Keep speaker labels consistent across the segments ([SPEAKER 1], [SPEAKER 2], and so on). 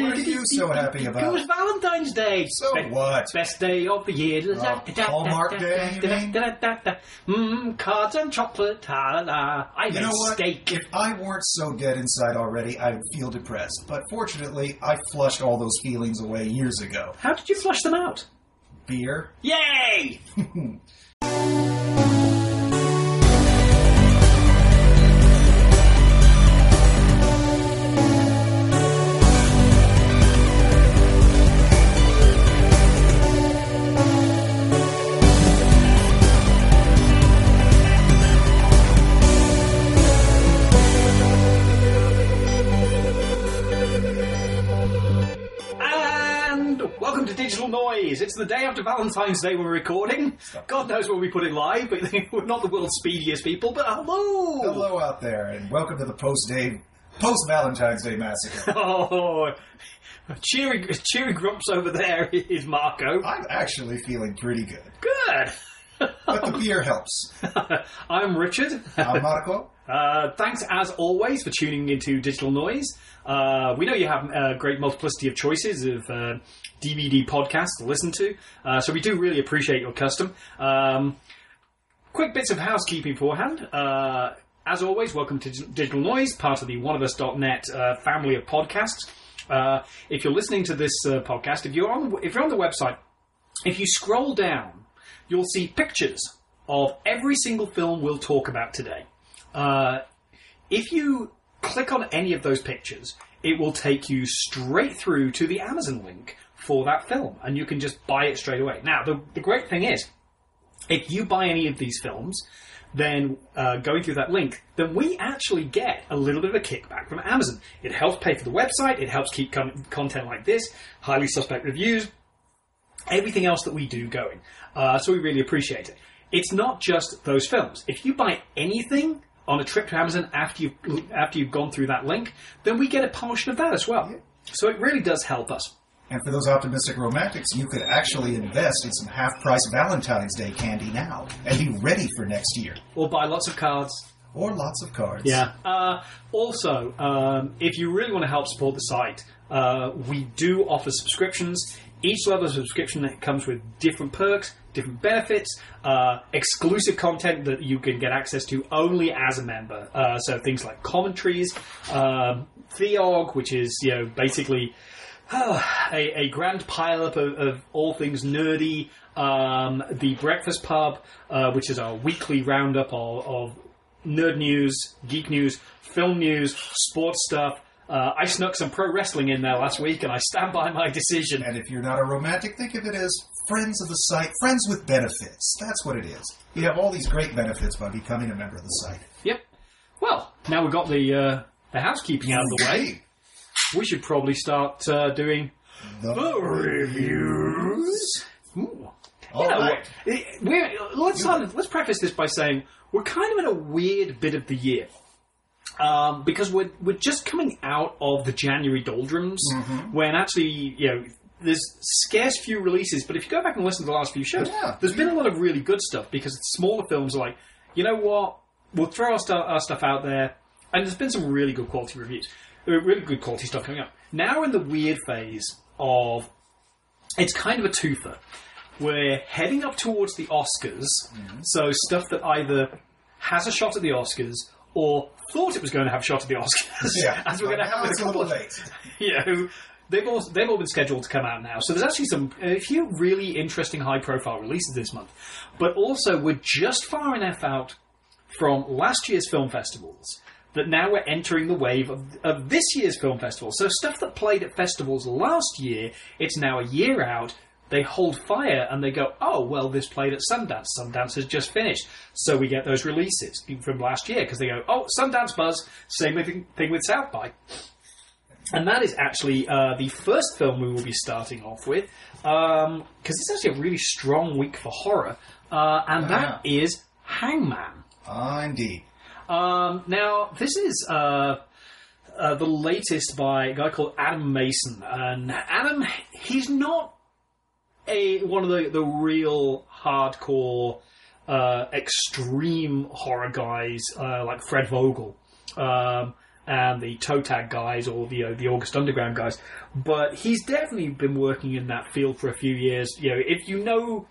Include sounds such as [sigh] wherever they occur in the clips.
[SPEAKER 1] Why
[SPEAKER 2] are you so happy about?
[SPEAKER 1] It was Valentine's Day.
[SPEAKER 2] So
[SPEAKER 1] Be-
[SPEAKER 2] what?
[SPEAKER 1] Best day of the year.
[SPEAKER 2] Oh, Hallmark Day.
[SPEAKER 1] Mmm, cards and chocolate. La. I
[SPEAKER 2] You know what?
[SPEAKER 1] steak.
[SPEAKER 2] If I weren't so dead inside already, I'd feel depressed. But fortunately, I flushed all those feelings away years ago.
[SPEAKER 1] How did you flush them out?
[SPEAKER 2] Beer?
[SPEAKER 1] Yay! [laughs] Noise. It's the day after Valentine's Day we're recording. God knows when we put it live, but [laughs] we're not the world's speediest people, but hello!
[SPEAKER 2] Hello out there, and welcome to the post-day, post-Valentine's Day massacre. [laughs]
[SPEAKER 1] Oh, cheery, cheery grumps over there [laughs] is Marco.
[SPEAKER 2] I'm actually feeling pretty good.
[SPEAKER 1] Good!
[SPEAKER 2] But the beer helps. [laughs]
[SPEAKER 1] I'm Richard.
[SPEAKER 2] I'm Marco. [laughs]
[SPEAKER 1] Uh, thanks as always for tuning into Digital Noise. Uh, we know you have a great multiplicity of choices of uh, DVD podcasts to listen to, uh, so we do really appreciate your custom. Um, quick bits of housekeeping beforehand. Uh, as always, welcome to Digital Noise, part of the oneofus.net uh, family of podcasts. Uh, if you're listening to this uh, podcast, if you're on if you're on the website, if you scroll down, you'll see pictures of every single film we'll talk about today. Uh, if you click on any of those pictures, it will take you straight through to the Amazon link for that film, and you can just buy it straight away. Now, the, the great thing is, if you buy any of these films, then uh, going through that link, then we actually get a little bit of a kickback from Amazon. It helps pay for the website, it helps keep con- content like this, highly suspect reviews, everything else that we do going. Uh, so we really appreciate it. It's not just those films. If you buy anything on a trip to Amazon after you've after you've gone through that link, then we get a portion of that as well. So it really does help us.
[SPEAKER 2] And for those optimistic romantics, you could actually invest in some half-price Valentine's Day candy now and be ready for next year.
[SPEAKER 1] Or buy lots of cards.
[SPEAKER 2] Or lots of cards.
[SPEAKER 1] Yeah. Uh, also, um, if you really want to help support the site, uh, we do offer subscriptions. Each level of subscription comes with different perks, different benefits, uh, exclusive content that you can get access to only as a member. Uh, so things like commentaries, um, Theog, which is you know basically [sighs] a, a grand pileup of, of all things nerdy. Um, the Breakfast Pub, uh, which is our weekly roundup of, of nerd news, geek news, film news, sports stuff. Uh, I snuck some pro wrestling in there last week, and I stand by my decision.
[SPEAKER 2] And if you're not a romantic, think of it as friends of the site, friends with benefits. That's what it is. You have all these great benefits by becoming a member of the site.
[SPEAKER 1] Yep. Well, now we've got the uh, the housekeeping out of the way. We should probably start uh, doing
[SPEAKER 2] The
[SPEAKER 1] the reviews. Ooh.
[SPEAKER 2] All
[SPEAKER 1] You know
[SPEAKER 2] right.
[SPEAKER 1] We're, let's start, let's preface this by saying we're kind of in a weird bit of the year. Um, because we're we're just coming out of the January doldrums,
[SPEAKER 2] Mm-hmm.
[SPEAKER 1] when actually you know there's scarce few releases. But if you go back and listen to the last few shows,
[SPEAKER 2] Yeah.
[SPEAKER 1] there's been a lot of really good stuff because smaller films are like, you know what, we'll throw our, stu- our stuff out there, and there's been some really good quality reviews, uh, really good quality stuff coming up. Now we're in the weird phase of it's kind of a twofer. We're heading up towards the Oscars, so stuff that either has a shot at the Oscars or thought it was going to have a shot at the Oscars,
[SPEAKER 2] Yeah. [laughs]
[SPEAKER 1] as we're going to have
[SPEAKER 2] it's
[SPEAKER 1] a couple of
[SPEAKER 2] late. [laughs]
[SPEAKER 1] you know, they've all they've all been scheduled to come out now. So there's actually some a few really interesting high profile releases this month. But also we're just far enough out from last year's film festivals that now we're entering the wave of, of this year's film festival. So stuff that played at festivals last year, it's now a year out. They hold fire and they go, oh, well, this played at Sundance. Sundance has just finished. So we get those releases from last year because they go, oh, Sundance buzz. Same thing thing with South by. And that is actually uh, the first film we will be starting off with, because it's actually a really strong week for horror, uh, and that is Hangman.
[SPEAKER 2] Ah, indeed.
[SPEAKER 1] Um, now, this is uh, uh, the latest by a guy called Adam Mason, and Adam, he's not a one of the the real hardcore, uh, extreme horror guys uh, like Fred Vogel. Um, and the toe tag guys or the uh, the August Underground guys. But he's definitely been working in that field for a few years. You know, if you know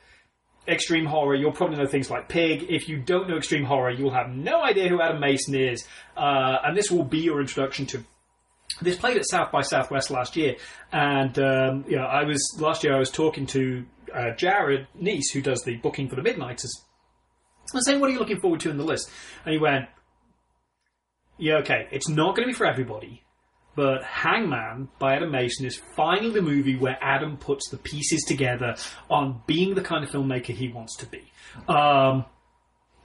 [SPEAKER 1] extreme horror, you'll probably know things like Pig. If you don't know extreme horror, you'll have no idea who Adam Mason is. Uh, and this will be your introduction to. This played at South by Southwest last year, and um, you know, I was last year. I was talking to uh, Jarod Neece, who does the booking for the Midnighters. I was saying, "What are you looking forward to in the list?" And he went, "Yeah, okay, it's not going to be for everybody, but Hangman by Adam Mason is finally the movie where Adam puts the pieces together on being the kind of filmmaker he wants to be." Um,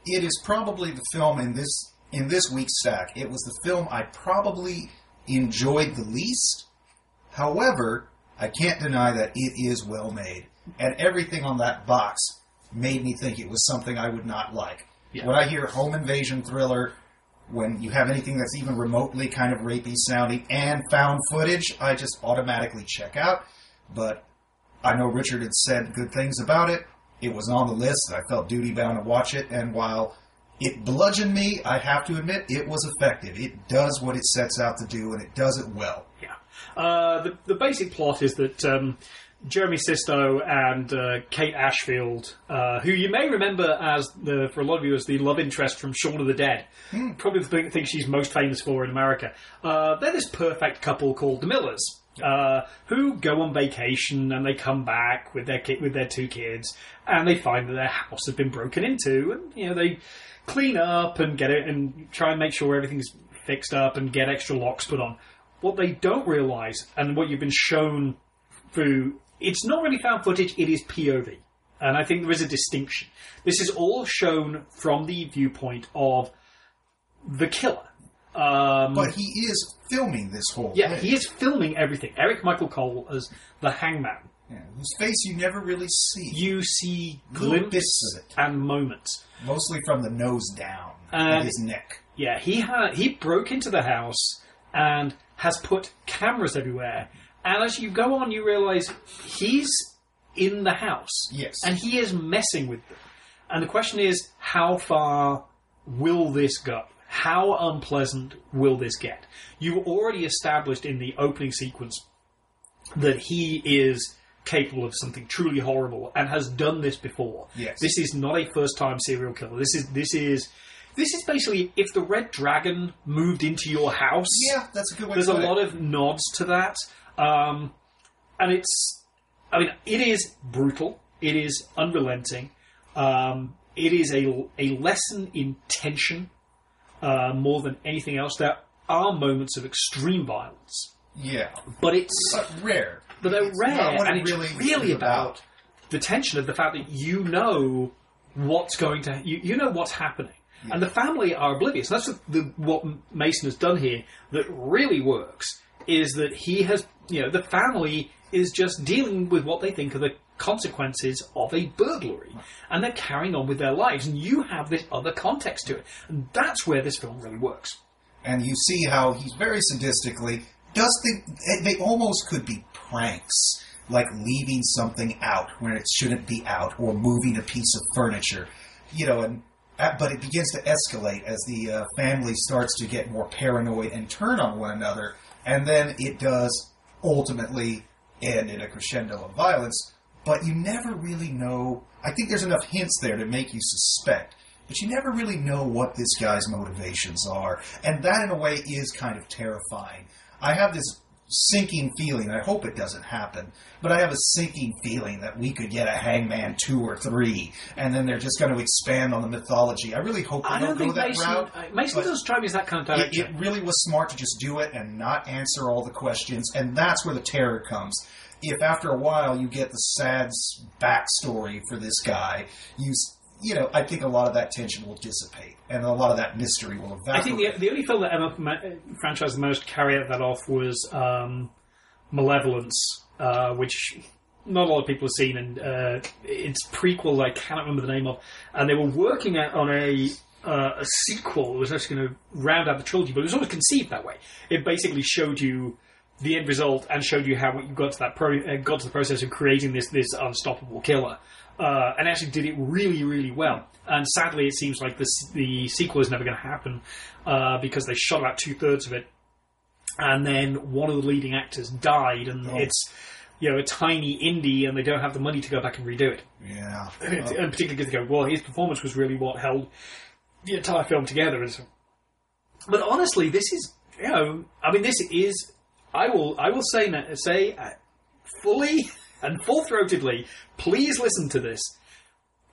[SPEAKER 3] It is probably the film in this in this week's stack. It was the film I probably enjoyed the least. However, I can't deny that it is well made, and everything on that box made me think it was something I would not like.
[SPEAKER 1] Yeah.
[SPEAKER 3] When I hear home invasion thriller, when you have anything that's even remotely kind of rapey sounding and found footage, I just automatically check out. But I know Richard had said good things about it. It was on the list. I felt duty bound to watch it, and while it bludgeoned me, I have to admit it was effective. It does what it sets out to do, and it does it well.
[SPEAKER 1] Yeah. Uh, the, the basic plot is that um, Jeremy Sisto and uh, Kate Ashfield, uh, who you may remember as the for a lot of you as the love interest from Shaun of the Dead, probably the thing, she's most famous for in America. Uh, they're this perfect couple called the Millers. Uh, who go on vacation and they come back with their kid, with their two kids and they find that their house has been broken into and you know they clean up and get it and try and make sure everything's fixed up and get extra locks put on. What they don't realise, and what you've been shown through, it's not really found footage, it is POV. And I think there is a distinction. This is all shown from the viewpoint of the killer. Um,
[SPEAKER 3] But he is filming this whole
[SPEAKER 1] yeah,
[SPEAKER 3] thing.
[SPEAKER 1] he is filming everything. Eric Michael Cole as the hangman.
[SPEAKER 3] Yeah, whose face you never really see.
[SPEAKER 1] You see glimpses and moments.
[SPEAKER 3] Mostly from the nose down and his neck.
[SPEAKER 1] Yeah, he had he broke into the house and has put cameras everywhere. And as you go on, you realise he's in the house.
[SPEAKER 3] Yes.
[SPEAKER 1] and he is messing with them. And the question is, how far will this go? How unpleasant will this get? You already established in the opening sequence that he is capable of something truly horrible and has done this before.
[SPEAKER 3] Yes.
[SPEAKER 1] This is not a first time serial killer. This is this is this is basically if the red dragon moved into your house.
[SPEAKER 3] Yeah, that's a good way
[SPEAKER 1] There's a lot
[SPEAKER 3] it.
[SPEAKER 1] of nods to that. Um, and it's I mean, it is brutal. It is unrelenting. Um, it is a, a lesson in tension uh, more than anything else. There are moments of extreme violence,
[SPEAKER 3] Yeah,
[SPEAKER 1] but it's
[SPEAKER 3] but rare.
[SPEAKER 1] but they're
[SPEAKER 3] It's
[SPEAKER 1] rare, and
[SPEAKER 3] it
[SPEAKER 1] it's
[SPEAKER 3] really
[SPEAKER 1] really, about,
[SPEAKER 3] about.
[SPEAKER 1] the tension of the fact that you know what's going to you, you know what's happening, and the family are oblivious. That's the, the, what Mason has done here that really works is that he has you know the family is just dealing with what they think are the consequences of a burglary, and they're carrying on with their lives, and you have this other context to it, and that's where this film really works.
[SPEAKER 3] and you see how he's very sadistically does think they almost could be pranks. Like leaving something out when it shouldn't be out or moving a piece of furniture. You know and uh, but it begins to escalate as the uh, family starts to get more paranoid and turn on one another. And then it does ultimately end in a crescendo of violence but you never really know i think there's enough hints there to make you suspect but you never really know what this guy's motivations are. And that, in a way, is kind of terrifying. I have this sinking feeling, I hope it doesn't happen, but I have a sinking feeling that we could get a Hangman 2 or 3, and then they're just going to expand on the mythology. I really hope they
[SPEAKER 1] I
[SPEAKER 3] don't,
[SPEAKER 1] don't
[SPEAKER 3] go
[SPEAKER 1] think
[SPEAKER 3] that
[SPEAKER 1] Mason,
[SPEAKER 3] route.
[SPEAKER 1] uh, Mason doesn't strike me as that kind of
[SPEAKER 3] it,
[SPEAKER 1] director.
[SPEAKER 3] it really was smart to just do it and not answer all the questions, and that's where the terror comes. If after a while you get the sad backstory for this guy, you you know, I think a lot of that tension will dissipate, and a lot of that mystery will evaporate.
[SPEAKER 1] I think the, the only film that Emma ma- franchise managed to carry that off was um, Malevolence, uh, which not a lot of people have seen, and uh, its prequel I cannot remember the name of, and they were working on a uh, a sequel that was actually going to round out the trilogy, but it was always conceived that way. It basically showed you the end result and showed you how you got to that pro- uh, got to the process of creating this this unstoppable killer, uh, and actually did it really really well. And sadly, it seems like this, the sequel is never going to happen uh, because they shot about two thirds of it and then one of the leading actors died, and
[SPEAKER 3] Oh.
[SPEAKER 1] it's you know a tiny indie, and they don't have the money to go back and redo it.
[SPEAKER 3] Yeah. [laughs]
[SPEAKER 1] and particularly because they go, well, his performance was really what held the entire film together. And so, but honestly, this is you know, I mean, this is I will I will say say uh, fully and full throatedly, please listen to this.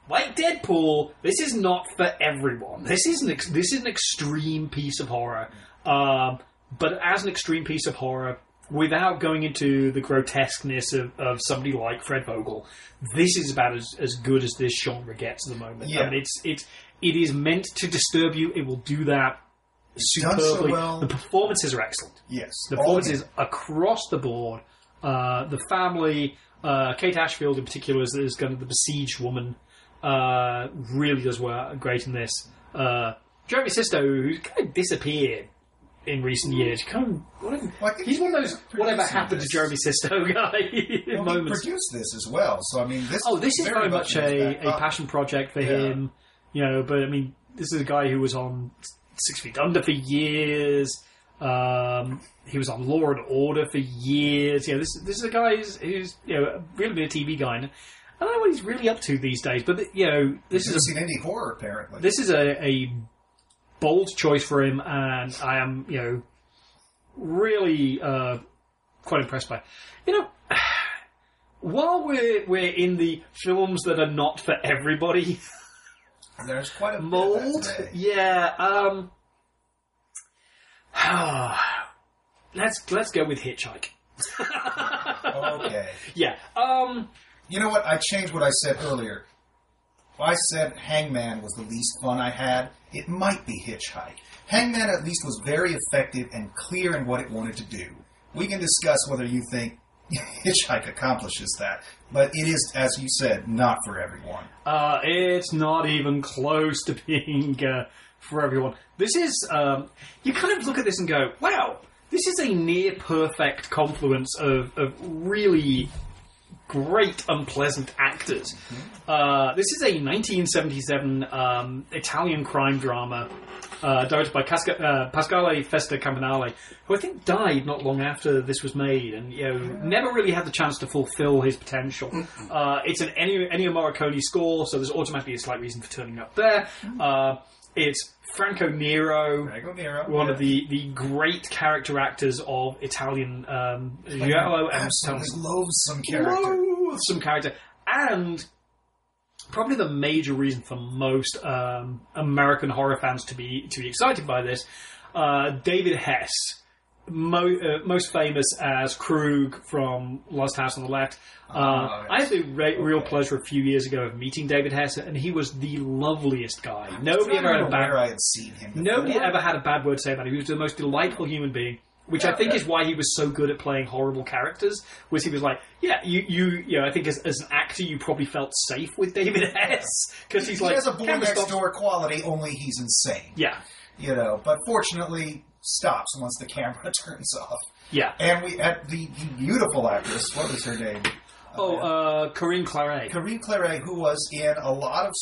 [SPEAKER 1] Like Deadpool, this is not for everyone. This is an ex- this is an extreme piece of horror, um, but as an extreme piece of horror, without going into the grotesqueness of, of somebody like Fred Vogel, this is about as, as good as this genre gets at the moment.
[SPEAKER 3] Yeah.
[SPEAKER 1] I mean, it's it's it is meant to disturb you. It will do that
[SPEAKER 3] done so
[SPEAKER 1] superbly.
[SPEAKER 3] well.
[SPEAKER 1] The performances are excellent.
[SPEAKER 3] Yes.
[SPEAKER 1] The performances across the board. Uh, the family, uh, Kate Ashfield in particular, is, is kind of the besieged woman, uh, really does well, great in this. Uh, Jeremy Sisto, who's kind of disappeared in recent years, kind of, whatever,
[SPEAKER 3] Well,
[SPEAKER 1] he's one of those whatever happened
[SPEAKER 3] this.
[SPEAKER 1] to Jeremy Sisto [laughs] guy
[SPEAKER 3] Well, he
[SPEAKER 1] moments.
[SPEAKER 3] produced this as well, so I mean, this.
[SPEAKER 1] Oh, this is very much
[SPEAKER 3] his
[SPEAKER 1] a, a passion project for
[SPEAKER 3] Yeah.
[SPEAKER 1] him, you know. But I mean, this is a guy who was on Six Feet Under for years. Um, he was on Law and Order for years. You know, this this is a guy who's, who's you know really been a TV guy. And I don't know what he's really up to these days, but you know, this
[SPEAKER 3] He's
[SPEAKER 1] is a,
[SPEAKER 3] seen indie horror apparently.
[SPEAKER 1] this is a, a bold choice for him, and I am you know really uh, quite impressed by. it. You know, [sighs] while we're we're in the films that are not for everybody [laughs]
[SPEAKER 3] There's quite a bit of
[SPEAKER 1] mold,
[SPEAKER 3] that today.
[SPEAKER 1] yeah. Um, [sighs] let's let's go with Hitchhike. [laughs]
[SPEAKER 3] Okay.
[SPEAKER 1] Yeah. Um,
[SPEAKER 3] You know what? I changed what I said earlier. I said Hangman was the least fun I had. It might be Hitchhike. Hangman at least was very effective and clear in what it wanted to do. We can discuss whether you think [laughs] Hitchhike accomplishes that, but it is, as you said, not for everyone.
[SPEAKER 1] Uh, it's not even close to being uh, for everyone. This is, um, you kind of look at this and go, wow, this is a near perfect confluence of, of really great, unpleasant actors. Uh, this is a 1977 um, Italian crime drama uh, directed by Casca- uh, Pasquale Festa Campanale, who I think died not long after this was made, and you know never really had the chance to fulfill his potential. Uh, it's an Ennio, Ennio Morricone score, so there's automatically a slight reason for turning up there. It's Franco Nero,
[SPEAKER 3] Drago Nero.
[SPEAKER 1] one of the, the great character actors of Italian um, giallo and
[SPEAKER 3] loathsome character.
[SPEAKER 1] loathsome character, and probably the major reason for most um, American horror fans to be to be excited by this. Uh, David Hess, mo- uh, most famous as Krug from Last House on the Left. Uh,
[SPEAKER 3] Ah,
[SPEAKER 1] I had the re- real pleasure a few years ago of meeting David Hess, and he was the loveliest guy. Nobody ever had a bad
[SPEAKER 3] I had seen him.
[SPEAKER 1] Nobody
[SPEAKER 3] before.
[SPEAKER 1] ever had a bad word to say about him. He was the most delightful human being, which I think is why he was so good at playing horrible characters. Was he was like, yeah, you, you, you know, I think as, as an actor, you probably felt safe with David [laughs] Hess because he's
[SPEAKER 3] He
[SPEAKER 1] like,
[SPEAKER 3] has a boy next door quality, only he's insane.
[SPEAKER 1] Yeah,
[SPEAKER 3] You know, but fortunately stops once the camera [laughs] turns off.
[SPEAKER 1] yeah.
[SPEAKER 3] And we at the, the beautiful actress, what was her name?
[SPEAKER 1] Oh, uh, Corinne Cléry.
[SPEAKER 3] Corinne Cléry, who was in a lot of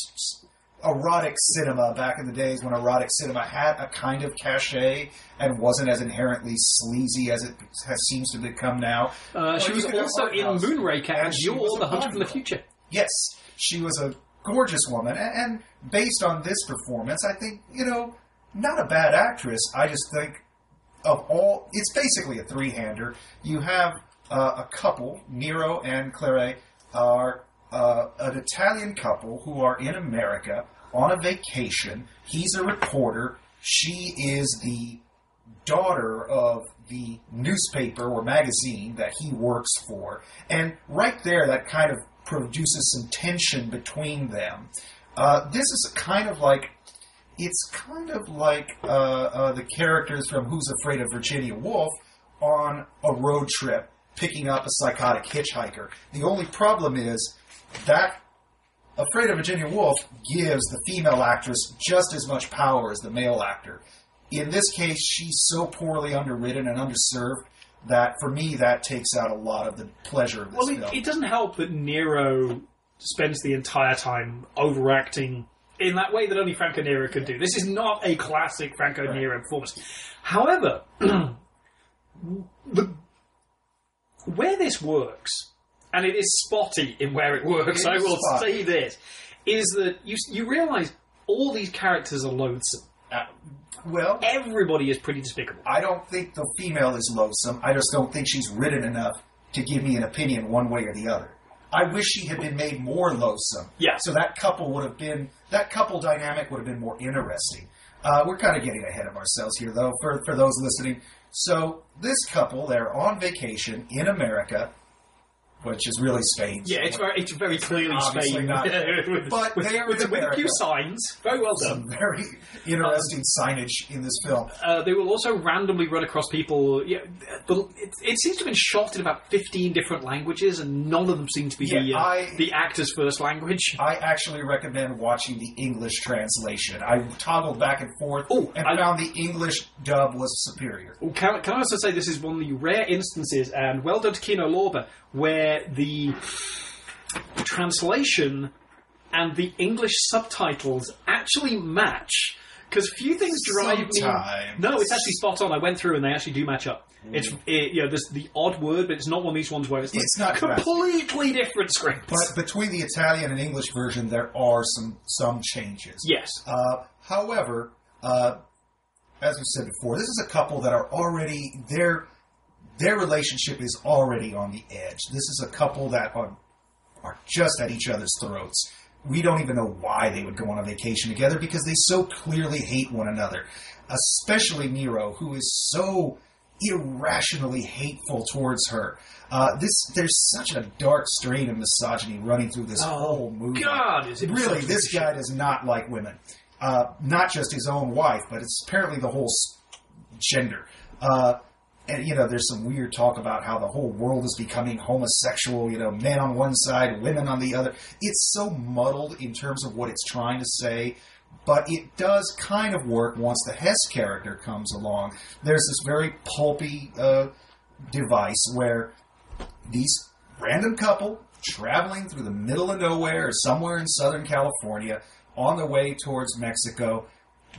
[SPEAKER 3] erotic cinema back in the days when erotic cinema had a kind of cachet and wasn't as inherently sleazy as it has, seems to become now.
[SPEAKER 1] Uh, she was
[SPEAKER 3] you could have
[SPEAKER 1] also in
[SPEAKER 3] House.
[SPEAKER 1] Moonraker and You're
[SPEAKER 3] was a
[SPEAKER 1] the Hunter from the Future.
[SPEAKER 3] Yes, she was a gorgeous woman, and, and based on this performance, I think you know, not a bad actress. I just think of all, it's basically a three-hander. You have uh, a couple, Nero and Cléry, are uh, an Italian couple who are in America on a vacation. He's a reporter. She is the daughter of the newspaper or magazine that he works for. And right there, that kind of produces some tension between them. Uh, this is kind of like, it's kind of like uh, uh, the characters from Who's Afraid of Virginia Woolf on a road trip picking up a psychotic hitchhiker. The only problem is that Afraid of Virginia Woolf gives the female actress just as much power as the male actor. In this case, she's so poorly underwritten and underserved that for me that takes out a lot of the pleasure of this
[SPEAKER 1] Well,
[SPEAKER 3] film.
[SPEAKER 1] it, it doesn't help that Nero spends the entire time overacting in that way that only Franco Nero could do. This is not a classic Franco Nero performance. However, [clears throat] the where this works, and it is spotty in where it works.
[SPEAKER 3] It
[SPEAKER 1] I will
[SPEAKER 3] spotty.
[SPEAKER 1] say this: is that you you realise all these characters are loathsome.
[SPEAKER 3] Uh, well,
[SPEAKER 1] Everybody is pretty despicable.
[SPEAKER 3] I don't think the female is loathsome. I just don't think she's written enough to give me an opinion one way or the other. I wish she had been made more loathsome.
[SPEAKER 1] Yeah.
[SPEAKER 3] So that couple would have been that couple dynamic would have been more interesting. Uh, we're kind of getting ahead of ourselves here, though. For for those listening, so this couple they're on vacation in America, which is really Spain.
[SPEAKER 1] Yeah, it's very it's very clearly Spain,
[SPEAKER 3] not. [laughs]
[SPEAKER 1] with,
[SPEAKER 3] But
[SPEAKER 1] with,
[SPEAKER 3] they are
[SPEAKER 1] with, with a few signs. Very well done.
[SPEAKER 3] some very interesting signage in this film.
[SPEAKER 1] Uh, they will also randomly run across people. Yeah, but it, it seems to have been shot in about fifteen different languages, and none of them seem to be the
[SPEAKER 3] Yeah,
[SPEAKER 1] uh,
[SPEAKER 3] I-
[SPEAKER 1] the actor's first language.
[SPEAKER 3] I actually recommend watching the English translation. I toggled back and forth
[SPEAKER 1] Oh,
[SPEAKER 3] and
[SPEAKER 1] I-
[SPEAKER 3] found the English dub was superior.
[SPEAKER 1] Can, can I also say this is one of the rare instances, and well done to Kino Lorber, where the translation and the English subtitles actually match. Because few things drive
[SPEAKER 3] Sometimes.
[SPEAKER 1] me. No, it's actually spot on. I went through and they actually do match up. It's it, you know, there's the odd word, but it's not one of these ones where it's, like
[SPEAKER 3] It's not
[SPEAKER 1] completely different scripts.
[SPEAKER 3] But between the Italian and English version, there are some some changes.
[SPEAKER 1] yes,
[SPEAKER 3] Uh, however, uh, as we said before, this is a couple that are already their their relationship is already on the edge. This is a couple that are are just at each other's throats. We don't even know why they would go on a vacation together because they so clearly hate one another. Especially Nero, who is so irrationally hateful towards her. Uh, this there's such a dark strain of misogyny running through this whole movie.
[SPEAKER 1] Oh, God, is it
[SPEAKER 3] really? This guy does not like women. Uh, not just his own wife, but it's apparently the whole gender. Uh, and you know, there's some weird talk about how the whole world is becoming homosexual. You know, men on one side, women on the other. It's so muddled in terms of what it's trying to say, but it does kind of work once the Hess character comes along. There's this very pulpy uh, device where these random couple traveling through the middle of nowhere or somewhere in Southern California on their way towards Mexico.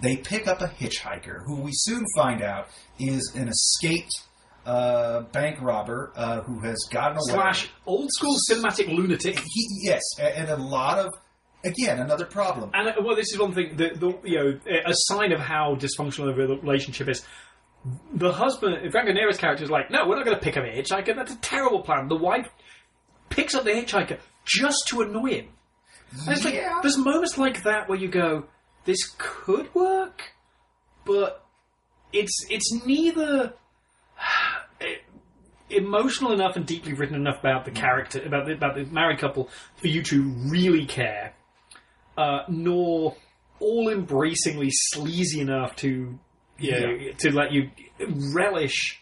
[SPEAKER 3] They pick up a hitchhiker who we soon find out is an escaped uh, bank robber uh, who has gotten away.
[SPEAKER 1] slash old school cinematic lunatic.
[SPEAKER 3] He, yes, and a lot of again another problem.
[SPEAKER 1] And uh, well, this is one thing that the, you know a sign of how dysfunctional the relationship is. The husband, Franco Nero's character, is like, "No, we're not going to pick up a hitchhiker. That's a terrible plan." The wife picks up the hitchhiker just to annoy him. And it's like
[SPEAKER 3] Yeah.
[SPEAKER 1] there's moments like that where you go, "This could work," but it's it's neither [sighs] emotional enough and deeply written enough about the character about the, about the married couple for you to really care, uh, nor all embracingly sleazy enough to you know, to let you relish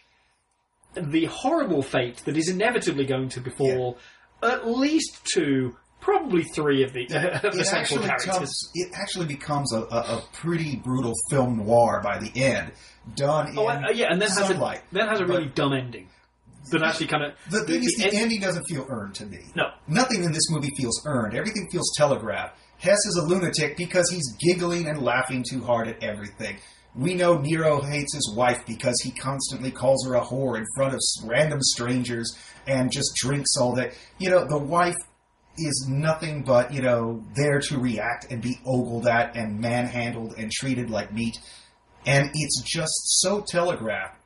[SPEAKER 1] the horrible fate that is inevitably going to befall at least two, probably three of the, of the
[SPEAKER 3] it
[SPEAKER 1] central
[SPEAKER 3] actually
[SPEAKER 1] characters.
[SPEAKER 3] comes, it actually becomes a, a, a pretty brutal film noir by the end, done
[SPEAKER 1] Oh,
[SPEAKER 3] in
[SPEAKER 1] uh, yeah, and then has a
[SPEAKER 3] sunlight.
[SPEAKER 1] then has a really
[SPEAKER 3] But
[SPEAKER 1] dumb ending. That actually kind of
[SPEAKER 3] the thing is, the
[SPEAKER 1] end-
[SPEAKER 3] ending doesn't feel earned to me.
[SPEAKER 1] No.
[SPEAKER 3] Nothing in this movie feels earned. Everything feels telegraphed. Hess is a lunatic because he's giggling and laughing too hard at everything. We know Nero hates his wife because he constantly calls her a whore in front of random strangers and just drinks all that. You know, the wife is nothing but, you know, there to react and be ogled at and manhandled and treated like meat. And it's just so telegraphed.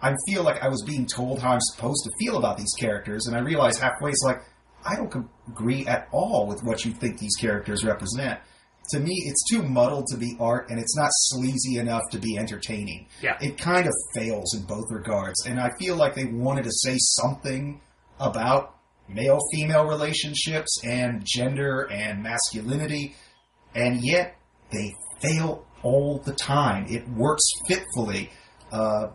[SPEAKER 3] I feel like I was being told how I'm supposed to feel about these characters, and I realize halfway it's like I don't agree at all with what you think these characters represent. To me, it's too muddled to be art, and it's not sleazy enough to be entertaining.
[SPEAKER 1] Yeah.
[SPEAKER 3] It kind of fails in both regards, and I feel like they wanted to say something about male female relationships and gender and masculinity, and yet they fail all the time. It works fitfully. Uh,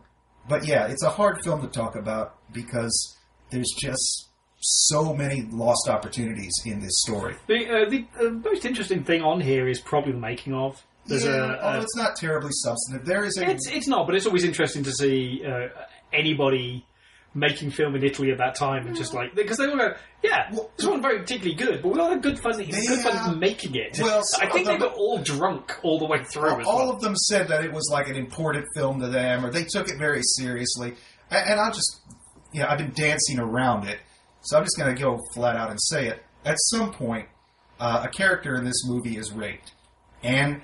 [SPEAKER 3] but yeah, it's a hard film to talk about because there's just so many lost opportunities in this story.
[SPEAKER 1] The, uh, the uh, most interesting thing on here is probably the making of. There's
[SPEAKER 3] yeah,
[SPEAKER 1] a,
[SPEAKER 3] although
[SPEAKER 1] a
[SPEAKER 3] it's not terribly substantive. There is a
[SPEAKER 1] it's it's not, but it's always interesting to see uh, anybody making film in Italy at that time and just like because they all go, yeah,
[SPEAKER 3] Well,
[SPEAKER 1] this wasn't very particularly good, but we all had good fun, good
[SPEAKER 3] Yeah.
[SPEAKER 1] fun making it.
[SPEAKER 3] Well,
[SPEAKER 1] I think they were all drunk all the way through. as
[SPEAKER 3] all
[SPEAKER 1] well.
[SPEAKER 3] of them said that it was like an important film to them, or they took it very seriously. A- And I'll just, you know, I've been dancing around it, so I'm just going to go flat out and say it. At some point, uh, a character in this movie is raped, and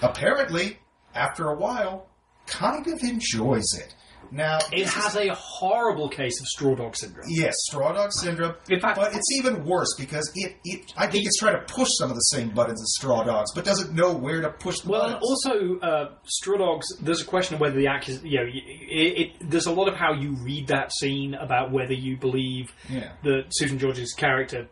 [SPEAKER 3] apparently, after a while, kind of enjoys it. Now,
[SPEAKER 1] It has a horrible case of straw dog syndrome.
[SPEAKER 3] Yes, straw dog syndrome.
[SPEAKER 1] In fact-
[SPEAKER 3] but it's even worse because it, it I think it's trying to push some of the same buttons as straw dogs, but doesn't know where to push the
[SPEAKER 1] Well, and
[SPEAKER 3] buttons.
[SPEAKER 1] also uh, straw dogs. There's a question of whether the act is you know, it, it, there's a lot of how you read that scene about whether you believe
[SPEAKER 3] Yeah.
[SPEAKER 1] that Susan George's character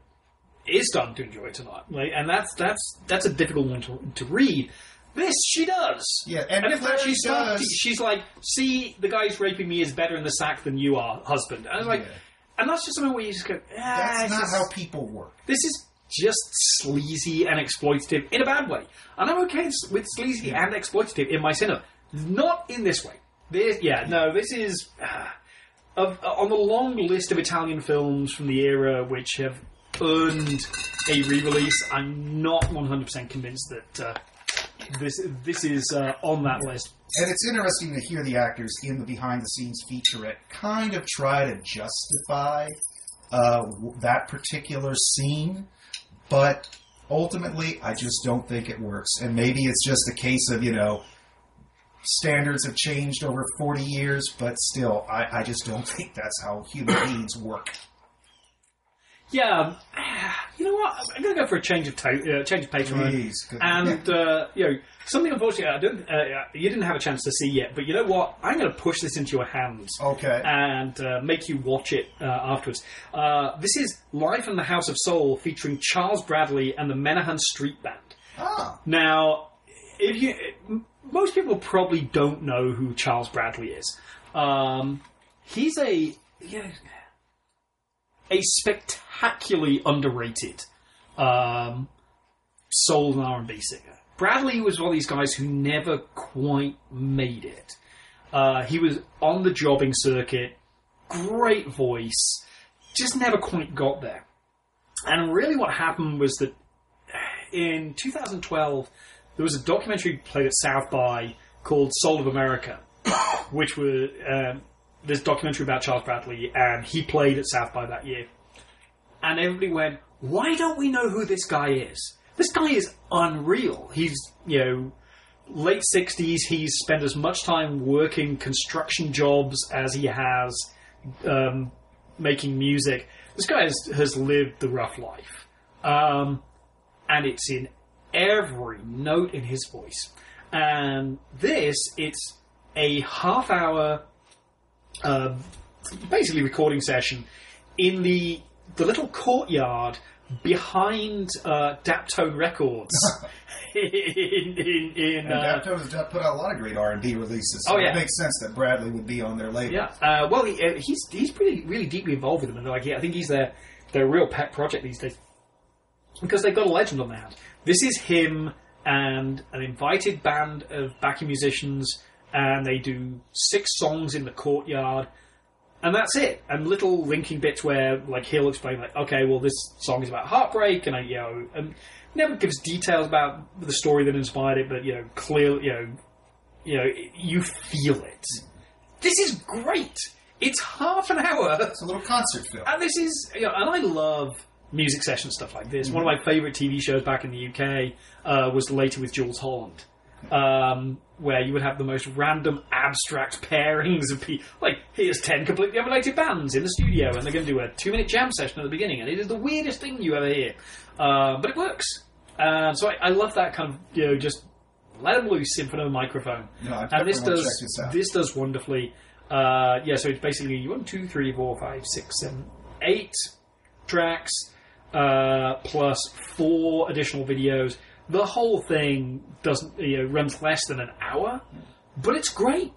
[SPEAKER 1] is starting to enjoy it or not. Like, and that's that's that's a difficult one to, to read. This she does.
[SPEAKER 3] Yeah, and
[SPEAKER 1] fact,
[SPEAKER 3] Cléry
[SPEAKER 1] she's starting-
[SPEAKER 3] does.
[SPEAKER 1] she's like, see, the guy who's raping me is better in the sack than you are, husband. And I was like,
[SPEAKER 3] Yeah.
[SPEAKER 1] and that's just something where you just go, ah,
[SPEAKER 3] That's not how people work.
[SPEAKER 1] this is just sleazy and exploitative in a bad way. And I'm okay with sleazy and exploitative in my cinema. Not in this way. This, yeah, no, this is uh, of, on the long list of Italian films from the era which have earned a re-release. I'm not 100% convinced that uh, this this is uh, on that list.
[SPEAKER 3] And it's interesting to hear the actors in the behind the scenes featurette kind of try to justify uh, w- that particular scene, but ultimately, I just don't think it works. And maybe it's just a case of, you know, standards have changed over 40 years, but still, I, I just don't [laughs] think that's how human beings work.
[SPEAKER 1] Yeah, [sighs] you know what? I'm going to go for a change of to- uh, change of pace. Ryan.
[SPEAKER 3] Please. good-
[SPEAKER 1] And uh, you know something unfortunately I didn't, uh, you didn't have a chance to see yet, but you know what? I'm going to push this into your hands
[SPEAKER 3] Okay.
[SPEAKER 1] and uh, make you watch it uh, afterwards. Uh, this is Live from the House of Soul featuring Charles Bradley and the Menahan Street Band.
[SPEAKER 3] ah,
[SPEAKER 1] Now, if you most people probably don't know who Charles Bradley is. Um, he's a yeah, a spectacularly underrated um, soul and R and B singer. Bradley was one of these guys who never quite made it. Uh, he was on the jobbing circuit, great voice, just never quite got there. And really, what happened was that in 2012, there was a documentary played at South by called Soul of America, [coughs] which was um, this documentary about Charles Bradley, and he played at South by that year. And everybody went, "Why don't we know who this guy is? This guy is unreal. He's you know." Late 60s, he's spent as much time working construction jobs as he has um, making music. This guy has, has lived the rough life. Um, and it's in every note in his voice. And this, it's a half hour, uh, basically recording session in the the little courtyard behind uh, Daptone Records [laughs] in in, in
[SPEAKER 3] and
[SPEAKER 1] uh,
[SPEAKER 3] Daptones has put out a lot of great R&B releases, so
[SPEAKER 1] Oh, yeah.
[SPEAKER 3] it makes sense that Bradley would be on their label.
[SPEAKER 1] Yeah. Uh, well, he, uh, he's he's pretty really deeply involved with them, and like he, I think he's their their real pet project these days because they've got a legend on their hands. This is him and an invited band of backing musicians, and they do six songs in the courtyard. And that's it. And little linking bits where, like, he'll explain, like, okay, well, this song is about heartbreak, and I, you know, and never gives details about the story that inspired it, but you know, clearly, you know, you know, you feel it. This is great. It's half an hour,
[SPEAKER 3] It's a little concert film.
[SPEAKER 1] and this is, you know, and I love music session stuff like this. One of my favourite TV shows back in the UK uh, was later with Jools Holland, um, where you would have the most random, abstract [laughs] pairings of people. Like, here's ten completely unrelated bands in the studio, and they're going to do a two-minute jam session at the beginning, and it is the weirdest thing you ever hear, uh, but it works. Uh, so I, I love that kind of, you know, just let them loose in front of a microphone.
[SPEAKER 3] No,
[SPEAKER 1] and this does
[SPEAKER 3] this
[SPEAKER 1] does wonderfully. Uh, yeah, so it's basically one, two, three, four, five, six, seven, eight tracks uh, plus four additional videos. The whole thing doesn't you know runs less than an hour, but it's great.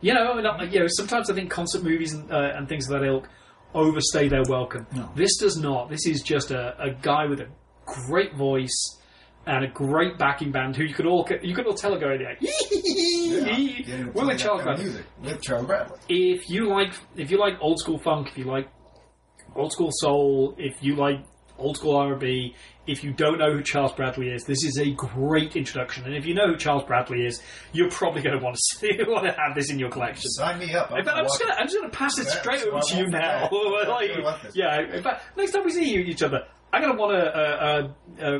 [SPEAKER 1] You know, and, uh, you know sometimes I think concert movies and, uh, and things of that ilk overstay their welcome.
[SPEAKER 3] No.
[SPEAKER 1] This does not. This is just a, a guy with a great voice and a great backing band who you could all you could all tell are going like, [laughs]
[SPEAKER 3] Yeah,
[SPEAKER 1] Will and Charles
[SPEAKER 3] kind of music with Charles Bradley.
[SPEAKER 1] if you like if you like old school funk, if you like old school soul, if you like old school R&B. If you don't know who Charles Bradley is, this is a great introduction. And if you know who Charles Bradley is, you're probably going to want to see, want to have this in your collection.
[SPEAKER 3] Sign me up.
[SPEAKER 1] Fact, I'm just I'm just gonna pass it
[SPEAKER 3] Yeah,
[SPEAKER 1] straight over to you now. [laughs] Like,
[SPEAKER 3] I want this.
[SPEAKER 1] yeah, in fact, next time we see you, each other, I'm gonna want to. Uh, uh, uh,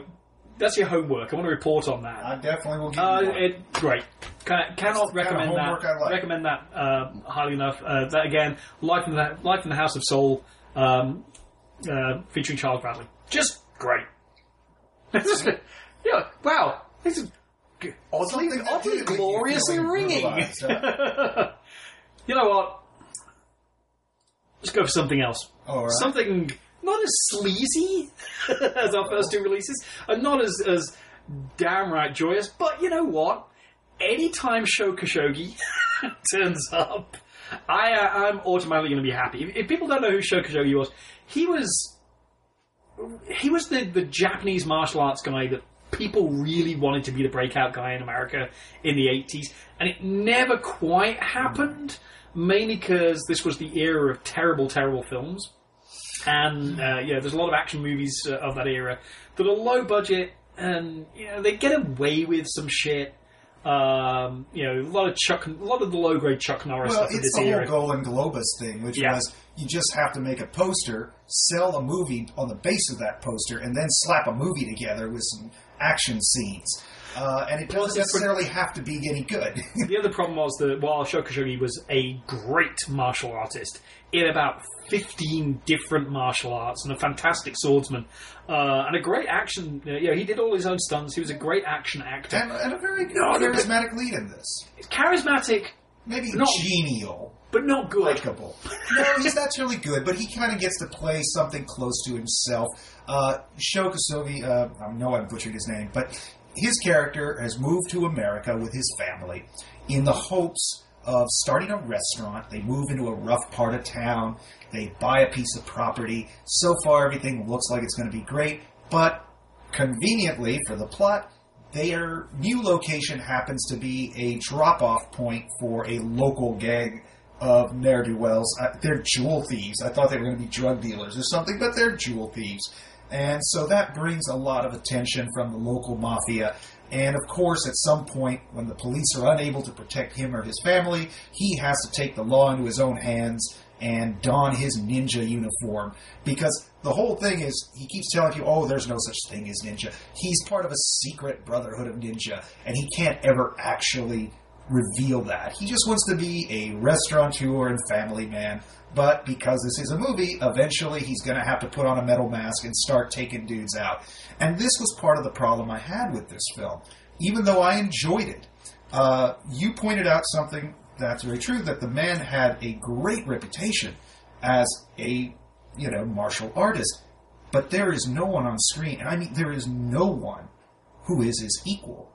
[SPEAKER 1] that's your homework. I want to report on that.
[SPEAKER 3] I definitely will give
[SPEAKER 1] Uh,
[SPEAKER 3] you
[SPEAKER 1] it, great. Can, cannot
[SPEAKER 3] the kind of
[SPEAKER 1] recommend that.
[SPEAKER 3] Like.
[SPEAKER 1] Recommend that uh, highly enough. Uh, that again, Life in the Life in the House of Soul, um, uh, featuring Charles Bradley. Just great. [laughs] yeah. Wow. This is oddly,
[SPEAKER 3] Something that
[SPEAKER 1] oddly
[SPEAKER 3] did make you
[SPEAKER 1] gloriously
[SPEAKER 3] feel
[SPEAKER 1] ringing.
[SPEAKER 3] brutalized, huh? [laughs]
[SPEAKER 1] you know what? Let's go for something else.
[SPEAKER 3] All right.
[SPEAKER 1] Something not as sleazy [laughs] as our first two releases, and not as as downright joyous. But you know what? Anytime Sho Kosugi turns up, I uh, I'm automatically going to be happy. If, if people don't know who Sho was, he was he was the the Japanese martial arts guy that people really wanted to be the breakout guy in America in the 80s, and it never quite happened. Mainly because this was the era of terrible, terrible films, and uh, yeah, there's a lot of action movies uh, of that era that are low budget, and you know they get away with some shit. Um, you know, a lot of Chuck, a lot of the low grade Chuck Norris
[SPEAKER 3] Well, it's the
[SPEAKER 1] era.
[SPEAKER 3] whole Golan-Globus thing, which
[SPEAKER 1] Yeah.
[SPEAKER 3] was you just have to make a poster, sell a movie on the base of that poster, and then slap a movie together with some action scenes. Uh, and it doesn't necessarily have to be any good. [laughs]
[SPEAKER 1] The other problem was that while Sho Kosugi was a great martial artist in about 15 different martial arts and a fantastic swordsman uh, and a great action, you know, he did all his own stunts. He was a great action actor.
[SPEAKER 3] and, and a very
[SPEAKER 1] No, no,
[SPEAKER 3] charismatic lead in this.
[SPEAKER 1] Charismatic,
[SPEAKER 3] Maybe
[SPEAKER 1] Not-
[SPEAKER 3] genial.
[SPEAKER 1] but not good.
[SPEAKER 3] likable. no, he's not really good, but he kind of gets to play something close to himself. Uh, Sho Kosugi, uh, I know I'm butchering his name, but his character has moved to America with his family in the hopes of starting a restaurant. They move into a rough part of town. They buy a piece of property. So far, everything looks like it's going to be great, but conveniently for the plot, their new location happens to be a drop-off point for a local gang of ne'er do wells. Uh, they're jewel thieves. I thought they were going to be drug dealers or something, but they're jewel thieves. And so that brings a lot of attention from the local mafia. And of course, at some point, when the police are unable to protect him or his family, he has to take the law into his own hands and don his ninja uniform. Because the whole thing is, he keeps telling you, oh, there's no such thing as ninja. He's part of a secret brotherhood of ninja, and he can't ever actually reveal that. He just wants to be a restaurateur and family man. But because this is a movie, eventually he's going to have to put on a metal mask and start taking dudes out. And this was part of the problem I had with this film. Even though I enjoyed it, uh, you pointed out something that's very true that the man had a great reputation as a you know martial artist but there is no one on screen and i mean there is no one who is his equal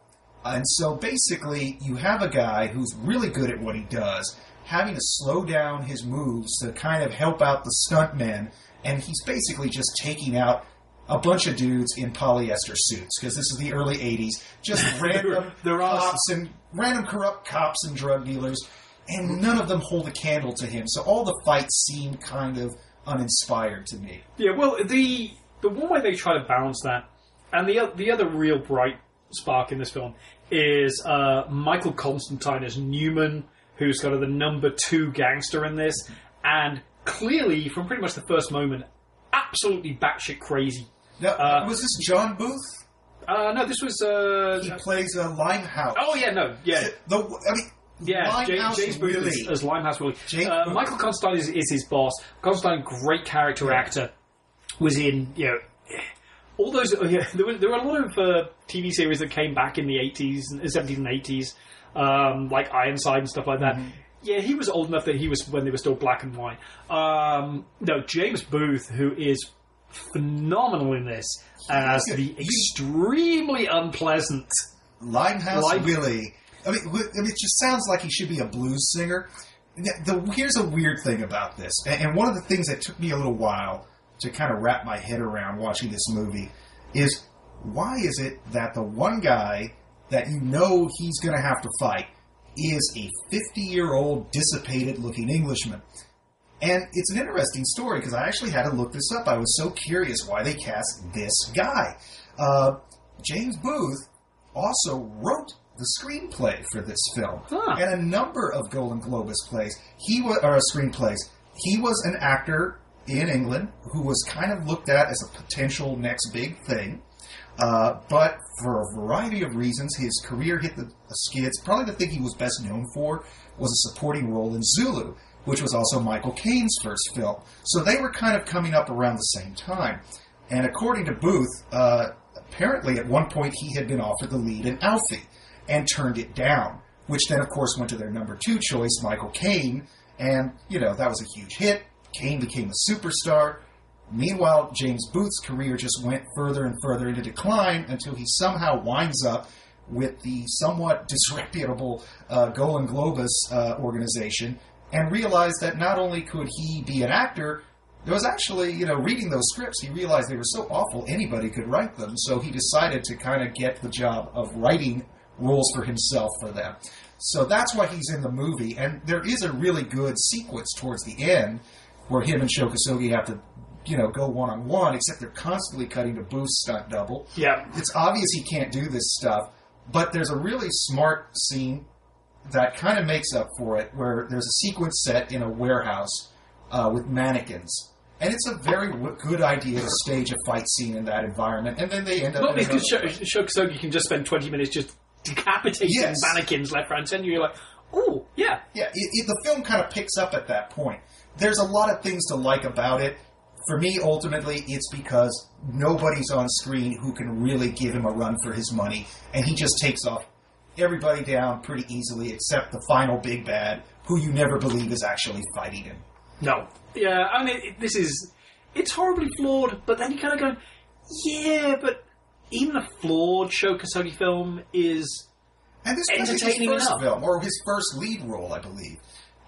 [SPEAKER 3] and so basically you have a guy who's really good at what he does having to slow down his moves to kind of help out the stuntmen and he's basically just taking out a bunch of dudes in polyester suits because this is the early 80s just [laughs] random
[SPEAKER 1] There are-
[SPEAKER 3] cops and random corrupt cops and drug dealers and none of them hold a candle to him. So all the fights seem kind of uninspired to me.
[SPEAKER 1] Yeah, well, the the one way they try to balance that, and the the other real bright spark in this film is uh, Michael Constantine as Newman, who's kind of the number two gangster in this, and clearly from pretty much the first moment, absolutely batshit crazy.
[SPEAKER 3] now,
[SPEAKER 1] Uh,
[SPEAKER 3] was this john booth
[SPEAKER 1] Uh, no, this was. Uh,
[SPEAKER 3] he plays a limehouse
[SPEAKER 1] oh yeah, no, yeah.
[SPEAKER 3] the, i mean
[SPEAKER 1] Yeah, James,
[SPEAKER 3] Limehouse
[SPEAKER 1] James Booth
[SPEAKER 3] really
[SPEAKER 1] as, as Limehouse Willie. Uh, Michael Constantine is, is his boss. Constantine, great character actor, was in you know all those. uh, Yeah, [laughs] there were there were a lot of uh, TV series that came back in the eighties, and seventies, and eighties, um, like Ironside and stuff like that.
[SPEAKER 3] Mm-hmm.
[SPEAKER 1] Yeah, he was old enough that he was when they were still black and white. Um, no, James Booth, who is phenomenal in this as the extremely unpleasant.
[SPEAKER 3] Limehouse
[SPEAKER 1] Lime-
[SPEAKER 3] Willie. I mean, I mean, it just sounds like he should be a blues singer. The, the- here's a weird thing about this, and, and one of the things that took me a little while to kind of wrap my head around watching this movie is why is it that the one guy that you know he's going to have to fight is a 50 year old dissipated looking Englishman? And it's an interesting story because I actually had to look this up. I was so curious why they cast this guy. Uh, James Booth also wrote the screenplay for this film
[SPEAKER 1] Huh.
[SPEAKER 3] and a number of Golan-Globus plays. He was or screenplays. He was an actor in England who was kind of looked at as a potential next big thing. Uh, but for a variety of reasons, his career hit the skids. Probably the thing he was best known for was a supporting role in Zulu, which was also Michael Caine's first film. So they were kind of coming up around the same time. And according to Booth, uh, apparently at one point he had been offered the lead in Alfie and turned it down, which then, of course, went to their number two choice, Michael Caine. And, you know, that was a huge hit. Caine became a superstar. Meanwhile, James Booth's career just went further and further into decline until he somehow winds up with the somewhat disreputable uh, Golan-Globus uh, organization and realized that not only could he be an actor, there was actually, you know, reading those scripts, he realized they were so awful anybody could write them. So he decided to kind of get the job of writing roles for himself for them. So that's why he's in the movie. And there is a really good sequence towards the end where him and Sho Kosugi have to, you know, go one on one, except they're constantly cutting to Booth's stunt double.
[SPEAKER 1] Yeah.
[SPEAKER 3] It's obvious he can't do this stuff, but there's a really smart scene that kind of makes up for it, where there's a sequence set in a warehouse uh, with mannequins. And it's a very w- good idea to stage a fight scene in that environment, and then they end up. In
[SPEAKER 1] because
[SPEAKER 3] another-
[SPEAKER 1] Sh- Sho Kosugi can just spend 20 minutes just decapitating
[SPEAKER 3] Yes.
[SPEAKER 1] mannequins left, right, and center. You're like, oh, yeah.
[SPEAKER 3] Yeah, it, it, the film kind of picks up at that point. There's a lot of things to like about it. For me, ultimately, it's because nobody's on screen who can really give him a run for his money, and he just takes off everybody down pretty easily, except the final big bad, who you never believe is actually fighting him.
[SPEAKER 1] No. Yeah, I mean, it, this is. It's horribly flawed, but then you kind of go, yeah, but even a flawed Sho Kosugi film is.
[SPEAKER 3] And this was his first
[SPEAKER 1] enough.
[SPEAKER 3] film, or his first lead role, I believe.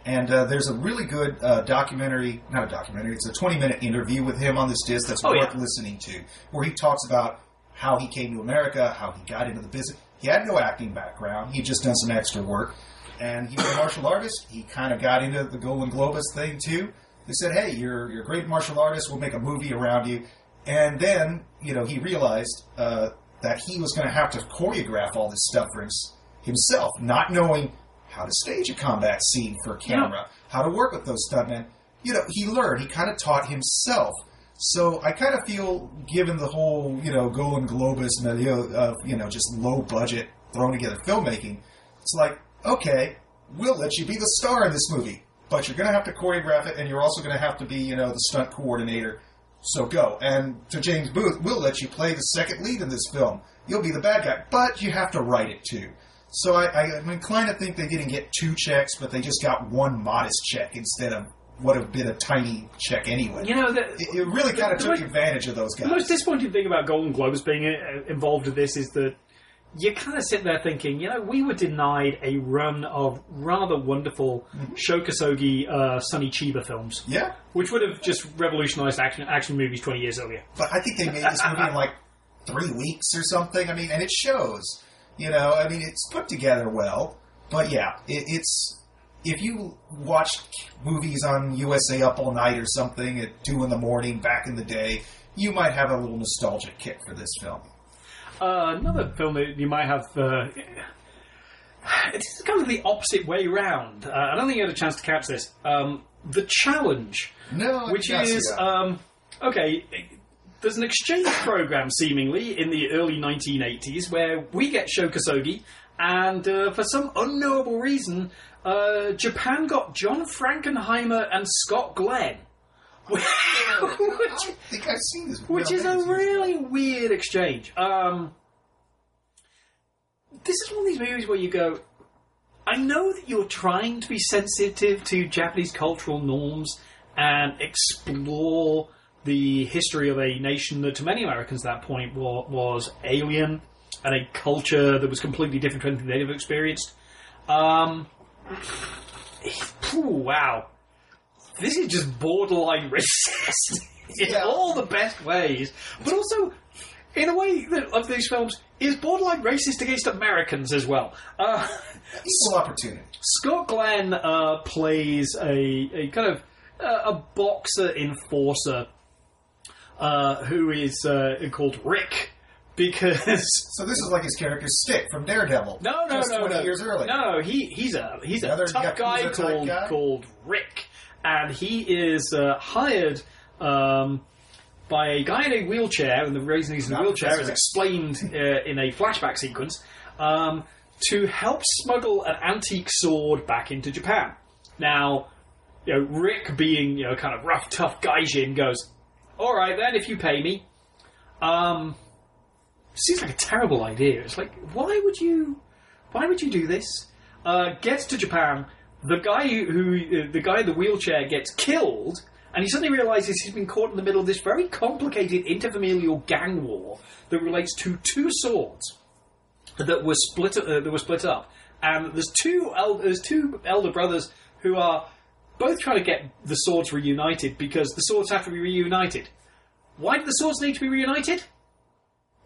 [SPEAKER 3] And uh, there's a really good uh, documentary, not a documentary, it's a 20 minute interview with him on this disc that's
[SPEAKER 1] Oh,
[SPEAKER 3] worth
[SPEAKER 1] yeah.
[SPEAKER 3] listening to, where he talks about how he came to America, how he got into the business. He had no acting background, he'd just done some extra work. And he was a martial artist. He kind of got into the Golan-Globus thing too. They said, "Hey, you're you're a great martial artist. We'll make a movie around you." And then, you know, he realized uh, that he was going to have to choreograph all this stuff for hims- himself, not knowing how to stage a combat scene for camera, how to work with those stuntmen. You know, he learned. He kind of taught himself. So I kind of feel, given the whole, you know, Golan-Globus milieu of, you know, just low budget, thrown together filmmaking, it's like, okay, we'll let you be the star in this movie, but you're going to have to choreograph it, and you're also going to have to be, you know, the stunt coordinator. So go. And to James Booth, we'll let you play the second lead in this film. You'll be the bad guy, but you have to write it too. So I, I, I'm inclined to think they didn't get two checks, but they just got one modest check instead of what have been a tiny check anyway.
[SPEAKER 1] You know, the,
[SPEAKER 3] It, it really kind of took
[SPEAKER 1] most-
[SPEAKER 3] advantage of those guys.
[SPEAKER 1] the most disappointing thing about Golan-Globus being uh, involved with this is that you kind of sit there thinking, you know, we were denied a run of rather wonderful
[SPEAKER 3] Mm-hmm.
[SPEAKER 1] Sho Kosugi uh, Sonny Chiba films,
[SPEAKER 3] yeah,
[SPEAKER 1] which would have just revolutionized action action movies 20 years earlier.
[SPEAKER 3] but I think they made this movie in like three weeks or something. I mean, and it shows. You know, I mean, it's put together well, but yeah, it, it's if you watched movies on USA Up All Night or something at two in the morning back in the day, you might have a little nostalgic kick for this film.
[SPEAKER 1] Uh, another film that you might have. Uh, it's kind of the opposite way round. Uh, I don't think you had a chance to catch this. Um, the Challenge,
[SPEAKER 3] No,
[SPEAKER 1] which is um, okay. There's an exchange program seemingly in the early 1980s where we get Sho Kosugi, and uh, for some unknowable reason, uh, Japan got John Frankenheimer and Scott Glenn. [laughs] which
[SPEAKER 3] I think I've seen this,
[SPEAKER 1] which is a really weird exchange. Um, this is one of these movies where you go, I know that you're trying to be sensitive to Japanese cultural norms and explore the history of a nation that to many Americans at that point wa- was alien and a culture that was completely different to anything they'd ever experienced. Um, phew, wow. This is just borderline [laughs] racist in
[SPEAKER 3] Yeah.
[SPEAKER 1] all the best ways, but also in a way that of these films is borderline racist against Americans as well. Uh, [laughs]
[SPEAKER 3] Equal opportunity.
[SPEAKER 1] Scott Glenn uh, plays a, a kind of uh, a boxer enforcer uh, who is uh, called Rick because [laughs]
[SPEAKER 2] So this is like his character's stick from Daredevil.
[SPEAKER 1] no, no,
[SPEAKER 2] just
[SPEAKER 1] no,
[SPEAKER 2] 20
[SPEAKER 1] no,
[SPEAKER 2] years earlier.
[SPEAKER 1] no, he he's a he's a
[SPEAKER 2] Another
[SPEAKER 1] tough guy
[SPEAKER 2] Yakuza-type
[SPEAKER 1] called
[SPEAKER 2] guy?
[SPEAKER 1] called Rick, and he is uh, hired. Um, by a guy in a wheelchair, and the reason he's in a
[SPEAKER 2] Not
[SPEAKER 1] wheelchair is
[SPEAKER 2] Professor X.
[SPEAKER 1] explained [laughs] uh, in a flashback sequence, um, to help smuggle an antique sword back into Japan. Now, you know, Rick, being you know kind of rough, tough gaijin, goes, "All right then, if you pay me." Um, seems like a terrible idea. It's like, why would you, why would you do this? Uh, gets to Japan, the guy who, uh, the guy in the wheelchair gets killed, and he suddenly realizes he's been caught in the middle of this very complicated interfamilial gang war that relates to two swords that were split uh, that were split up, and there's two el- there's two elder brothers who are both trying to get the swords reunited because the swords have to be reunited. Why do the swords need to be reunited?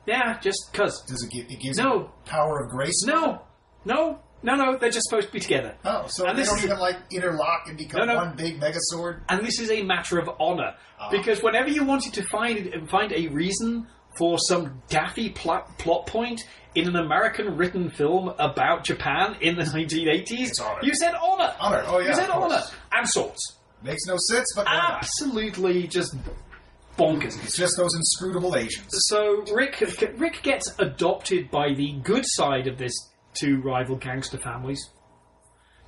[SPEAKER 1] Yeah, just cause.
[SPEAKER 2] Does it give it gives
[SPEAKER 1] No.
[SPEAKER 2] power of grace?
[SPEAKER 1] No, no, no, no. They're just supposed to be together.
[SPEAKER 2] Oh, so
[SPEAKER 1] And
[SPEAKER 2] they
[SPEAKER 1] this
[SPEAKER 2] don't
[SPEAKER 1] is-
[SPEAKER 2] even like interlock and become
[SPEAKER 1] No, no.
[SPEAKER 2] one big mega sword?
[SPEAKER 1] and this is a matter of honor
[SPEAKER 2] Ah.
[SPEAKER 1] because whenever you wanted to find find a reason for some daffy plot, plot point in an American written film about Japan in the [laughs] 1980s,
[SPEAKER 2] honor.
[SPEAKER 1] you said honor.
[SPEAKER 2] Honor, oh yeah.
[SPEAKER 1] you said honor and swords.
[SPEAKER 2] Makes no sense, but?
[SPEAKER 1] Absolutely, just bonkers.
[SPEAKER 2] It's just those inscrutable Asians.
[SPEAKER 1] So Rick Rick gets adopted by the good side of this two rival gangster families.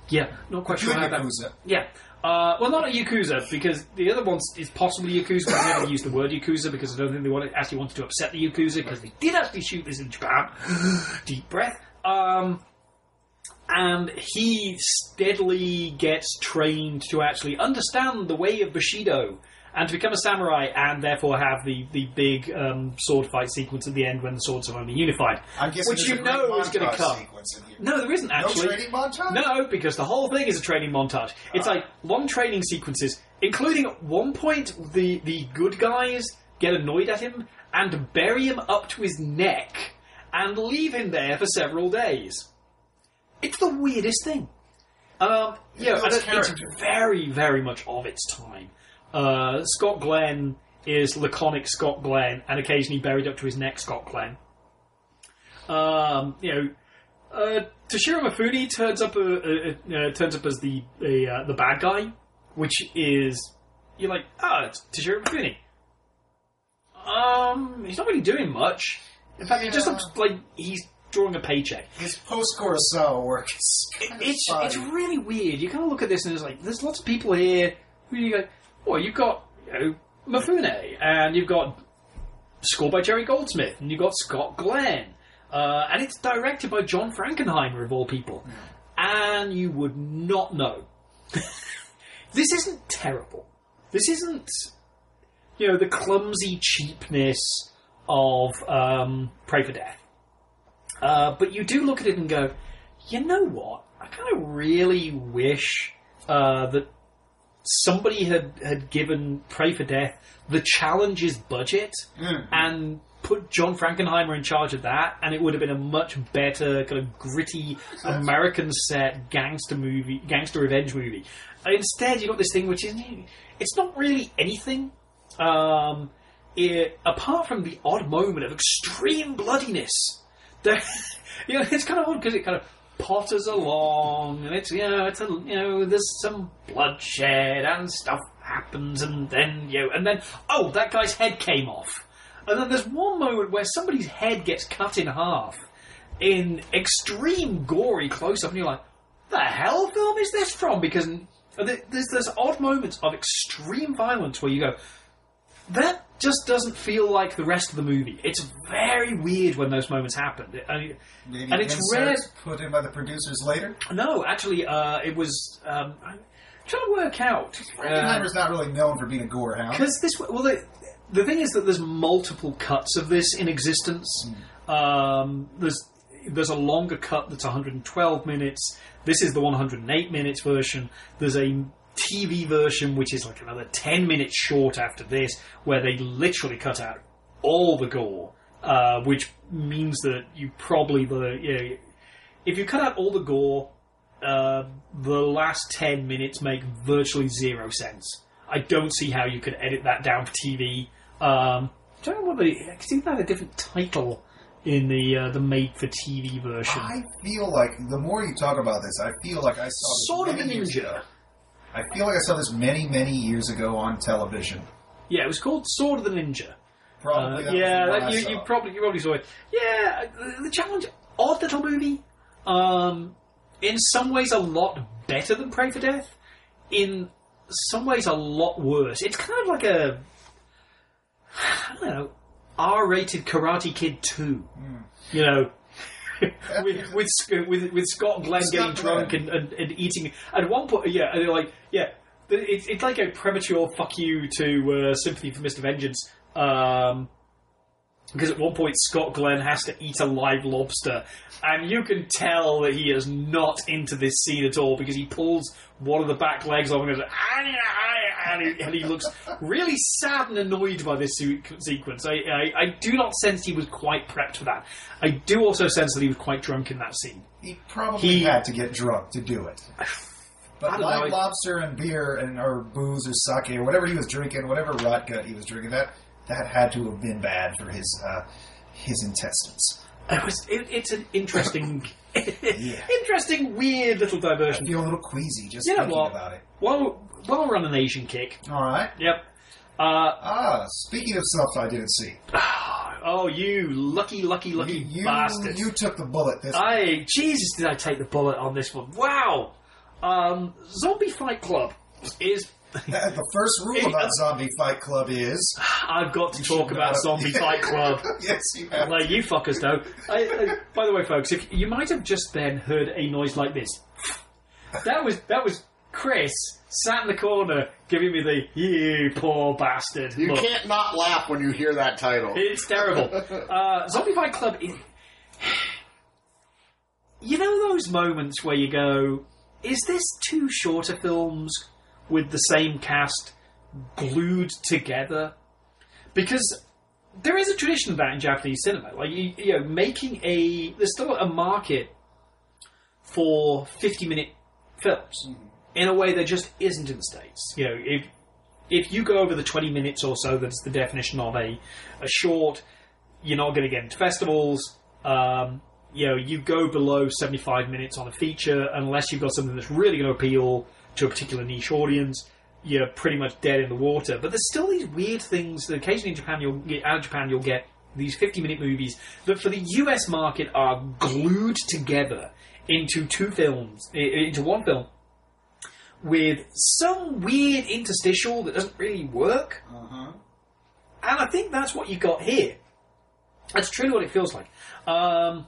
[SPEAKER 1] Yeah, not quite sure how that.
[SPEAKER 2] Yakuza.
[SPEAKER 1] Yeah. Uh, well, not a Yakuza, because the other one is possibly Yakuza, but I never used the word Yakuza because I don't think they actually wanted to upset the Yakuza, because they did actually shoot this in Japan. [gasps] Deep breath. Um, and he steadily gets trained to actually understand the way of Bushido and to become a samurai and therefore have the, the big um, sword fight sequence at the end when the swords are only unified.
[SPEAKER 2] I'm guessing
[SPEAKER 1] Which you know is going to come.
[SPEAKER 2] sequence in here.
[SPEAKER 1] No, there isn't actually.
[SPEAKER 2] No training montage?
[SPEAKER 1] No, because the whole thing is a training montage. It's like long training sequences, including at one point the the good guys get annoyed at him and bury him up to his neck and leave him there for several days. It's the weirdest thing. Um, yeah, it's very, very much of its time. Uh, Scott Glenn is laconic Scott Glenn, and occasionally buried up to his neck Scott Glenn. Um, you know, uh, Toshiro Mifune turns up uh, uh, uh, turns up as the the, uh, the bad guy, which is you're like, ah, it's Toshiro Mifune. Um, he's not really doing much. In fact, he just looks like he's drawing a paycheck.
[SPEAKER 2] His post Kurosawa work is of
[SPEAKER 1] It's it's really weird. You kind of look at this and it's like, there's lots of people here who you go, well, you've got you know Mifune, and you've got scored by Jerry Goldsmith, and you've got Scott Glenn, uh, and it's directed by John Frankenheimer of all people, and you would not know. [laughs] this isn't terrible. This isn't you know the clumsy cheapness of um, Pray for Death. Uh, but you do look at it and go, you know what? I kind of really wish uh, that somebody had, had given Pray for Death the challenges budget
[SPEAKER 2] Mm.
[SPEAKER 1] and put John Frankenheimer in charge of that, and it would have been a much better kind of gritty American set gangster movie, gangster revenge movie. And instead, you got this thing which is it's not really anything. Um, it, apart from the odd moment of extreme bloodiness, there, [laughs] you know, it's kind of odd because it kind of potters along, and it's you know, it's a you know, there's some bloodshed and stuff happens, and then you know, and then oh, that guy's head came off, and then there's one moment where somebody's head gets cut in half in extreme gory close up, and you're like, the hell film is this from? Because there's there's odd moments of extreme violence where you go, that just doesn't feel like the rest of the movie. It's very weird when those moments happen. I mean,
[SPEAKER 2] Maybe
[SPEAKER 1] and it's
[SPEAKER 2] inserts put in by the producers later.
[SPEAKER 1] no, actually, uh, it was. Um, I'm trying to work out
[SPEAKER 2] Frankenheimer's not really known for being a gore hound.
[SPEAKER 1] because this. Well, the, the thing is that there's multiple cuts of this in existence. Um, there's there's a longer cut that's 112 minutes. This is the 108 minutes version. There's a TV version which is like another 10 minutes short after this, where they literally cut out all the gore, uh, which means that you probably the you know, if you cut out all the gore, uh, the last 10 minutes make virtually zero sense. I don't see how you could edit that down for TV. Um, I don't know what whether because it had a different title in the uh, the made for TV version.
[SPEAKER 2] I feel like the more you talk about this, I feel like I saw
[SPEAKER 1] Sword of the Ninja.
[SPEAKER 2] I feel like I saw this many, many years ago on television.
[SPEAKER 1] Yeah, it was called Sword of the Ninja.
[SPEAKER 2] Probably.
[SPEAKER 1] Uh,
[SPEAKER 2] that
[SPEAKER 1] yeah, that, you, you probably you probably saw it. Yeah, the, the challenge, odd little movie. Um, in some ways, a lot better than Pray for Death. In some ways, a lot worse. It's kind of like a I don't know R-rated Karate Kid Two.
[SPEAKER 2] Hmm.
[SPEAKER 1] You know. With, with with with Scott Glenn
[SPEAKER 2] Scott
[SPEAKER 1] getting
[SPEAKER 2] Glenn.
[SPEAKER 1] drunk and, and, and eating at one point, yeah, and they're like, yeah, it's it's like a premature fuck you to uh, Sympathy for Mr. Vengeance, um, because at one point Scott Glenn has to eat a live lobster, and you can tell that he is not into this scene at all because he pulls one of the back legs off and goes, "Ah, ah, yeah," and he, and he looks really sad and annoyed by this se- sequence. I, I I do not sense he was quite prepped for that. I do also sense that he was quite drunk in that scene.
[SPEAKER 2] He probably
[SPEAKER 1] He-
[SPEAKER 2] had to get drunk to do it.
[SPEAKER 1] I
[SPEAKER 2] But
[SPEAKER 1] don't
[SPEAKER 2] live
[SPEAKER 1] know.
[SPEAKER 2] lobster and beer and or booze or sake or whatever he was drinking, whatever rot gut he was drinking, that that had to have been bad for his uh, his intestines.
[SPEAKER 1] It was. It, it's an interesting, [laughs] interesting, weird little
[SPEAKER 2] I
[SPEAKER 1] diversion.
[SPEAKER 2] feel a little queasy just
[SPEAKER 1] You know
[SPEAKER 2] thinking
[SPEAKER 1] what?
[SPEAKER 2] about it.
[SPEAKER 1] While we're on an Asian kick,
[SPEAKER 2] All right.
[SPEAKER 1] yep. Uh,
[SPEAKER 2] Ah, speaking of stuff I didn't see, [sighs]
[SPEAKER 1] oh, you lucky, lucky, lucky
[SPEAKER 2] you you,
[SPEAKER 1] bastard!
[SPEAKER 2] you took the bullet this
[SPEAKER 1] I Jesus, did I take the bullet on this one? Wow. Um, Zombie Fight Club is. [laughs]
[SPEAKER 2] the first rule about Zombie Fight Club is [sighs]
[SPEAKER 1] I've got to talk about Zombie Fight [laughs] Club.
[SPEAKER 2] yes, you have.
[SPEAKER 1] Like you fuckers know. I, I, by the way, folks, if you might have just then heard a noise like this, that was that was Chris sat in the corner giving me the "you poor bastard."
[SPEAKER 4] You
[SPEAKER 1] look.
[SPEAKER 4] can't not laugh when you hear that title.
[SPEAKER 1] It's terrible. [laughs] Uh, Zombie Fight Club. Is, you know those moments where you go, "Is this two shorter films with the same cast glued together?" Because there is a tradition of that in Japanese cinema. Like you, you know, making a there's still a market for 50 minute films in a way there just isn't in the states. You know, if if you go over the 20 minutes or so, that's the definition of a, a short, you're not going to get into festivals. Um, you know, you go below 75 minutes on a feature unless you've got something that's really going to appeal to a particular niche audience. You're pretty much dead in the water. But there's still these weird things that occasionally in Japan, you'll get, out of Japan, you'll get these 50 minute movies that for the US market are glued together into two films, into one film with some weird interstitial that doesn't really work.
[SPEAKER 2] Uh-huh.
[SPEAKER 1] And I think that's what you got here. That's truly what it feels like. Um,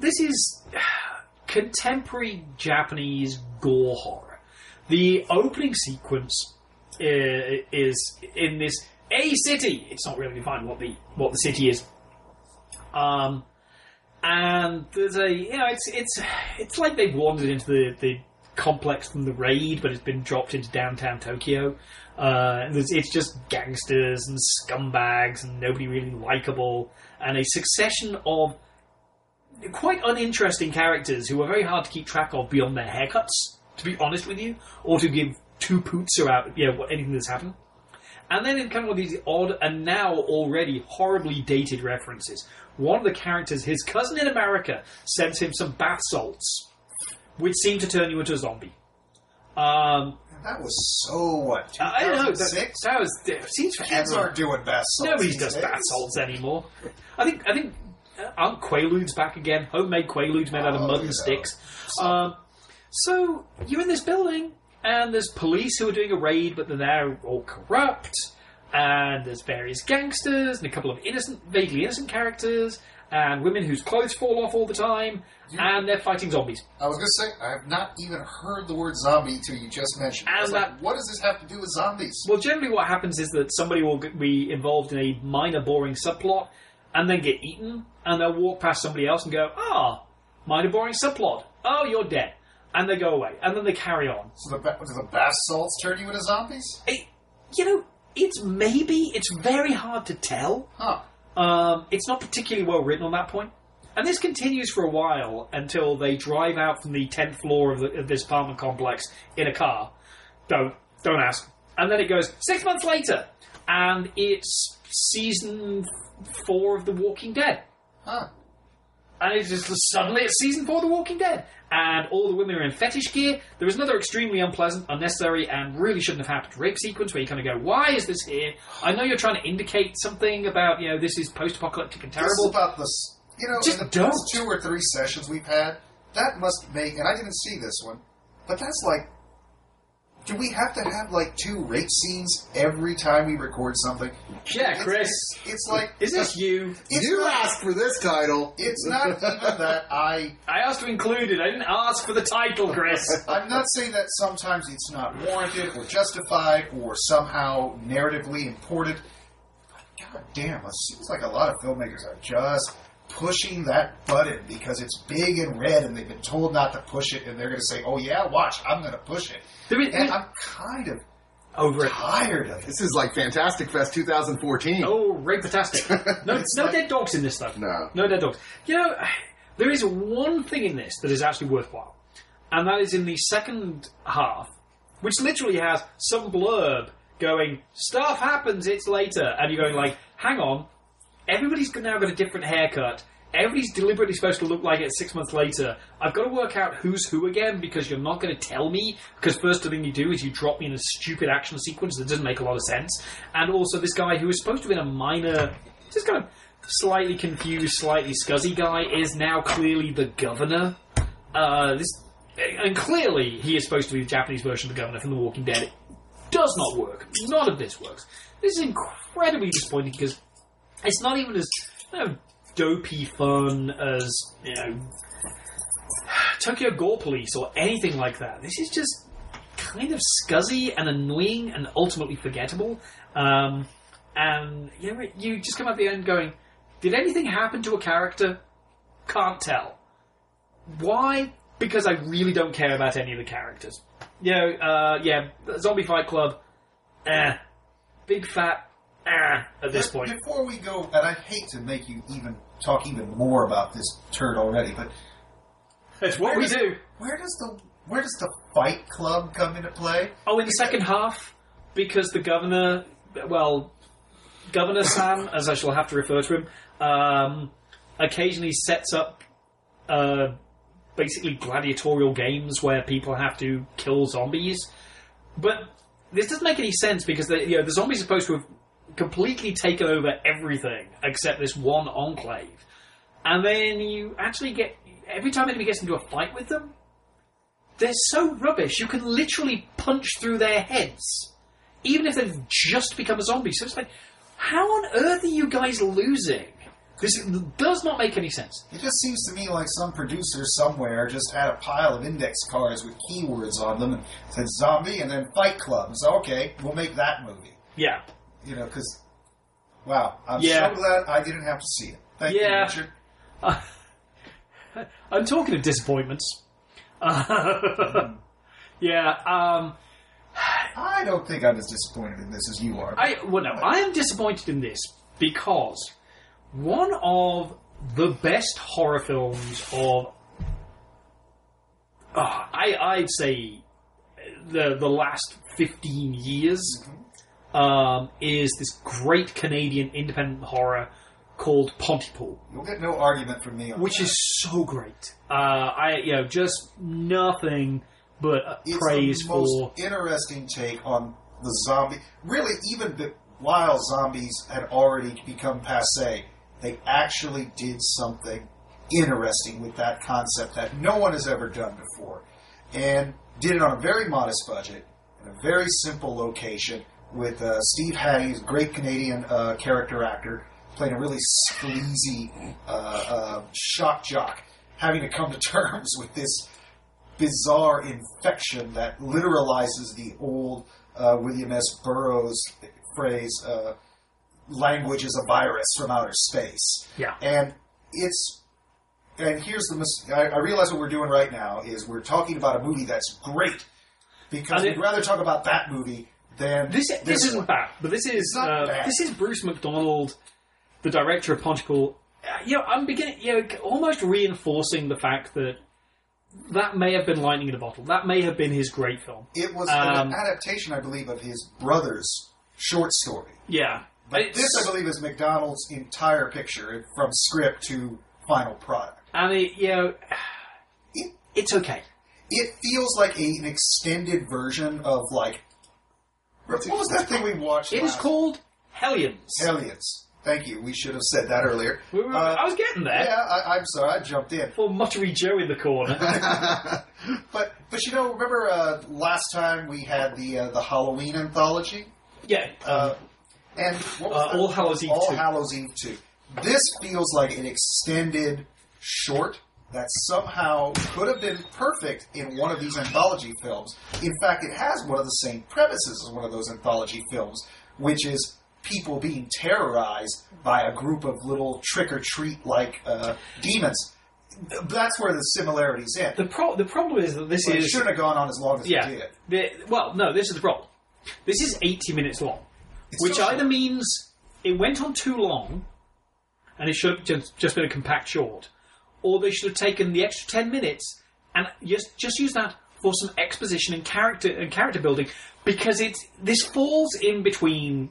[SPEAKER 1] this is [sighs] contemporary Japanese gore horror. The opening sequence uh, is in this a city. It's not really defined what the what the city is. Um, and there's a you know it's it's it's like they've wandered into the the complex from the raid, but it's been dropped into downtown Tokyo. Uh, it's just gangsters and scumbags and nobody really likable, and a succession of quite uninteresting characters who are very hard to keep track of beyond their haircuts. To be honest with you, or to give two poots about you know anything that's happened. And then in kind of one of these odd and now already horribly dated references. One of the characters, his cousin in America, sends him some bath salts, which seem to turn you into a zombie. Um,
[SPEAKER 2] That was so what?
[SPEAKER 1] I don't know. That, that was it seems
[SPEAKER 2] Kids
[SPEAKER 1] forever.
[SPEAKER 2] aren't doing bath salts.
[SPEAKER 1] Nobody
[SPEAKER 2] these
[SPEAKER 1] does
[SPEAKER 2] days.
[SPEAKER 1] bath salts anymore. I think I think uh, aren't Quaaludes back again? Homemade Quaaludes made out of
[SPEAKER 2] Oh,
[SPEAKER 1] mud
[SPEAKER 2] you
[SPEAKER 1] and
[SPEAKER 2] know.
[SPEAKER 1] sticks. Um, so you're in this building, and there's police who are doing a raid, but they're there all corrupt. And there's various gangsters and a couple of innocent, vaguely innocent characters, and women whose clothes fall off all the time, and they're fighting zombies.
[SPEAKER 3] I was going to say, I have not even heard the word zombie until you just mentioned it. I was
[SPEAKER 1] And
[SPEAKER 3] like,
[SPEAKER 1] that-
[SPEAKER 3] what does this have to do with zombies?
[SPEAKER 1] Well, generally, what happens is that somebody will be involved in a minor, boring subplot and then get eaten, and they'll walk past somebody else and go, "Ah, minor, boring subplot. Oh, you're dead," and they go away, and then they carry on.
[SPEAKER 3] So the, ba- do the bath salts turn you into zombies?
[SPEAKER 1] It, you know, it's maybe it's very hard to tell.
[SPEAKER 3] Huh.
[SPEAKER 1] Um, it's not particularly well written on that point. And this continues for a while until they drive out from the 10th floor of, the, of this apartment complex in a car. Don't, don't ask. and then it goes six months later, and it's season four of The Walking Dead.
[SPEAKER 3] Huh.
[SPEAKER 1] And it's just suddenly it's season four of The Walking Dead. And all the women are in fetish gear. There was another extremely unpleasant, unnecessary, and really shouldn't have happened rape sequence where you kind of go, why is this here? I know you're trying to indicate something about, you know, this is post apocalyptic and
[SPEAKER 3] This is
[SPEAKER 1] terrible.
[SPEAKER 3] about this. You know,
[SPEAKER 1] Just
[SPEAKER 3] in the
[SPEAKER 1] don't.
[SPEAKER 3] two or three sessions we've had, that must make, and I didn't see this one, but that's like, do we have to have like two rape scenes every time we record something?
[SPEAKER 1] Yeah,
[SPEAKER 3] It's-
[SPEAKER 1] Chris.
[SPEAKER 3] It's, it's like,
[SPEAKER 1] Is this you?
[SPEAKER 4] You
[SPEAKER 3] not,
[SPEAKER 4] asked for this title.
[SPEAKER 3] It's not even that I. [laughs]
[SPEAKER 1] I asked to include it. I didn't ask for the title, Chris. [laughs]
[SPEAKER 3] I'm not saying that sometimes it's not warranted or justified or somehow narratively important. But god damn, it seems like a lot of filmmakers are just pushing that button because it's big and red and they've been told not to push it and they're going to say, oh yeah, watch, I'm going to push it.
[SPEAKER 1] There is-
[SPEAKER 3] And I'm kind of
[SPEAKER 1] Over it.
[SPEAKER 3] tired of it.
[SPEAKER 4] This is like Fantastic Fest 2014.
[SPEAKER 1] Oh, rape fantastic. [laughs] No, no
[SPEAKER 3] like-
[SPEAKER 1] dead dogs in this, though.
[SPEAKER 4] No.
[SPEAKER 1] No dead dogs. You know, there is one thing in this that is actually worthwhile, and that is in the second half, which literally has some blurb going, stuff happens, it's later, and you're going like, hang on, everybody's now got a different haircut. Everybody's deliberately supposed to look like it six months later. I've got to work out who's who again because you're not going to tell me. Because first thing you do is you drop me in a stupid action sequence that doesn't make a lot of sense. And also, this guy who is supposed to be a minor, just kind of slightly confused, slightly scuzzy guy is now clearly the governor. Uh, this, and clearly he is supposed to be the Japanese version of the governor from The Walking Dead. It does not work. None of this works. This is incredibly disappointing because it's not even as you know, dopey fun as you know Tokyo Gore Police or anything like that. This is just kind of scuzzy and annoying and ultimately forgettable. Um, and you know, you just come at the end going, "Did anything happen to a character? Can't tell. Why? Because I really don't care about any of the characters. You know, uh, yeah, Zombie Fight Club, eh, big fat, eh, at this
[SPEAKER 3] But
[SPEAKER 1] point.
[SPEAKER 3] Before we go, and I hate to make you even talk even more about this turd already, but
[SPEAKER 1] That's what we
[SPEAKER 3] does-
[SPEAKER 1] do.
[SPEAKER 3] Where does the where does the Fight Club come into play?
[SPEAKER 1] Oh, in the second half, because the governor, well, Governor Sam, as I shall have to refer to him, um, occasionally sets up uh, basically gladiatorial games where people have to kill zombies. But this doesn't make any sense because the, you know, the zombies are supposed to have completely taken over everything except this one enclave. And then you actually get every time anybody gets into a fight with them, they're so rubbish. You can literally punch through their heads, even if they've just become a zombie. So it's like, how on earth are you guys losing? This does not make any sense.
[SPEAKER 3] It just seems to me like some producer somewhere just had a pile of index cards with keywords on them and said zombie and then Fight Club. So okay, we'll make that movie.
[SPEAKER 1] Yeah,
[SPEAKER 3] You know, because wow, I'm
[SPEAKER 1] Yeah.
[SPEAKER 3] so glad I didn't have to see it. Thank you,
[SPEAKER 1] Yeah.
[SPEAKER 3] Richard. [laughs]
[SPEAKER 1] I'm talking of disappointments. Uh, [laughs] yeah, um,
[SPEAKER 3] I don't think I'm as disappointed in this as you are.
[SPEAKER 1] I well no, I am disappointed in this because one of the best horror films of ah, I I'd say the the last fifteen years um, is this great Canadian independent horror called Pontypool
[SPEAKER 3] You'll get no argument from me on
[SPEAKER 1] which
[SPEAKER 3] that.
[SPEAKER 1] is so great. Uh, I you know just nothing but
[SPEAKER 3] it's
[SPEAKER 1] praise
[SPEAKER 3] the most
[SPEAKER 1] for
[SPEAKER 3] interesting take on the zombie. Really, even the, while zombies had already become passe, they actually did something interesting with that concept that no one has ever done before, and did it on a very modest budget in a very simple location with uh, Stephen McHattie's great Canadian uh, character actor playing a really sleazy uh, uh, shock jock, having to come to [laughs] terms with this bizarre infection that literalizes the old uh, William S. Burroughs phrase, uh, language is a virus from outer space.
[SPEAKER 1] yeah
[SPEAKER 3] And it's, and here's the, mis- I, I realize what we're doing right now is we're talking about a movie that's great because we'd rather talk about that movie than
[SPEAKER 1] This this, isn't
[SPEAKER 3] one.
[SPEAKER 1] bad, but this is uh, this is Bruce McDonald, the director of Pontypool. Uh, you know, I'm beginning, you know, almost reinforcing the fact that that may have been lightning in a bottle. That may have been his great film.
[SPEAKER 5] It was
[SPEAKER 1] Um,
[SPEAKER 5] an adaptation, I believe, of his brother's short story.
[SPEAKER 1] Yeah,
[SPEAKER 5] But
[SPEAKER 1] It's-
[SPEAKER 5] this, I believe, is McDonald's entire picture from script to final product.
[SPEAKER 1] I mean, you know,
[SPEAKER 5] It,
[SPEAKER 1] it's okay.
[SPEAKER 5] it feels like a, an extended version of like what was that thing we watched?
[SPEAKER 1] It is
[SPEAKER 5] last-
[SPEAKER 1] called Hellions.
[SPEAKER 5] Hellions. Thank you. We should have said that earlier.
[SPEAKER 1] We were-
[SPEAKER 5] Uh,
[SPEAKER 1] I was getting there.
[SPEAKER 5] Yeah, I, I'm sorry, I jumped in.
[SPEAKER 1] For Muttery Joe in the corner. [laughs] [laughs]
[SPEAKER 5] But but you know, remember uh, last time we had the uh, the Halloween anthology,
[SPEAKER 1] yeah.
[SPEAKER 5] uh, and what was
[SPEAKER 1] Uh,
[SPEAKER 5] that?
[SPEAKER 1] All Hallows Eve
[SPEAKER 5] All
[SPEAKER 1] 2.
[SPEAKER 5] Hallows Eve two. This feels like an extended short that somehow could have been perfect in one of these anthology films. In fact, it has one of the same premises as one of those anthology films, which is people being terrorized by a group of little trick or treat like uh, demons. That's where the similarities end.
[SPEAKER 1] the pro- the problem is that this
[SPEAKER 5] But it
[SPEAKER 1] is
[SPEAKER 5] shouldn't have gone on as long as
[SPEAKER 1] yeah.
[SPEAKER 5] it did.
[SPEAKER 1] The, well, no, this is the problem. This is 80 minutes long,
[SPEAKER 5] It's
[SPEAKER 1] which either means it went on too long and it should have just been a compact short, or they should have taken the extra 10 minutes and just just use that for some exposition and character and character building because it's this falls in between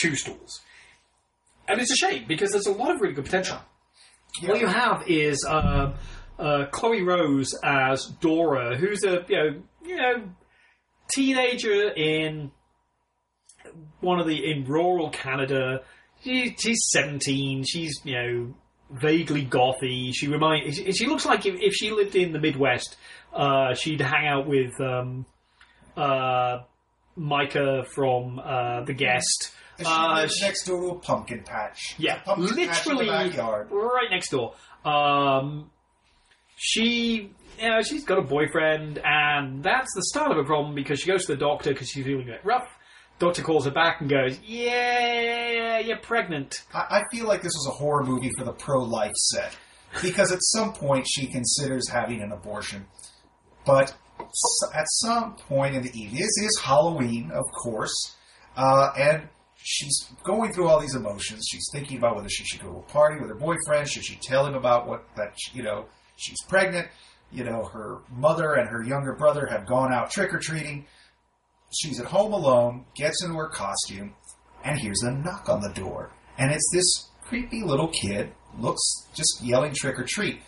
[SPEAKER 1] two stools. And it's a shame because there's a lot of really good potential. What you have is uh, uh, Chloe Rose as Dora, who's a you know you know teenager in one of the in rural Canada. She, she's seventeen. She's you know vaguely gothy. She remind she, she looks like if, if she lived in the Midwest, uh, she'd hang out with um, uh, Maika from uh, The Guest.
[SPEAKER 3] And she
[SPEAKER 1] Uh,
[SPEAKER 3] lives
[SPEAKER 1] she-
[SPEAKER 3] next door to a pumpkin patch.
[SPEAKER 1] yeah,
[SPEAKER 3] pumpkin patch
[SPEAKER 1] literally
[SPEAKER 3] backyard.
[SPEAKER 1] right next door. Um, she, you know, she's got a boyfriend, and that's the start of a problem because she goes to the doctor because she's feeling a bit rough. Doctor calls her back and goes, "Yeah, you're pregnant."
[SPEAKER 3] I, I feel like this was a horror movie for the pro-life set because at some point she considers having an abortion, but at some point in the evening, this is Halloween, of course, uh, and she's going through all these emotions. She's thinking about whether she should go to a party with her boyfriend. Should she tell him about what that you know she's pregnant? You know, her mother and her younger brother have gone out trick or treating. She's at home alone, gets into her costume, and hears a knock on the door. And it's this creepy little kid, looks just yelling trick or treat.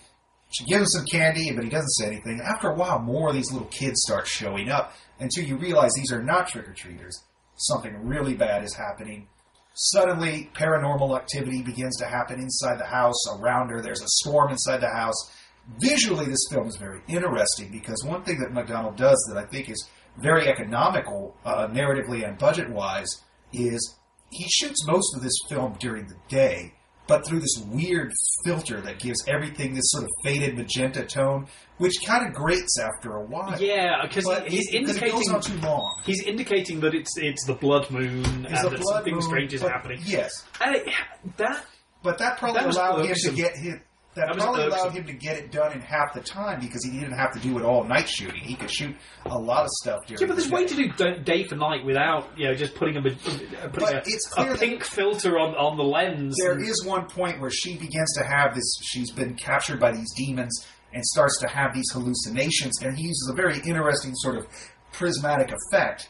[SPEAKER 3] She gives him some candy, but he doesn't say anything. After a while, more of these little kids start showing up until you realize these are not trick or treaters. Something really bad is happening. Suddenly, paranormal activity begins to happen inside the house, around her. There's a storm inside the house. Visually, this film is very interesting because one thing that McDonald does that I think is very economical, uh, narratively and budget wise, is he shoots most of this film during the day, but through this weird filter that gives everything this sort of faded magenta tone, which kind of grates after a while.
[SPEAKER 1] Yeah, because he's
[SPEAKER 3] 'cause it
[SPEAKER 1] indicating
[SPEAKER 3] goes on too long.
[SPEAKER 1] he's indicating that it's it's the blood moon
[SPEAKER 3] It's
[SPEAKER 1] and that something
[SPEAKER 3] moon,
[SPEAKER 1] strange is happening.
[SPEAKER 3] Yes,
[SPEAKER 1] And it, that
[SPEAKER 3] but that probably
[SPEAKER 1] That
[SPEAKER 3] allowed him to get his. That,
[SPEAKER 1] That
[SPEAKER 3] probably allowed him to get it done in half the time because he didn't have to do it all night shooting. He could shoot a lot of stuff during.
[SPEAKER 1] yeah, but there's
[SPEAKER 3] the
[SPEAKER 1] a way to do day- day for night without you know just putting a, uh,
[SPEAKER 3] putting
[SPEAKER 1] a,
[SPEAKER 3] it's
[SPEAKER 1] a
[SPEAKER 3] clear that-
[SPEAKER 1] pink filter on on the lens.
[SPEAKER 3] There
[SPEAKER 1] and-
[SPEAKER 3] is one point where she begins to have this. She's been captured by these demons and starts to have these hallucinations, and he uses a very interesting sort of prismatic effect.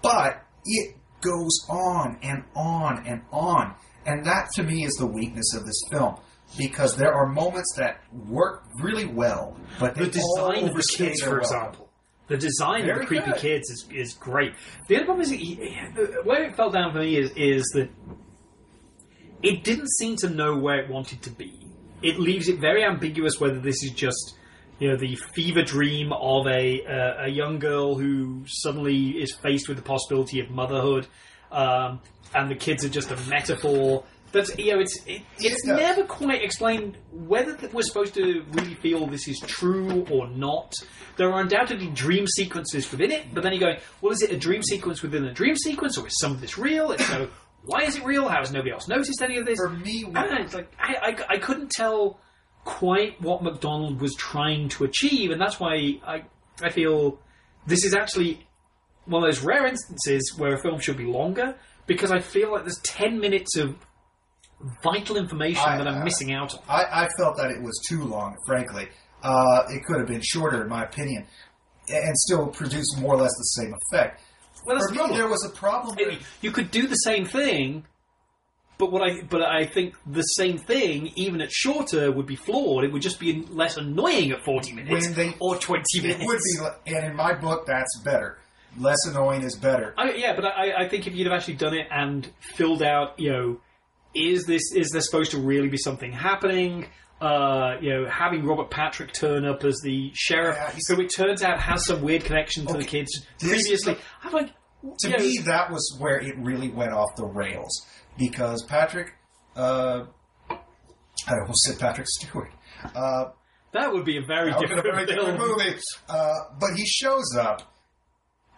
[SPEAKER 3] But it goes on and on and on, and that to me is the weakness of this film. Because there are moments that work really well, but
[SPEAKER 1] the design of the kids, for
[SPEAKER 3] welcome.
[SPEAKER 1] example. The design of the creepy
[SPEAKER 3] good.
[SPEAKER 1] kids is, is great. The other problem is, the- where it fell down for me is, is that it didn't seem to know where it wanted to be. It leaves it very ambiguous whether this is just, you know, the fever dream of a uh, a young girl who suddenly is faced with the possibility of motherhood, um, and the kids are just a metaphor. That's you know, it's it, it's
[SPEAKER 3] does.
[SPEAKER 1] Uh, never quite explained whether we're supposed to really feel this is true or not. There are undoubtedly dream sequences within it, but then you go, well, is it a dream sequence within a dream sequence, or is some of this real? If so, why is it real? How has nobody else noticed any of this?
[SPEAKER 3] For me,
[SPEAKER 1] I don't know. It's like I, I, I couldn't tell quite what McDonald was trying to achieve, and that's why I I feel this is actually one of those rare instances where a film should be longer because I feel like there's ten minutes of vital information
[SPEAKER 3] I-
[SPEAKER 1] that I'm
[SPEAKER 3] uh,
[SPEAKER 1] missing out on.
[SPEAKER 3] I, I felt that it was too long, frankly. Uh, it could have been shorter, in my opinion, and still produce more or less the same effect.
[SPEAKER 1] Well,
[SPEAKER 3] For
[SPEAKER 1] the
[SPEAKER 3] me, there was a problem
[SPEAKER 1] you could do the same thing, but what I but I think the same thing, even at shorter, would be flawed. It would just be less annoying at forty minutes
[SPEAKER 3] they-
[SPEAKER 1] or twenty minutes.
[SPEAKER 3] It would be, and in my book, that's better. Less annoying is better.
[SPEAKER 1] I, yeah, but I, I think if you'd have actually done it and filled out, you know, is this is there supposed to really be something happening? Uh, you know, having Robert Patrick turn up as the sheriff,
[SPEAKER 3] Yeah,
[SPEAKER 1] who it turns out has some weird connection to the
[SPEAKER 3] Okay,
[SPEAKER 1] kids
[SPEAKER 3] this-
[SPEAKER 1] previously. I'm like,
[SPEAKER 3] to
[SPEAKER 1] know,
[SPEAKER 3] me, that was where it really went off the rails because Patrick, uh, I almost said Patrick Stewart. Uh,
[SPEAKER 1] that would be a very
[SPEAKER 3] that would've been
[SPEAKER 1] different
[SPEAKER 3] a very different movie. Uh, but he shows up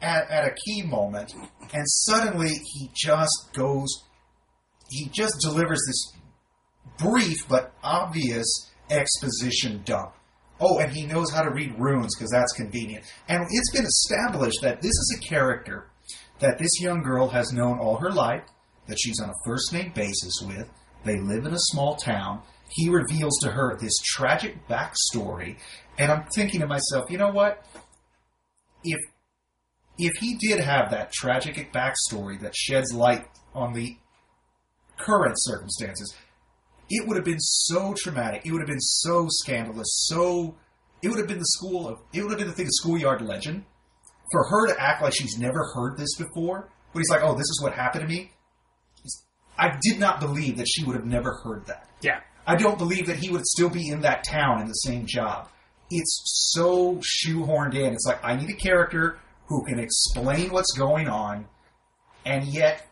[SPEAKER 3] at, at a key moment, and suddenly he just goes. He just delivers this brief but obvious exposition dump. Oh, and he knows how to read runes because that's convenient. And it's been established that this is a character that this young girl has known all her life, that she's on a first name basis with. They live in a small town. He reveals to her this tragic backstory, and I'm thinking to myself, you know what? If if he did have that tragic backstory that sheds light on the current circumstances, it would have been so traumatic. It would have been so scandalous. So it would have been the school of it would have been the thing of schoolyard legend for her to act like she's never heard this before. But he's like, "Oh, this is what happened to me." I did not believe that she would have never heard that.
[SPEAKER 1] Yeah,
[SPEAKER 3] I don't believe that he would still be in that town in the same job. It's so shoehorned in. It's like I need a character who can explain what's going on, and yet,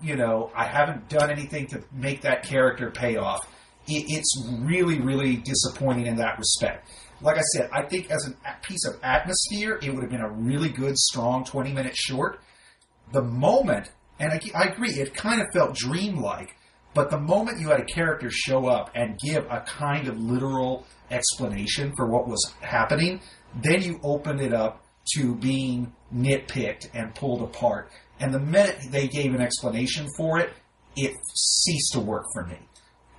[SPEAKER 3] you know, I haven't done anything to make that character pay off. It, it's really, really disappointing in that respect. Like I said, I think as a piece of atmosphere, it would have been a really good, strong twenty minute short. The moment, and I, I agree, it kind of felt dreamlike. But the moment you had a character show up and give a kind of literal explanation for what was happening, then you opened it up to being nitpicked and pulled apart. And the minute they gave an explanation for it, it ceased to work for me.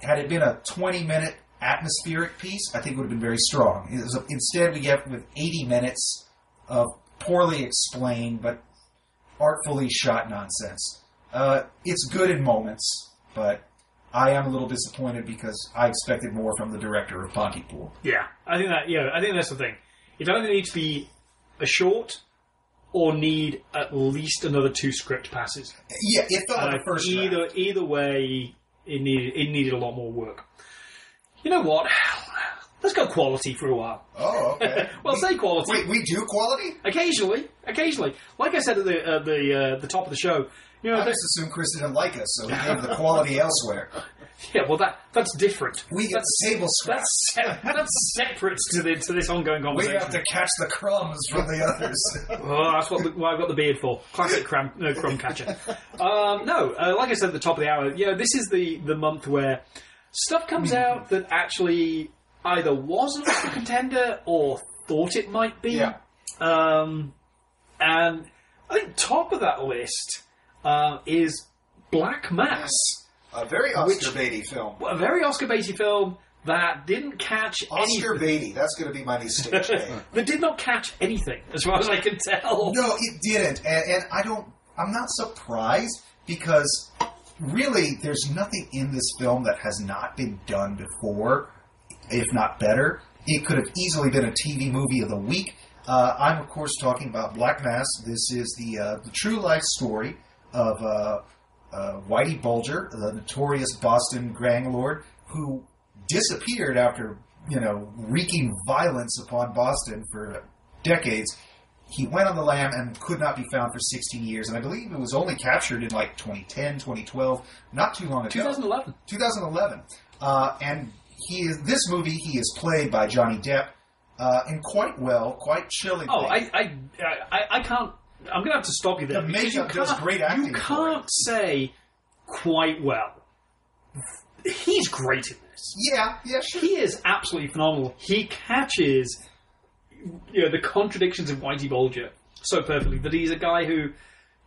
[SPEAKER 3] Had it been a 20 minute atmospheric piece, I think it would have been very strong. A- instead, we get with 80 minutes of poorly explained but artfully shot nonsense. Uh, it's good in moments, but I am a little disappointed because I expected more from the director of Pontypool.
[SPEAKER 1] yeah. I think that yeah, I think that's the thing. It either needs to be a short or need at least another two script passes.
[SPEAKER 3] Yeah, it felt like first
[SPEAKER 1] either
[SPEAKER 3] draft.
[SPEAKER 1] either way, it needed it needed a lot more work. You know what? Let's go quality for a while.
[SPEAKER 3] Oh, okay. [laughs]
[SPEAKER 1] Well,
[SPEAKER 3] we,
[SPEAKER 1] say quality.
[SPEAKER 3] Wait, we do quality?
[SPEAKER 1] Occasionally, occasionally, like I said at the uh, the uh, the top of the show, you know,
[SPEAKER 3] I just assumed Chris didn't like us, so he gave the quality elsewhere.
[SPEAKER 1] Yeah, well, that that's different.
[SPEAKER 3] We get
[SPEAKER 1] that's,
[SPEAKER 3] table scraps.
[SPEAKER 1] That's se- [laughs] that's separate to the to this ongoing conversation.
[SPEAKER 3] We
[SPEAKER 1] conversation.
[SPEAKER 3] have to catch the crumbs from the others. [laughs]
[SPEAKER 1] Oh, that's what, the, what I've got the beard for. Classic crumb, no, crumb catcher. Um, no, uh, like I said at the top of the hour, know, this is the, the month where stuff comes out that actually either wasn't a contender or thought it might be.
[SPEAKER 3] Yeah.
[SPEAKER 1] Um, and I think top of that list uh, is Black Mass,
[SPEAKER 6] A very Oscar Beatty film.
[SPEAKER 1] a very Oscar Beatty film that didn't catch
[SPEAKER 6] Oscar
[SPEAKER 1] anything.
[SPEAKER 6] Beatty. That's going to be my new stage [laughs] name.
[SPEAKER 1] that did not catch anything, as far as I can tell.
[SPEAKER 3] No, it didn't, and, and I don't. I'm not surprised because really, there's nothing in this film that has not been done before, if not better. It could have easily been a TV movie of the week. Uh, I'm of course talking about Black Mass. This is the uh, the true life story of uh, uh, Whitey Bulger, the notorious Boston gang lord, who disappeared after you know wreaking violence upon Boston for decades he went on the lam and could not be found for 16 years. And I believe it was only captured in like 2010, 2012, not too long ago.
[SPEAKER 1] 2011.
[SPEAKER 3] 2011. Uh, and he is, this movie, he is played by Johnny Depp, uh, and quite well, quite chillingly.
[SPEAKER 1] Oh, I, I, I, I can't. I'm going to have to stop you there.
[SPEAKER 3] The
[SPEAKER 1] because you
[SPEAKER 3] makeup does
[SPEAKER 1] can't-
[SPEAKER 3] great acting
[SPEAKER 1] You can't say quite well. He's great in this.
[SPEAKER 3] yeah, yeah, sure.
[SPEAKER 1] He is absolutely phenomenal. He catches you know the contradictions of Whitey Bulger so perfectly that he's a guy who,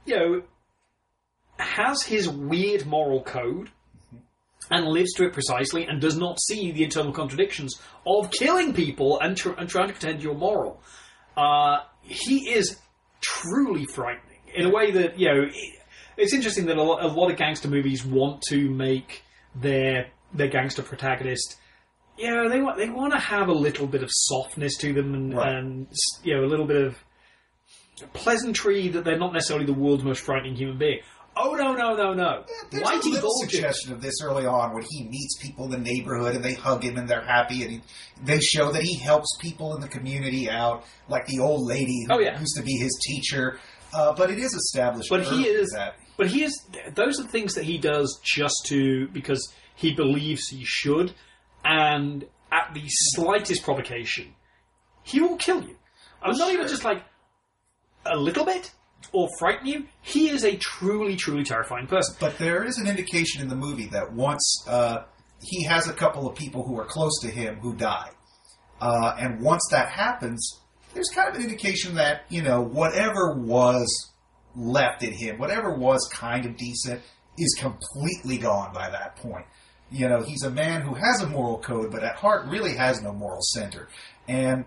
[SPEAKER 1] you know, has his weird moral code, and lives to it precisely and does not see the internal contradictions of killing people and, tr- and trying to pretend you're moral. Uh, he is truly frightening in a way that, you know, it- it's interesting that a lot, a lot of gangster movies want to make their their gangster protagonist you know, they want they want to have a little bit of softness to them and,
[SPEAKER 3] Right.
[SPEAKER 1] and you know a little bit of pleasantry that they're not necessarily the world's most frightening human being. Oh no no no no!
[SPEAKER 3] There's a
[SPEAKER 1] Whitey
[SPEAKER 3] little suggestion of this early on when he meets people in the neighborhood and they hug him and they're happy and he, they show that he helps people in the community out, like the old lady who
[SPEAKER 1] Oh, yeah.
[SPEAKER 3] used to be his teacher. Uh, but it is established.
[SPEAKER 1] But he is-
[SPEAKER 3] that
[SPEAKER 1] But he is. Those are things that he does just to because he believes he should, and at the slightest provocation, he will kill you. I'm not even just like a little bit or frighten you. He is a truly, truly terrifying person.
[SPEAKER 3] But there is an indication in the movie that once uh, he has a couple of people who are close to him who die, uh, and once that happens, there's kind of an indication that you know whatever was left in him, whatever was kind of decent, is completely gone by that point. You know, he's a man who has a moral code, but at heart really has no moral center, and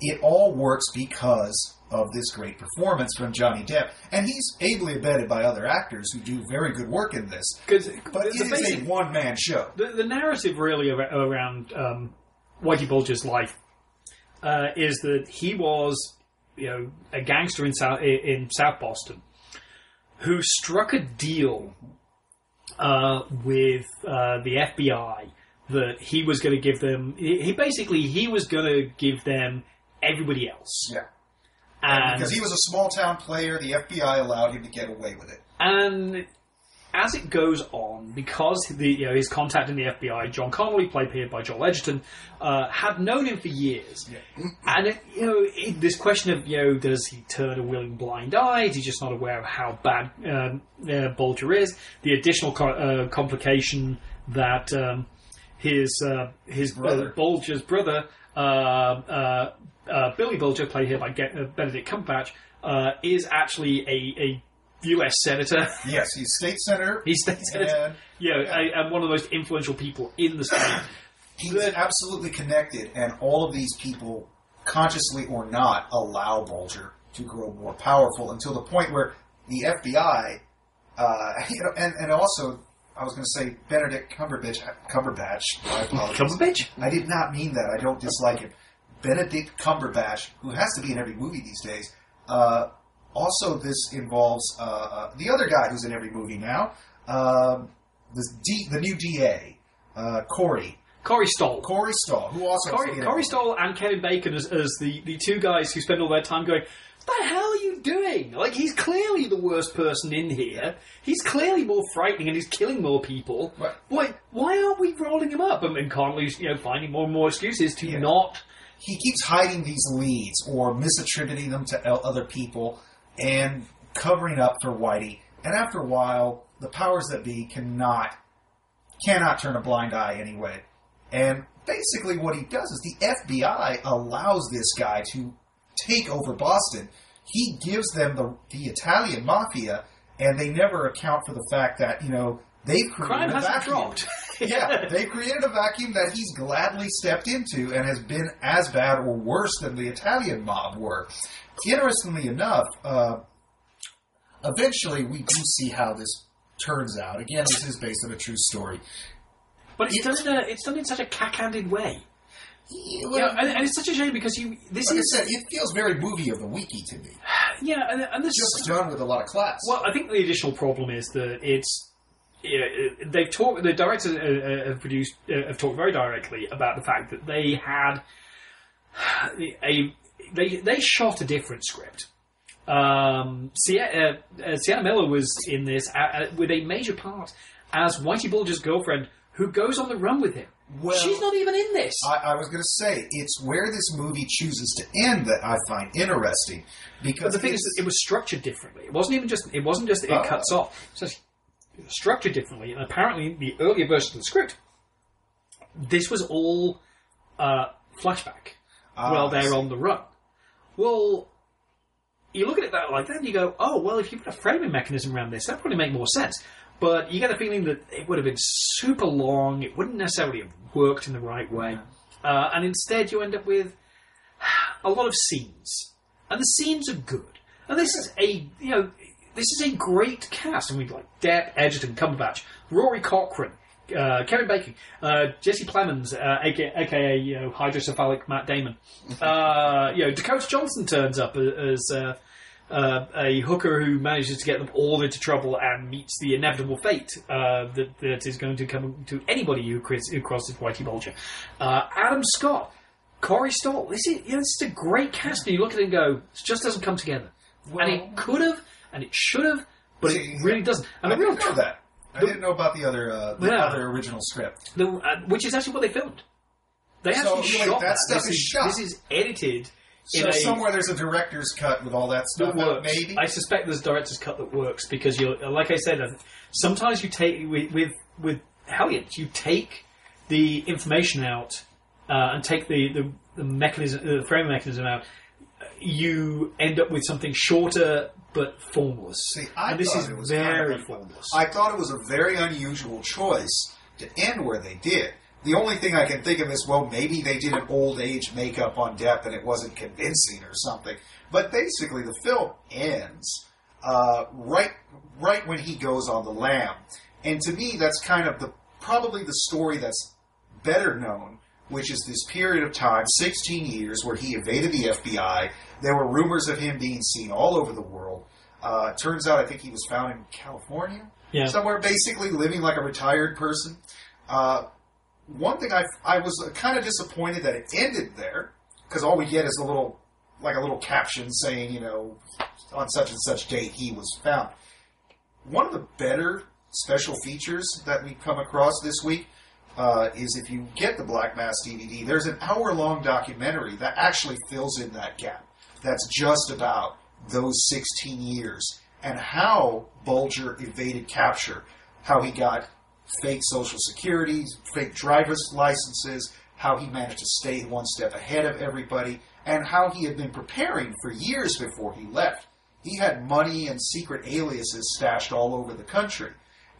[SPEAKER 3] it all works because of this great performance from Johnny Depp, and he's ably abetted by other actors who do very good work in this.
[SPEAKER 1] Because
[SPEAKER 3] But it is a one man show.
[SPEAKER 1] the, the narrative really around um, Whitey Bulger's life uh, is that he was, you know, a gangster in South in South Boston who struck a deal uh, with uh, the FBI that he was going to give them. He, he basically he was going to give them everybody else,
[SPEAKER 3] Yeah.
[SPEAKER 1] And
[SPEAKER 3] Because he was a small town player, the FBI allowed him to get away with it.
[SPEAKER 1] And as it goes on, because the you know his contact in the FBI, John Connolly, played here by Joel Edgerton, uh, had known him for years, and it, you know it, this question of you know does he turn a willing blind eye? Is he just not aware of how bad um, uh, Bulger is? The additional co- uh, complication that um, his uh, his
[SPEAKER 3] Brother.
[SPEAKER 1] Uh, Bulger's brother, uh, Billy Bulger, played here by Ge- uh, Benedict Cumberbatch, uh, is actually a, a U.S. senator. [laughs]
[SPEAKER 3] Yes, he's state senator.
[SPEAKER 1] He's state senator.
[SPEAKER 3] and
[SPEAKER 1] Yeah, a- and one of the most influential people in the state. [coughs]
[SPEAKER 3] he's absolutely connected, and all of these people, consciously or not, allow Bulger to grow more powerful until the point where the FBI, uh, [laughs] you know, and, and also, I was going to say Benedict Cumberbatch. Cumberbatch. I apologize.
[SPEAKER 1] Cumberbatch?
[SPEAKER 3] I did not mean that. I don't dislike him. Benedict Cumberbatch, who has to be in every movie these days. Uh, also, this involves uh, uh, the other guy who's in every movie now, um, the D, the new DA, uh, Corey,
[SPEAKER 1] Corey Stoll.
[SPEAKER 3] Corey Stoll, who also has to
[SPEAKER 1] Corey,
[SPEAKER 3] be
[SPEAKER 1] Corey Stoll and Kevin Bacon as, as the, the two guys who spend all their time going, what the hell are you doing? Like, he's clearly the worst person in here. He's clearly more frightening and he's killing more people.
[SPEAKER 3] Right.
[SPEAKER 1] Why, why aren't we rolling him up? And, and Connolly's, you know, finding more and more excuses to
[SPEAKER 3] Yeah.
[SPEAKER 1] not
[SPEAKER 3] he keeps hiding these leads or misattributing them to other people and covering up for Whitey. And after a while, the powers that be cannot cannot turn a blind eye anyway. And basically, what he does is the FBI allows this guy to take over Boston. He gives them the the Italian mafia, and they never account for the fact that you know they've created
[SPEAKER 1] crime
[SPEAKER 3] a
[SPEAKER 1] hasn't
[SPEAKER 3] vacuum
[SPEAKER 1] dropped. [laughs] [laughs]
[SPEAKER 3] yeah, [laughs] they created a vacuum that he's gladly stepped into and has been as bad or worse than the Italian mob were. Interestingly enough, uh, eventually we do see how this turns out. Again, this is based on a true story.
[SPEAKER 1] But it's done, in a, it's done in such a cack-handed way.
[SPEAKER 3] Yeah,
[SPEAKER 1] Yeah, and, and it's such a shame because you this
[SPEAKER 3] like I
[SPEAKER 1] is
[SPEAKER 3] said, it feels very movie of the weeky to me. [sighs]
[SPEAKER 1] yeah, and, and this
[SPEAKER 3] Just done with a lot of class.
[SPEAKER 1] Well, I think the additional problem is that it's you know, they've talked. The directors uh, uh, have produced uh, have talked very directly about the fact that they had a they they shot a different script. Um, Sienna, uh, Sienna Miller was in this uh, uh, with a major part as Whitey Bulger's girlfriend, who goes on the run with him.
[SPEAKER 3] Well-
[SPEAKER 1] She's not even in this.
[SPEAKER 3] I, I was going to say it's where this movie chooses to end that I find interesting because
[SPEAKER 1] But the thing is, that it was structured differently. It wasn't even just. It wasn't just that it
[SPEAKER 3] Oh.
[SPEAKER 1] cuts off. It's structured differently, and apparently the earlier version of the script, this was all uh, flashback
[SPEAKER 3] Ah,
[SPEAKER 1] while they're on the run. Well, you look at it that like that, and you go, "Oh, well, if you put a framing mechanism around this, that probably make more sense." but you get the feeling that it would have been super long. It wouldn't necessarily have worked in the right way, uh, and instead you end up with [sighs] a lot of scenes, and the scenes are good. And this is a you know this is a great cast. I mean, like Depp, Edgerton, Cumberbatch, Rory Cochrane, uh, Kevin Bacon, uh, Jesse Plemons, uh, aka, aka you know, hydrocephalic Matt Damon. [laughs] Uh, you know, Dakota Johnson turns up as uh, uh, a hooker who manages to get them all into trouble and meets the inevitable fate uh, that, that is going to come to anybody who, cris- who crosses Whitey Bulger. Uh, Adam Scott, Corey Stoll. This is, you know, this is a great cast, and you look at it and go, it just doesn't come together. and it could have, and it should have, but
[SPEAKER 2] See,
[SPEAKER 1] it really doesn't. And
[SPEAKER 2] I
[SPEAKER 1] the real
[SPEAKER 2] didn't know that. I
[SPEAKER 1] the-
[SPEAKER 2] didn't know about the other uh, the
[SPEAKER 1] Yeah.
[SPEAKER 2] other original script.
[SPEAKER 1] The, uh, which is actually what they filmed. They
[SPEAKER 2] So,
[SPEAKER 1] actually
[SPEAKER 2] like,
[SPEAKER 1] shot
[SPEAKER 2] that stuff
[SPEAKER 1] This
[SPEAKER 2] is shot.
[SPEAKER 1] This is edited in
[SPEAKER 2] So
[SPEAKER 1] a
[SPEAKER 2] somewhere there's a director's cut with all that
[SPEAKER 1] that
[SPEAKER 2] stuff.
[SPEAKER 1] works.
[SPEAKER 2] maybe.
[SPEAKER 1] I suspect there's a director's cut that works because you're like I said. Sometimes you take with with, with Hellions, you take the information out uh, and take the the, the mechanism, the frame mechanism out. You end up with something shorter but formless.
[SPEAKER 3] See, I
[SPEAKER 1] and this is
[SPEAKER 3] it was
[SPEAKER 1] very
[SPEAKER 3] kind of-
[SPEAKER 1] formless.
[SPEAKER 3] I thought it was a very unusual choice to end where they did. The only thing I can think of is, well, maybe they did an old age makeup on Depp and it wasn't convincing or something. But basically, the film ends uh, right right when he goes on the lam, and to me, that's kind of the probably the story that's better known, which is this period of time, 16 years, where he evaded the FBI. There were rumors of him being seen all over the world. Uh, turns out, I think he was found in California,
[SPEAKER 1] Yeah.
[SPEAKER 3] somewhere, basically living like a retired person. Uh, one thing I, I was kind of disappointed that it ended there, because all we get is a little, like a little caption saying, you know, on such and such date he was found. One of the better special features that we've come across this week uh, is if you get the Black Mass DVD, there's an hour long documentary that actually fills in that gap. That's just about those 16 years and how Bulger evaded capture, how he got fake social security, fake driver's licenses, how he managed to stay one step ahead of everybody, and how he had been preparing for years before he left. He had money and secret aliases stashed all over the country.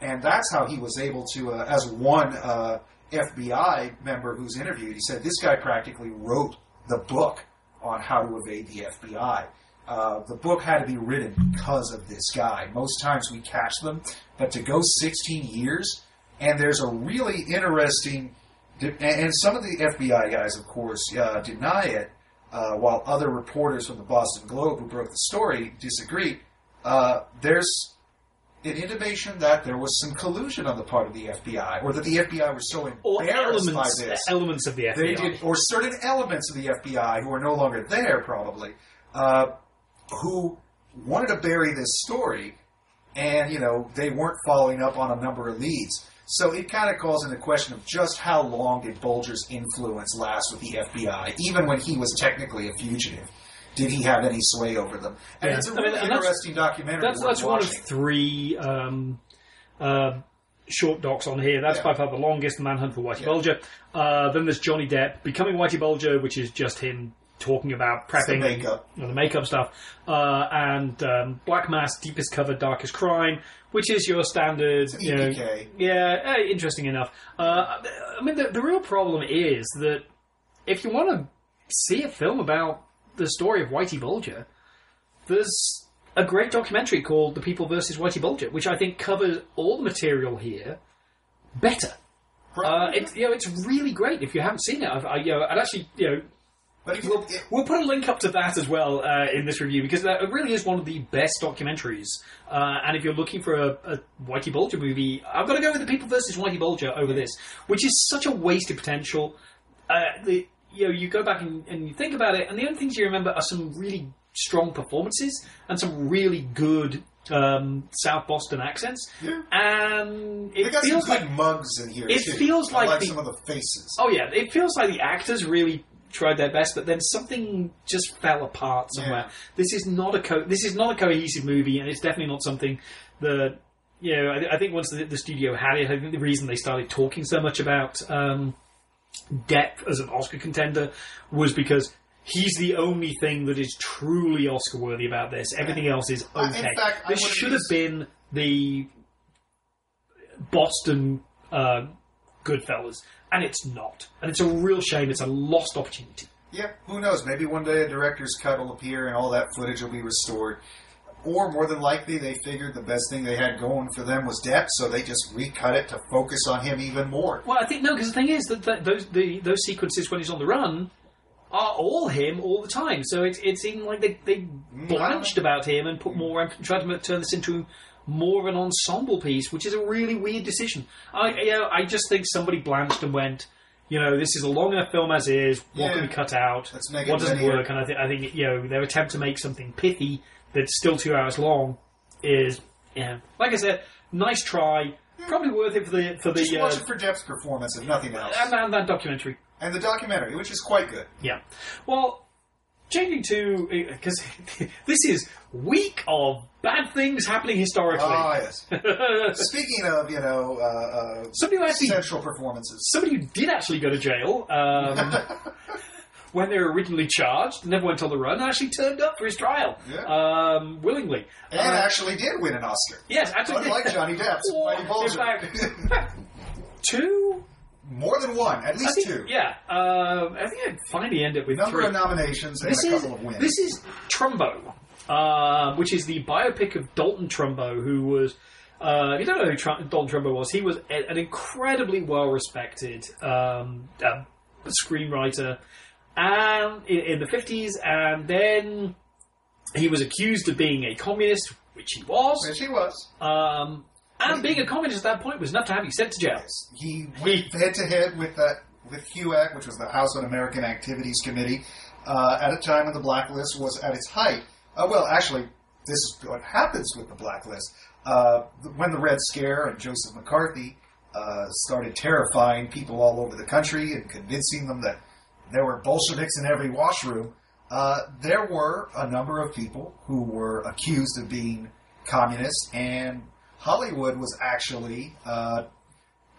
[SPEAKER 3] And that's how he was able to, uh, as one uh, FBI member who's interviewed, he said this guy practically wrote the book on how to evade the FBI. Uh, the book had to be written because of this guy. Most times we catch them, but to go 16 years, and there's a really interesting, and some of the FBI guys, of course, uh, deny it, uh, while other reporters from the Boston Globe who broke the story disagree. Uh, there's an intimation that there was some collusion on the part of the FBI, or that the FBI was so
[SPEAKER 1] or
[SPEAKER 3] embarrassed
[SPEAKER 1] elements,
[SPEAKER 3] by this
[SPEAKER 1] elements of the FBI.
[SPEAKER 3] they did, or certain elements of the FBI who are no longer there, probably, uh, who wanted to bury this story, and you know they weren't following up on a number of leads. So it kind of calls into question of just how long did Bulger's influence last with the FBI, even when he was technically a fugitive. Did he have any sway over them? And
[SPEAKER 1] Yeah.
[SPEAKER 3] it's a
[SPEAKER 1] I mean,
[SPEAKER 3] really
[SPEAKER 1] and that's-
[SPEAKER 3] interesting documentary.
[SPEAKER 1] That's that's one of three um, uh, short docs on here. That's
[SPEAKER 3] Yeah.
[SPEAKER 1] by far the longest, Manhunt for Whitey
[SPEAKER 3] Yeah.
[SPEAKER 1] Bulger. Uh, then there's Johnny Depp becoming Whitey Bulger, which is just him talking about
[SPEAKER 3] It's the
[SPEAKER 1] prepping
[SPEAKER 3] makeup.
[SPEAKER 1] and the makeup stuff, uh, and um, Black Mass, Deepest Cover, Darkest Crime, which is your standard. You know, yeah, eh, interesting enough. Uh, I mean, the, the real problem is that if you want to see a film about the story of Whitey Bulger, there's a great documentary called The People versus Whitey Bulger, which I think covers all the material here better. Uh, it's you know it's really great if you haven't seen it. I've, I, you know, I'd actually you know We'll, we'll put a link up to that as well uh, in this review because that really is one of the best documentaries. Uh, and if you're looking for a, a Whitey Bulger movie, I've got to go with the People versus Whitey Bulger over this, which is such a wasted potential. Uh, the, you know, you go back and, and you think about it, and the only things you remember are some really strong performances and some really good um, South Boston accents.
[SPEAKER 3] Yeah.
[SPEAKER 1] And it feels like
[SPEAKER 3] mugs in here.
[SPEAKER 1] it
[SPEAKER 3] too.
[SPEAKER 1] feels like
[SPEAKER 3] like
[SPEAKER 1] the-
[SPEAKER 3] some of the faces.
[SPEAKER 1] Oh yeah, it feels like the actors really tried their best, but then something just fell apart somewhere.
[SPEAKER 3] Yeah.
[SPEAKER 1] This is not a co- this is not a cohesive movie, and it's definitely not something that you know. I, I think once the, the studio had it, I think the reason they started talking so much about um, Depp as an Oscar contender was because. He's the only thing that is truly Oscar worthy about this. Everything else is
[SPEAKER 3] in
[SPEAKER 1] okay.
[SPEAKER 3] fact,
[SPEAKER 1] this should have been the Boston uh, Goodfellas, and it's not. And it's a real shame. It's a lost opportunity.
[SPEAKER 3] Yeah, who knows? Maybe one day a director's cut will appear and all that footage will be restored. Or more than likely, they figured the best thing they had going for them was Depp, so they just recut it to focus on him even more.
[SPEAKER 1] Well, I think no, because the thing is that, that those the, those sequences when he's on the run are all him all the time. So it, it seemed like they, they mm. blanched about him and put more tried to turn this into more of an ensemble piece, which is a really weird decision. I you know, I just think somebody blanched and went. You know, this is a long enough film as is. What
[SPEAKER 3] Yeah.
[SPEAKER 1] can we cut out?
[SPEAKER 3] Let's make it
[SPEAKER 1] what doesn't
[SPEAKER 3] linear.
[SPEAKER 1] work? And I, th- I think you know their attempt to make something pithy that's still two hours long is, yeah, like I said, nice try. Probably worth it for the for
[SPEAKER 3] Just
[SPEAKER 1] the
[SPEAKER 3] watch
[SPEAKER 1] uh,
[SPEAKER 3] it for Depp's performance and nothing else.
[SPEAKER 1] and, and that documentary.
[SPEAKER 3] And the documentary, which is quite good.
[SPEAKER 1] Yeah. Well, changing to because [laughs] this is week of bad things happening historically.
[SPEAKER 3] Ah, yes. [laughs] Speaking of, you know, uh, uh,
[SPEAKER 1] somebody who actually
[SPEAKER 3] central performances.
[SPEAKER 1] somebody who did actually go to jail um, [laughs] when they were originally charged, never went on the run, and actually turned up for his trial
[SPEAKER 3] Yeah.
[SPEAKER 1] um, willingly.
[SPEAKER 3] And
[SPEAKER 1] Uh,
[SPEAKER 3] actually did win an Oscar.
[SPEAKER 1] yes, actually,
[SPEAKER 3] Unlike Johnny Depp's
[SPEAKER 1] Well,
[SPEAKER 3] Mighty
[SPEAKER 1] in fact, [laughs] two.
[SPEAKER 3] More than one, at
[SPEAKER 1] I
[SPEAKER 3] least
[SPEAKER 1] think,
[SPEAKER 3] two.
[SPEAKER 1] Yeah, um, I think I'd finally end it with
[SPEAKER 3] Number
[SPEAKER 1] three.
[SPEAKER 3] of nominations and
[SPEAKER 1] this
[SPEAKER 3] a
[SPEAKER 1] is
[SPEAKER 3] couple of wins.
[SPEAKER 1] this is Trumbo, uh, which is the biopic of Dalton Trumbo, who was. Uh, you don't know who Tr- Dalton Trumbo was, he was a- an incredibly well-respected um, uh, screenwriter, and in, in the fifties, and then he was accused of being a communist, which he was,
[SPEAKER 3] Yes, he was.
[SPEAKER 1] um, and being a communist at that point was enough to have you sent to jail.
[SPEAKER 3] He went head to head with that with HUAC, which was the House Un-American Activities Committee, uh, at a time when the blacklist was at its height. Uh, well, actually, this is what happens with the blacklist. Uh, when the Red Scare and Joseph McCarthy uh, started terrifying people all over the country and convincing them that there were Bolsheviks in every washroom, uh, there were a number of people who were accused of being communist, and Hollywood was actually uh,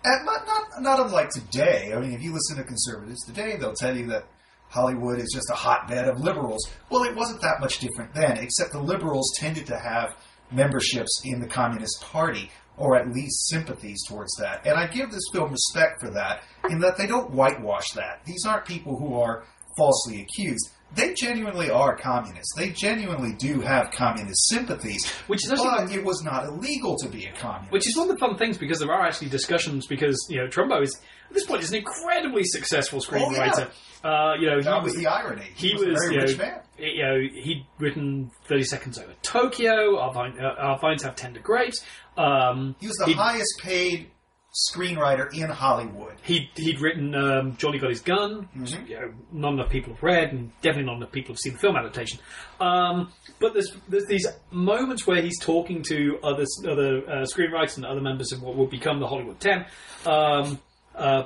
[SPEAKER 3] not, not, not unlike today. I mean, if you listen to conservatives today, they'll tell you that Hollywood is just a hotbed of liberals. Well, it wasn't that much different then, except the liberals tended to have memberships in the Communist Party, or at least sympathies towards that. And I give this film respect for that, in that they don't whitewash that. These aren't people who are falsely accused. They genuinely are communists. They genuinely do have communist sympathies.
[SPEAKER 1] Which is actually
[SPEAKER 3] but it was not illegal to be a communist.
[SPEAKER 1] Which is one of the fun things because there are actually discussions because you know Trumbo is at this point is an incredibly successful oh, screenwriter. Uh, you know, he
[SPEAKER 3] that
[SPEAKER 1] was
[SPEAKER 3] was the irony.
[SPEAKER 1] he
[SPEAKER 3] was,
[SPEAKER 1] was,
[SPEAKER 3] a very
[SPEAKER 1] you know,
[SPEAKER 3] rich man.
[SPEAKER 1] you know he'd written Thirty Seconds Over Tokyo. Our, vine, uh, our vines have tender grapes. Um,
[SPEAKER 3] He was the highest paid screenwriter in Hollywood.
[SPEAKER 1] He'd, he'd written um, Johnny Got His Gun,
[SPEAKER 3] Mm-hmm.
[SPEAKER 1] you know, not enough people have read, and definitely not enough people have seen the film adaptation. Um, but there's there's these moments where he's talking to other other uh, screenwriters and other members of what would become the Hollywood Ten, um, uh,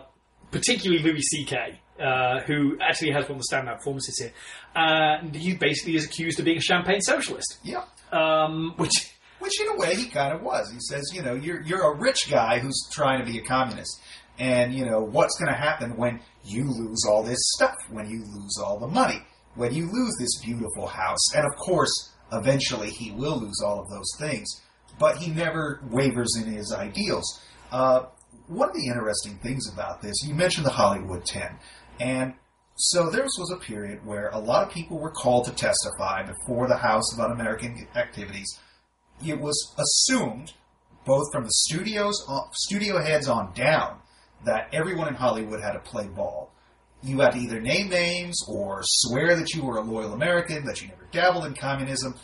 [SPEAKER 1] particularly Louis C.K., uh, who actually has one of the standout performances here. And he basically is accused of being a champagne socialist,
[SPEAKER 3] Yeah.
[SPEAKER 1] um, which [laughs]
[SPEAKER 3] Which, in a way, he kind of was. He says, you know, you're you're a rich guy who's trying to be a communist, and you know what's going to happen when you lose all this stuff, when you lose all the money, when you lose this beautiful house, and of course, eventually he will lose all of those things. But he never wavers in his ideals. Uh, one of the interesting things about this, you mentioned the Hollywood Ten, and so there was a period where a lot of people were called to testify before the House of Un-American Activities it was assumed, both from the studios, uh, studio heads on down, that everyone in Hollywood had to play ball. You had to either name names or swear that you were a loyal American, that you never dabbled in communism,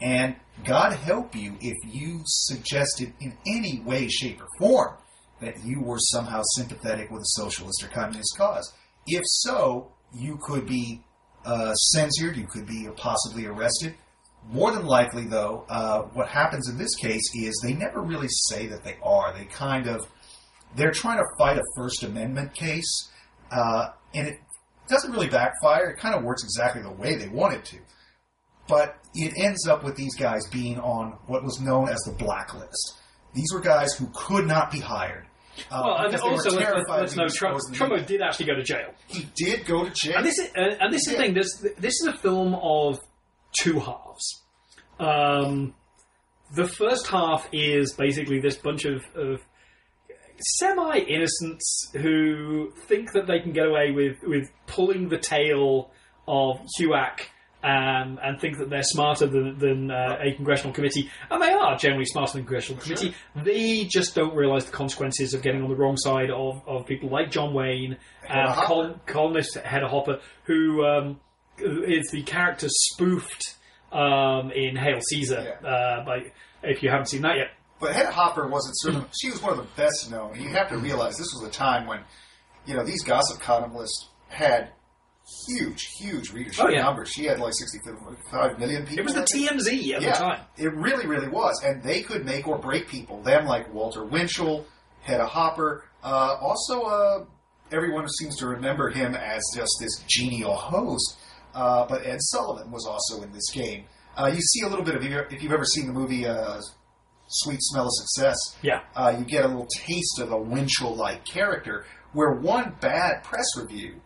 [SPEAKER 3] and God help you if you suggested in any way, shape, or form that you were somehow sympathetic with a socialist or communist cause. If so, you could be uh, censored, you could be possibly arrested. More than likely, though, uh, what happens in this case is they never really say that they are. They kind of they're trying to fight a First Amendment case, uh, and it doesn't really backfire. It kind of works exactly the way they want it to, but it ends up with these guys being on what was known as the blacklist. These were guys who could not be hired. Uh,
[SPEAKER 1] well, and
[SPEAKER 3] because they were
[SPEAKER 1] also let's, let's know
[SPEAKER 3] being
[SPEAKER 1] Trump,
[SPEAKER 3] exposed in the
[SPEAKER 1] Trumbo did actually go to jail.
[SPEAKER 3] He did go to jail.
[SPEAKER 1] And this is uh, and this is the thing. This this is a film of two halves. Um, the first half is basically this bunch of, of semi innocents who think that they can get away with, with pulling the tail of HUAC um, and think that they're smarter than, than uh, a congressional committee, and they are generally smarter than a congressional committee. They just don't realise the consequences of getting on the wrong side of, of people like John Wayne and col- columnist Hedda Hopper, who um, is the character spoofed um, in Hail Caesar.
[SPEAKER 3] Yeah.
[SPEAKER 1] Uh, by if you haven't seen that yet,
[SPEAKER 3] But Hedda Hopper wasn't sort of. She was one of the best known. You have to realize this was a time when, you know, these gossip columnists had huge, huge readership
[SPEAKER 1] Oh, yeah.
[SPEAKER 3] numbers. She had like sixty-five million people.
[SPEAKER 1] it was the TMZ at
[SPEAKER 3] yeah,
[SPEAKER 1] the time.
[SPEAKER 3] It really, really was, and they could make or break people. Them like Walter Winchell, Hedda Hopper. Uh, also, uh, everyone seems to remember him as just this genial host. Uh, but Ed Sullivan was also in this game. Uh, you see a little bit of if you've ever seen the movie uh, Sweet Smell of Success.
[SPEAKER 1] Yeah.
[SPEAKER 3] Uh, you get a little taste of a Winchell-like character, where one bad press review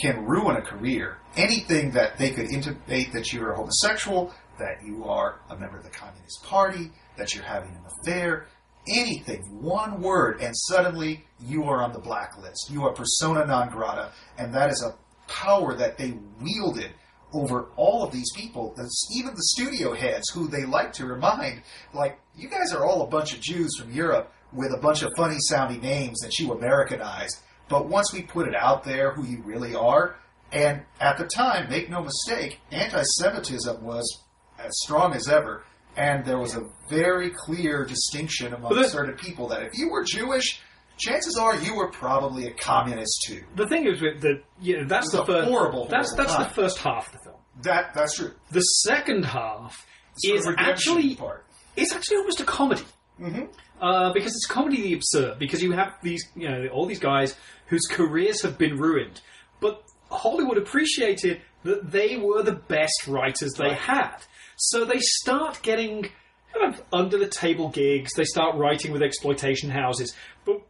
[SPEAKER 3] can ruin a career. Anything that they could intimate that you're a homosexual, that you are a member of the Communist Party, that you're having an affair, anything, one word, and suddenly you are on the blacklist. You are persona non grata, and that is a power that they wielded over all of these people, even the studio heads who they like to remind, like, you guys are all a bunch of Jews from Europe with a bunch of funny sounding names that you Americanized. But once we put it out there who you really are, and at the time, make no mistake, anti Semitism was as strong as ever, and there was a very clear distinction among
[SPEAKER 1] the-
[SPEAKER 3] certain people that if you were Jewish, chances are you were probably a communist too.
[SPEAKER 1] The thing is that yeah, that's the first
[SPEAKER 3] horrible,
[SPEAKER 1] that's
[SPEAKER 3] horrible
[SPEAKER 1] that's
[SPEAKER 3] time.
[SPEAKER 1] the first half of the film.
[SPEAKER 3] That that's true.
[SPEAKER 1] The second half is actually
[SPEAKER 3] part.
[SPEAKER 1] it's actually almost a comedy.
[SPEAKER 3] Mm-hmm.
[SPEAKER 1] Uh, because it's comedy the absurd. Because you have these, you know, all these guys whose careers have been ruined, but Hollywood appreciated that they were the best writers they
[SPEAKER 3] Right.
[SPEAKER 1] had. So they start getting kind of under the table gigs. They start writing with exploitation houses, but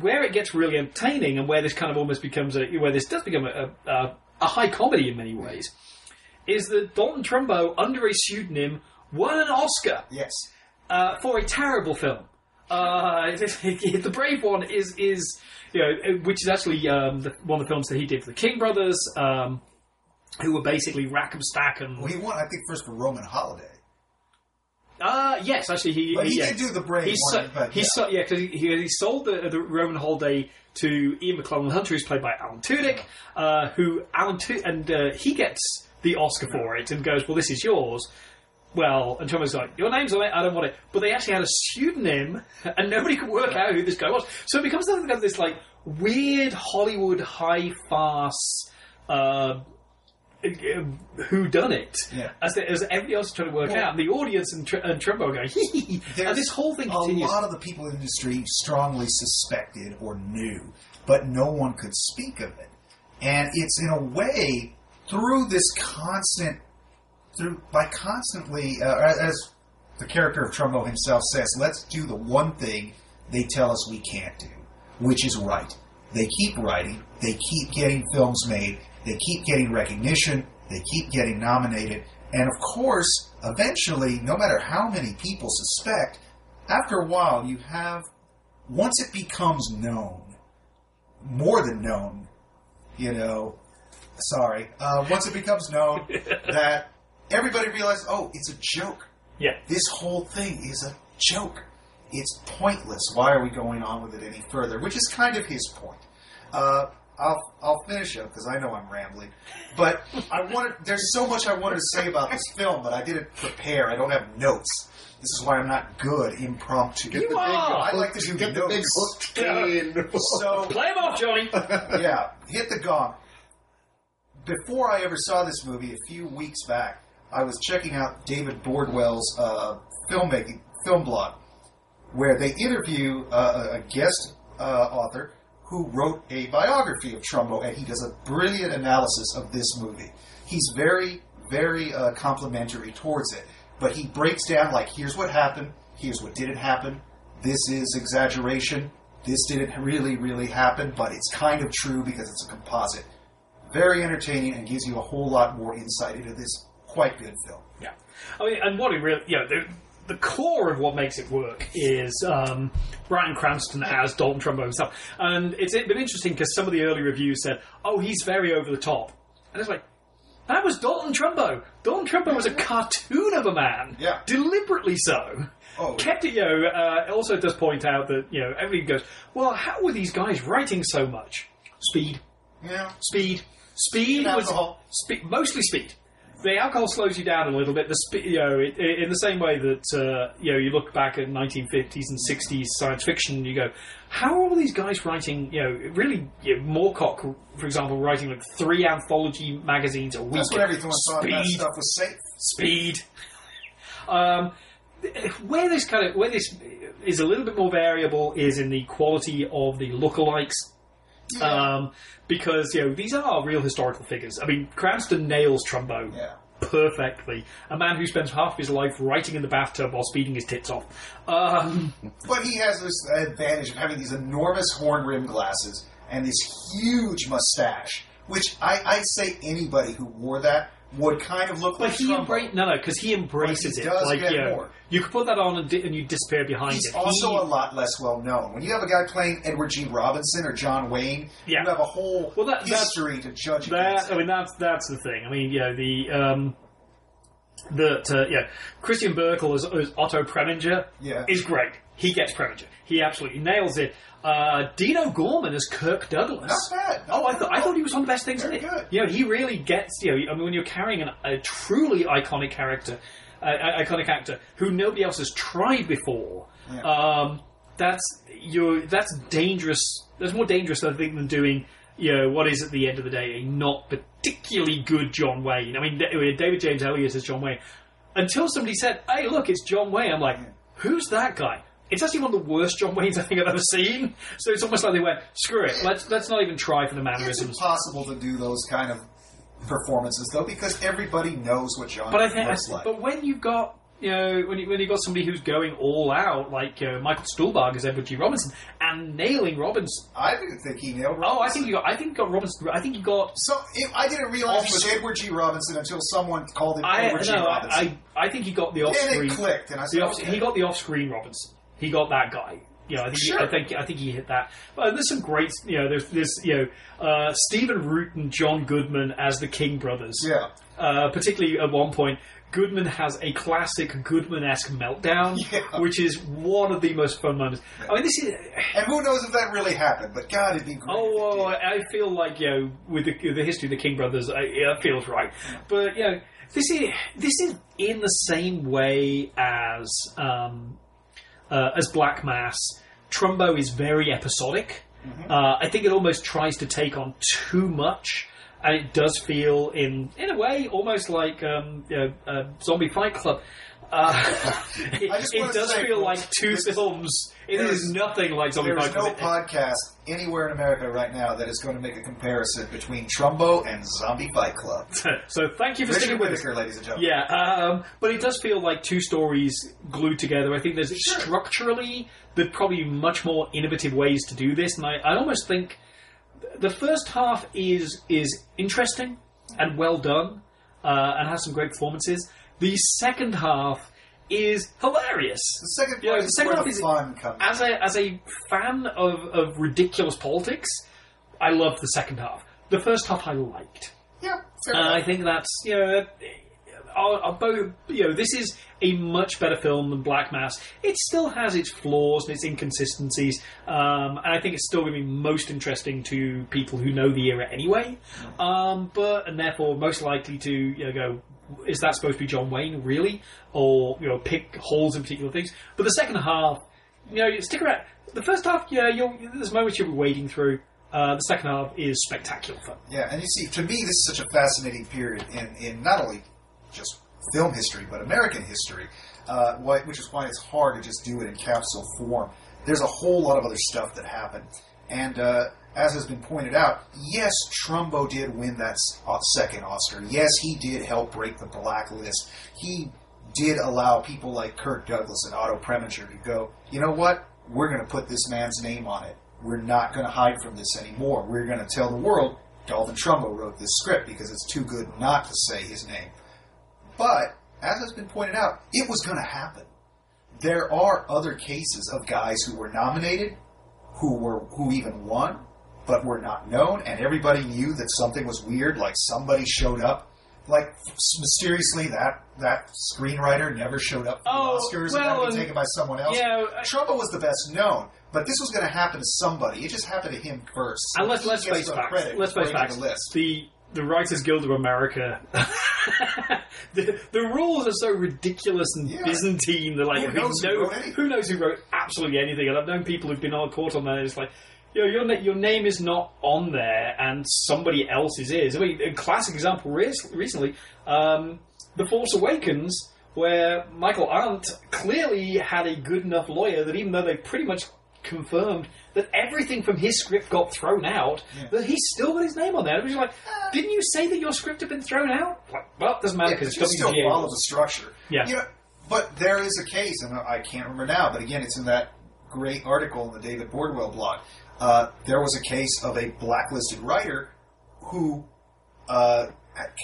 [SPEAKER 1] where it gets really entertaining and where this kind of almost becomes a where this does become a, a, a high comedy in many ways is that Dalton Trumbo, under a pseudonym, won an Oscar
[SPEAKER 3] Yes.
[SPEAKER 1] uh, for a terrible film. Uh, [laughs] the Brave One is is you know which is actually um, the, one of the films that he did for the King Brothers, um, who were basically rack and stack and
[SPEAKER 3] Well, he won, I think, first for Roman Holiday.
[SPEAKER 1] uh, yes, actually he
[SPEAKER 3] But he
[SPEAKER 1] yeah.
[SPEAKER 3] did do the brave
[SPEAKER 1] he
[SPEAKER 3] one.
[SPEAKER 1] so-
[SPEAKER 3] but
[SPEAKER 1] he
[SPEAKER 3] yeah.
[SPEAKER 1] so- yeah, because he, he, sold the, the Roman Holiday to Ian McLellan Hunter, who's played by Alan Tudyk, uh, who Alan and uh, he gets the Oscar for it and goes, "Well, this is yours." Well, and Thomas like, "Your name's on it. I don't want it." But they actually had a pseudonym, and nobody could work out who this guy was. So it becomes something of this like weird Hollywood high farce. Uh, who done it?
[SPEAKER 3] Yeah.
[SPEAKER 1] As, the, as everybody else is trying to work
[SPEAKER 3] Well-
[SPEAKER 1] out, and the audience and, Tr- and Trumbo are going, hee. And this whole thing continues.
[SPEAKER 3] A lot of the people in the industry strongly suspected or knew, but no one could speak of it. And it's in a way through this constant, through by constantly, uh, as the character of Trumbo himself says, let's do the one thing they tell us we can't do, which is write. They keep writing. They keep getting films made. They keep getting recognition. They keep getting nominated. And of course, eventually, no matter how many people suspect, after a while, you have, once it becomes known, more than known, you know, sorry, uh, once it becomes known [laughs] that everybody realized, oh, it's a joke.
[SPEAKER 1] Yeah.
[SPEAKER 3] This whole thing is a joke. It's pointless. Why are we going on with it any further? Which is kind of his point. Uh, I'll I'll finish up because I know I'm rambling, but [laughs] I wanted. There's so much I wanted to say about this film, but I didn't prepare. I don't have notes. This is why I'm not good impromptu.
[SPEAKER 1] You are!
[SPEAKER 3] I like to do
[SPEAKER 4] Get the big
[SPEAKER 3] notes.
[SPEAKER 4] hooked. [laughs]
[SPEAKER 3] So [laughs]
[SPEAKER 1] Play him off, Johnny.
[SPEAKER 3] yeah, hit the gong. Before I ever saw this movie, a few weeks back, I was checking out David Bordwell's uh, filmmaking film blog, where they interview uh, a guest uh, author who wrote a biography of Trumbo, and he does a brilliant analysis of this movie. He's very, very uh, complimentary towards it, but he breaks down like, here's what happened, here's what didn't happen, this is exaggeration, this didn't really, really happen, but it's kind of true because it's a composite. Very entertaining and gives you a whole lot more insight into this quite good film.
[SPEAKER 1] Yeah, I mean, and what he really, you know, the, the core of what makes it work is um, Bryan Cranston as Dalton Trumbo himself. And it's been interesting because some of the early reviews said, "Oh, he's very over the top," and it's like. That was Dalton Trumbo. Dalton Trumbo was a cartoon of a man.
[SPEAKER 3] Yeah.
[SPEAKER 1] Deliberately so.
[SPEAKER 3] Oh,
[SPEAKER 1] Kept it, you know, uh, also does point out that, you know, everybody goes, well, how were these guys writing so much? Speed.
[SPEAKER 3] yeah.
[SPEAKER 1] Speed. Speed was spe- mostly speed. The alcohol slows you down a little bit. The you know, it, it- in the same way that uh, you know, you look back at 1950s and 60s science fiction, you go, how are all these guys writing? You know, really, you know, Moorcock, for example, writing like three anthology magazines a week.
[SPEAKER 3] That's what everyone thought that
[SPEAKER 1] Speed.
[SPEAKER 3] stuff was safe.
[SPEAKER 1] Speed. Um, where this kind of where this is a little bit more variable is in the quality of the lookalikes. Um, because you know these are real historical figures. I mean, Cranston nails Trumbo
[SPEAKER 3] Yeah.
[SPEAKER 1] perfectly. A man who spends half of his life writing in the bathtub while speeding his tits off. Um, [laughs]
[SPEAKER 3] But he has this advantage of having these enormous horn rimmed glasses and this huge mustache, which I, I'd say anybody who wore that would kind of look
[SPEAKER 1] but
[SPEAKER 3] like
[SPEAKER 1] he embraces no, no, because he embraces
[SPEAKER 3] he
[SPEAKER 1] it. like you,
[SPEAKER 3] more.
[SPEAKER 1] you could put that on and, di- and you disappear behind
[SPEAKER 3] He's
[SPEAKER 1] it.
[SPEAKER 3] also
[SPEAKER 1] He-
[SPEAKER 3] a lot less well known. When you have a guy playing Edward G. Robinson or John Wayne,
[SPEAKER 1] Yeah.
[SPEAKER 3] you have a whole
[SPEAKER 1] Well, that- that's-
[SPEAKER 3] history to judge against.
[SPEAKER 1] That I mean, that's that's the thing. I mean, you know, the um, that uh, yeah, Christian Berkel as, as Otto Preminger
[SPEAKER 3] Yeah.
[SPEAKER 1] is great. He gets Preminger. He absolutely nails it. Uh, Dean O'Gorman as Kirk Douglas.
[SPEAKER 3] Not bad. Not
[SPEAKER 1] Oh, I thought I thought he was one of the best things
[SPEAKER 3] Very
[SPEAKER 1] in it.
[SPEAKER 3] good.
[SPEAKER 1] You know, he really gets. You know, I mean, when you're carrying an, a truly iconic character, uh, iconic actor who nobody else has tried before,
[SPEAKER 3] Yeah.
[SPEAKER 1] um, that's you. That's dangerous. That's more dangerous, I think, than doing. You know, what is at the end of the day a not particularly good John Wayne. I mean, Da- David James Elliott as John Wayne. Until somebody said, "Hey, look, it's John Wayne," I'm like, "Who's that guy?" It's actually one of the worst John Waynes I think I've ever seen. So it's almost like they went, "Screw it, let's let's not even try for the mannerisms.
[SPEAKER 3] It's impossible to do those kind of performances though, because everybody knows what John
[SPEAKER 1] But I think,
[SPEAKER 3] looks like.
[SPEAKER 1] but when you've got you know when you when you've got somebody who's going all out like uh, Michael Stuhlbarg as Edward G. Robinson and nailing Robinson.
[SPEAKER 3] I didn't think he nailed.
[SPEAKER 1] Oh, I think you got. I think you got Robinson. I think you got.
[SPEAKER 3] So it, I didn't realize it was Edward G. Robinson until someone called him
[SPEAKER 1] I
[SPEAKER 3] Edward G. Robinson.
[SPEAKER 1] I, I think he got the
[SPEAKER 3] and
[SPEAKER 1] off-screen.
[SPEAKER 3] it clicked, and I said,
[SPEAKER 1] off. He got the off-screen Robinson. He got that guy. You know, I think
[SPEAKER 3] Sure.
[SPEAKER 1] I think I think he hit that. But there's some great. You know, there's there's you know uh, Stephen Root and John Goodman as the King brothers.
[SPEAKER 3] yeah.
[SPEAKER 1] Uh, particularly at one point, Goodman has a classic Goodman-esque meltdown, [laughs]
[SPEAKER 3] Yeah.
[SPEAKER 1] which is one of the most fun moments. I mean, this is.
[SPEAKER 3] And who knows if that really happened? But God, it'd be great.
[SPEAKER 1] Oh,
[SPEAKER 3] if it did.
[SPEAKER 1] I I feel like you know, with the, the history of the King brothers, I, it feels right. But you know, this is this is in the same way as um, uh, as Black Mass. Trumbo is very episodic. Uh, I think it almost tries to take on too much, and it does feel in in a way almost like um, you know, uh, Zombie Fight Club. Uh, [laughs] it, it does
[SPEAKER 3] say,
[SPEAKER 1] feel like two films. It is nothing like Zombie
[SPEAKER 3] There
[SPEAKER 1] Fight
[SPEAKER 3] is no
[SPEAKER 1] Club.
[SPEAKER 3] podcast anywhere in America right now that is going to make a comparison between Trumbo and Zombie Fight Club. [laughs]
[SPEAKER 1] so thank you for
[SPEAKER 3] Richard
[SPEAKER 1] sticking with us.
[SPEAKER 3] Whitaker, ladies and gentlemen.
[SPEAKER 1] Yeah, um, but it does feel like two stories glued together. I think there's structurally there's probably much more innovative ways to do this, and I, I almost think the first half is is interesting and well done, uh, and has some great performances. The second half is hilarious.
[SPEAKER 3] The second
[SPEAKER 1] Yeah,
[SPEAKER 3] part
[SPEAKER 1] the second half is-
[SPEAKER 3] fun comes.
[SPEAKER 1] As a as a fan of, of ridiculous politics, I loved the second half. The first half I liked.
[SPEAKER 3] yeah,
[SPEAKER 1] Uh. I think that's you know, are, are both you know this is a much better film than Black Mass. It still has its flaws and its inconsistencies, um, and I think it's still going to be most interesting to people who know the era anyway. Um, but and therefore most likely to you know go. Is that supposed to be John Wayne, really, or you know, pick holes in particular things? But the second half, you know, stick around. The first half, yeah, there's moments you'll be wading through. Uh, the second half is spectacular fun.
[SPEAKER 3] Yeah, and you see, to me, this is such a fascinating period in, in not only just film history, but American history, uh, which is why it's hard to just do it in capsule form. There's a whole lot of other stuff that happened. And uh, as has been pointed out, yes, Trumbo did win that uh, second Oscar. Yes, he did help break the blacklist. He did allow people like Kirk Douglas and Otto Preminger to go, you know what? We're going to put this man's name on it. We're not going to hide from this anymore. We're going to tell the world Dalton Trumbo wrote this script because it's too good not to say his name. But, as has been pointed out, it was going to happen. there are other cases of guys who were nominated, who were who even won, but were not known, and everybody knew that something was weird. Like somebody showed up, like mysteriously that that screenwriter never showed up for
[SPEAKER 1] Oh,
[SPEAKER 3] the Oscars,
[SPEAKER 1] well,
[SPEAKER 3] and that
[SPEAKER 1] and-
[SPEAKER 3] was taken by someone else.
[SPEAKER 1] Yeah, I-
[SPEAKER 3] Trumbo was the best known, but this was going to happen to somebody. It just happened to him first. So
[SPEAKER 1] And let's
[SPEAKER 3] he
[SPEAKER 1] let's face facts. Let's face facts.
[SPEAKER 3] The list.
[SPEAKER 1] The the Writers Guild of America. [laughs] the, the rules are so ridiculous and
[SPEAKER 3] Yeah.
[SPEAKER 1] Byzantine. They're like
[SPEAKER 3] Who knows who
[SPEAKER 1] know-
[SPEAKER 3] wrote
[SPEAKER 1] who knows who wrote absolutely anything. And I've known people who've been on caught on that. It's like. You know, your, your name is not on there, and somebody else's is. I mean, a classic example re- recently, um, The Force Awakens, where Michael Arndt clearly had a good enough lawyer that even though they pretty much confirmed that everything from his script got thrown out, that he's still got his name on there. It was like, didn't you say that your script had been thrown out? Like, well, it doesn't matter because
[SPEAKER 3] you
[SPEAKER 1] it's
[SPEAKER 3] still follow the structure.
[SPEAKER 1] Yeah.
[SPEAKER 3] You know, but there is a case, and I can't remember now, but again, it's in that great article in the David Bordwell blog. Uh, there was a case of a blacklisted writer who uh,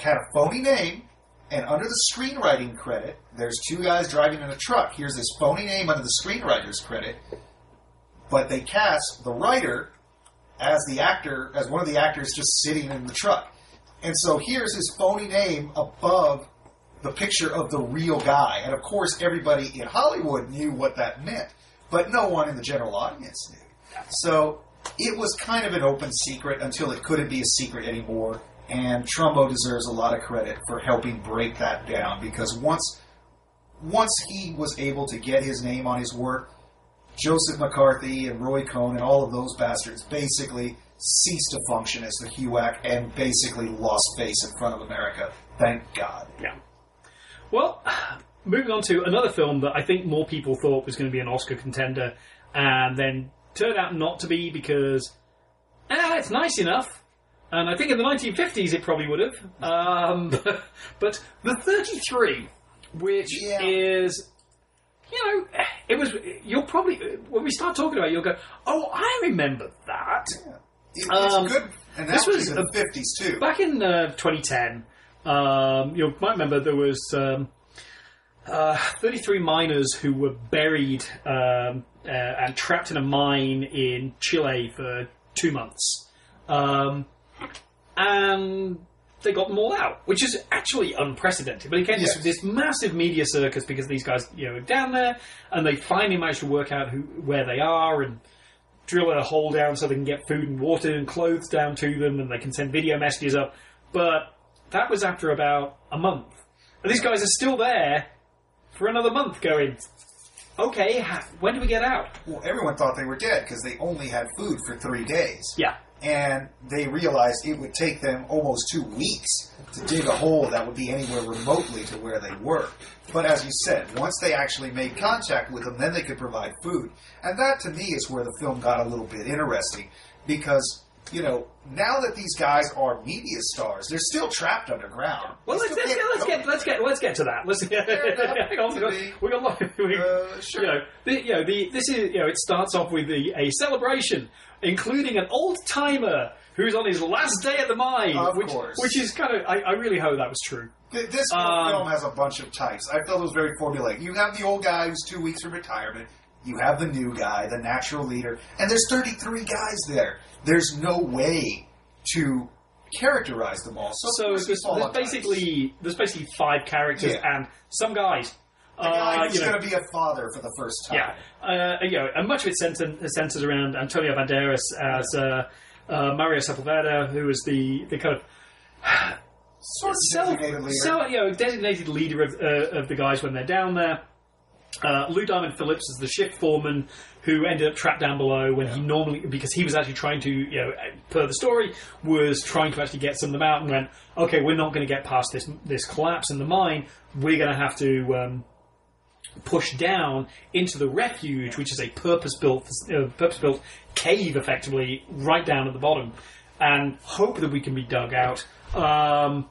[SPEAKER 3] had a phony name, and under the screenwriting credit, there's two guys driving in a truck. Here's this phony name under the screenwriter's credit, but they cast the writer as the actor, as one of the actors just sitting in the truck. And so here's his phony name above the picture of the real guy. And of course, everybody in Hollywood knew what that meant, but no one in the general audience knew. So it was kind of an open secret until it couldn't be a secret anymore. And Trumbo deserves a lot of credit for helping break that down because once once he was able to get his name on his work, Joseph McCarthy and Roy Cohn and all of those bastards basically ceased to function as the HUAC and basically lost face in front of America. Thank God.
[SPEAKER 1] Yeah. Well, [sighs] moving on to another film that I think more people thought was going to be an Oscar contender, and then turned out not to be because, ah, it's nice enough. And I think in the 1950s it probably would have. Um, [laughs] but the 33, which
[SPEAKER 3] Yeah.
[SPEAKER 1] is, you know, it was. You'll probably when we start talking about, it, you'll go, "Oh, I remember that."
[SPEAKER 3] It,
[SPEAKER 1] Um,
[SPEAKER 3] it's good. And
[SPEAKER 1] this
[SPEAKER 3] that was
[SPEAKER 1] was
[SPEAKER 3] in the 50s too.
[SPEAKER 1] Back in uh, 2010, um, you might remember there was um, uh, 33 miners who were buried um, uh, and trapped in a mine in Chile for two months, um, and they got them all out, which is actually unprecedented. But again,
[SPEAKER 3] Yes.
[SPEAKER 1] this, this massive media circus because these guys, you know, are down there and they finally managed to work out who where they are and drill a hole down so they can get food and water and clothes down to them and they can send video messages up. But that was after about a month. And these guys are still there for another month going, okay, ha- when do we get out?
[SPEAKER 3] Well, everyone thought they were dead because they only had food for three days.
[SPEAKER 1] Yeah.
[SPEAKER 3] And they realized it would take them almost two weeks to dig a hole that would be anywhere remotely to where they were. But as you said, once they actually made contact with them, then they could provide food. And that to me is where the film got a little bit interesting because, you know, now that these guys are media stars, they're still trapped underground.
[SPEAKER 1] Well, let's, let's, get, let's get let's get let's get to that. Let's [laughs] hang on, we got, we,
[SPEAKER 3] Uh, sure.
[SPEAKER 1] you know, the, you know the, this is you know it starts off with the, a celebration, including an old timer who's on his last day at the mine,
[SPEAKER 3] Of
[SPEAKER 1] which
[SPEAKER 3] course.
[SPEAKER 1] which is kind of I, I really hope that was true.
[SPEAKER 3] Th- This
[SPEAKER 1] Um,
[SPEAKER 3] film has a bunch of types. I felt it was very formulaic. You have the old guy who's two weeks from retirement. You have the new guy, the natural leader, and there's 33 guys there. There's no way to characterize them all. So,
[SPEAKER 1] So there's, there's basically there's basically five characters
[SPEAKER 3] Yeah.
[SPEAKER 1] and some guys.
[SPEAKER 3] the guy
[SPEAKER 1] uh,
[SPEAKER 3] who's going to be a father for the first time.
[SPEAKER 1] Yeah, uh, you know, and much of it centers, centers around Antonio Banderas as uh, uh, Mario Sepulveda, who is the the kind of
[SPEAKER 3] Sort of
[SPEAKER 1] self,
[SPEAKER 3] designated leader.
[SPEAKER 1] self- you know, designated leader of, uh, of the guys when they're down there. Uh, Lou Diamond Phillips is the shift foreman who ended up trapped down below when he normally, because he was actually trying to, you know, per the story, was trying to actually get some of them out and went, okay, we're not going to get past this this collapse in the mine. We're going to have to um, push down into the refuge, which is a purpose built uh, purpose built cave, effectively right down at the bottom, and hope that we can be dug out. Um,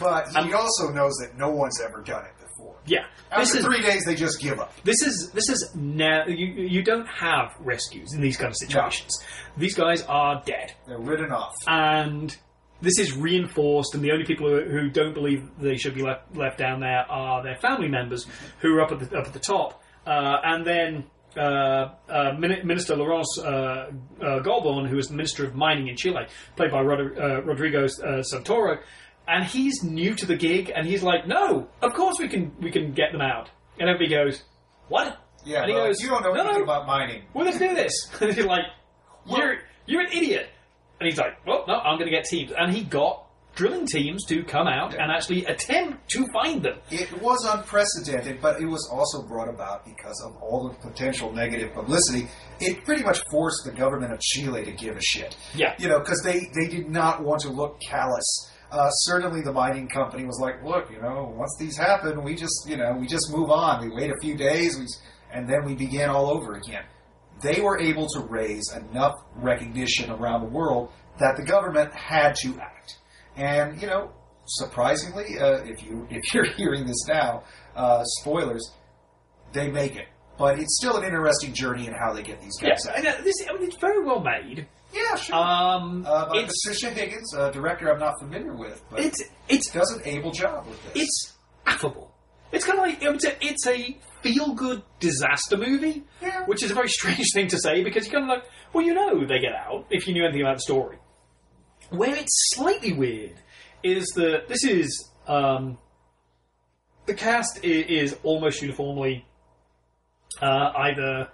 [SPEAKER 3] but he also knows that no one's ever done it
[SPEAKER 1] yeah, this
[SPEAKER 3] After
[SPEAKER 1] is
[SPEAKER 3] three days, they just give up.
[SPEAKER 1] this is this is now you you don't have rescues in these kind of situations. These guys are dead,
[SPEAKER 3] They're ridden off.
[SPEAKER 1] and this is reinforced. And the only people who, who don't believe they should be left left down there are their family members who are up at the up at the top. uh, and then uh, uh, Minister Laurence uh, uh, Golborne, who is the Minister of Mining in Chile, played by Rod- uh, Rodrigo uh, Santoro, and he's new to the gig, and he's like, "No, of course we can we can get them out." And everybody goes, "What?"
[SPEAKER 3] Yeah,
[SPEAKER 1] and he goes,
[SPEAKER 3] you don't know
[SPEAKER 1] "No,
[SPEAKER 3] anything
[SPEAKER 1] no,
[SPEAKER 3] about mining.
[SPEAKER 1] we're going to do this. [laughs] and he's like, you're, you're an idiot. And he's like, well, no, I'm going to get teams. And he got drilling teams to come out and actually attempt to find them.
[SPEAKER 3] It was unprecedented, but it was also brought about because of all the potential negative publicity. It pretty much forced the government of Chile to give a shit.
[SPEAKER 1] Yeah.
[SPEAKER 3] You know, because they, they did not want to look callous. Uh, certainly, the mining company was like, "Look, you know, once these happen, we just, you know, we just move on. We wait a few days, we, and then we begin all over again." They were able to raise enough recognition around the world that the government had to act. And you know, surprisingly, uh, if you [laughs] if you're hearing this now, uh, spoilers, they make it. But it's still an interesting journey in how they get these guys
[SPEAKER 1] Yeah,
[SPEAKER 3] out.
[SPEAKER 1] and, uh, this, I mean, it's very well made.
[SPEAKER 3] Yeah, sure.
[SPEAKER 1] Um,
[SPEAKER 3] uh, by
[SPEAKER 1] it's,
[SPEAKER 3] Patricia Higgins, a director I'm not familiar with, but
[SPEAKER 1] it's, it's,
[SPEAKER 3] does an able job with this.
[SPEAKER 1] it's affable. It's kind of like, it's a, it's a feel-good disaster movie,
[SPEAKER 3] Yeah.
[SPEAKER 1] which is a very [laughs] strange thing to say because you're kind of like, well, you know they get out if you knew anything about the story. Where it's slightly weird is that this is um, the cast is, is almost uniformly uh, either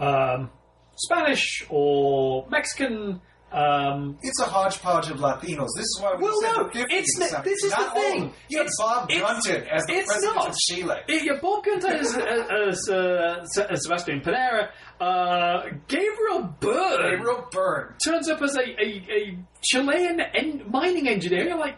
[SPEAKER 1] um, Spanish or Mexican. Um,
[SPEAKER 3] It's a hodgepodge of Latinos. This is why we
[SPEAKER 1] Well,
[SPEAKER 3] said
[SPEAKER 1] no,
[SPEAKER 3] the 50s
[SPEAKER 1] it's
[SPEAKER 3] 70s.
[SPEAKER 1] this is
[SPEAKER 3] Not
[SPEAKER 1] the thing.
[SPEAKER 3] You had
[SPEAKER 1] It's-
[SPEAKER 3] Bob Gunton as the
[SPEAKER 1] it's
[SPEAKER 3] president
[SPEAKER 1] not.
[SPEAKER 3] of Chile.
[SPEAKER 1] Yeah, Bob Gunton as, as, uh, as Sebastian Piñera. Uh, Gabriel Byrne
[SPEAKER 3] Gabriel Byrne.
[SPEAKER 1] turns up as a, a, a Chilean en- mining engineer. You're like,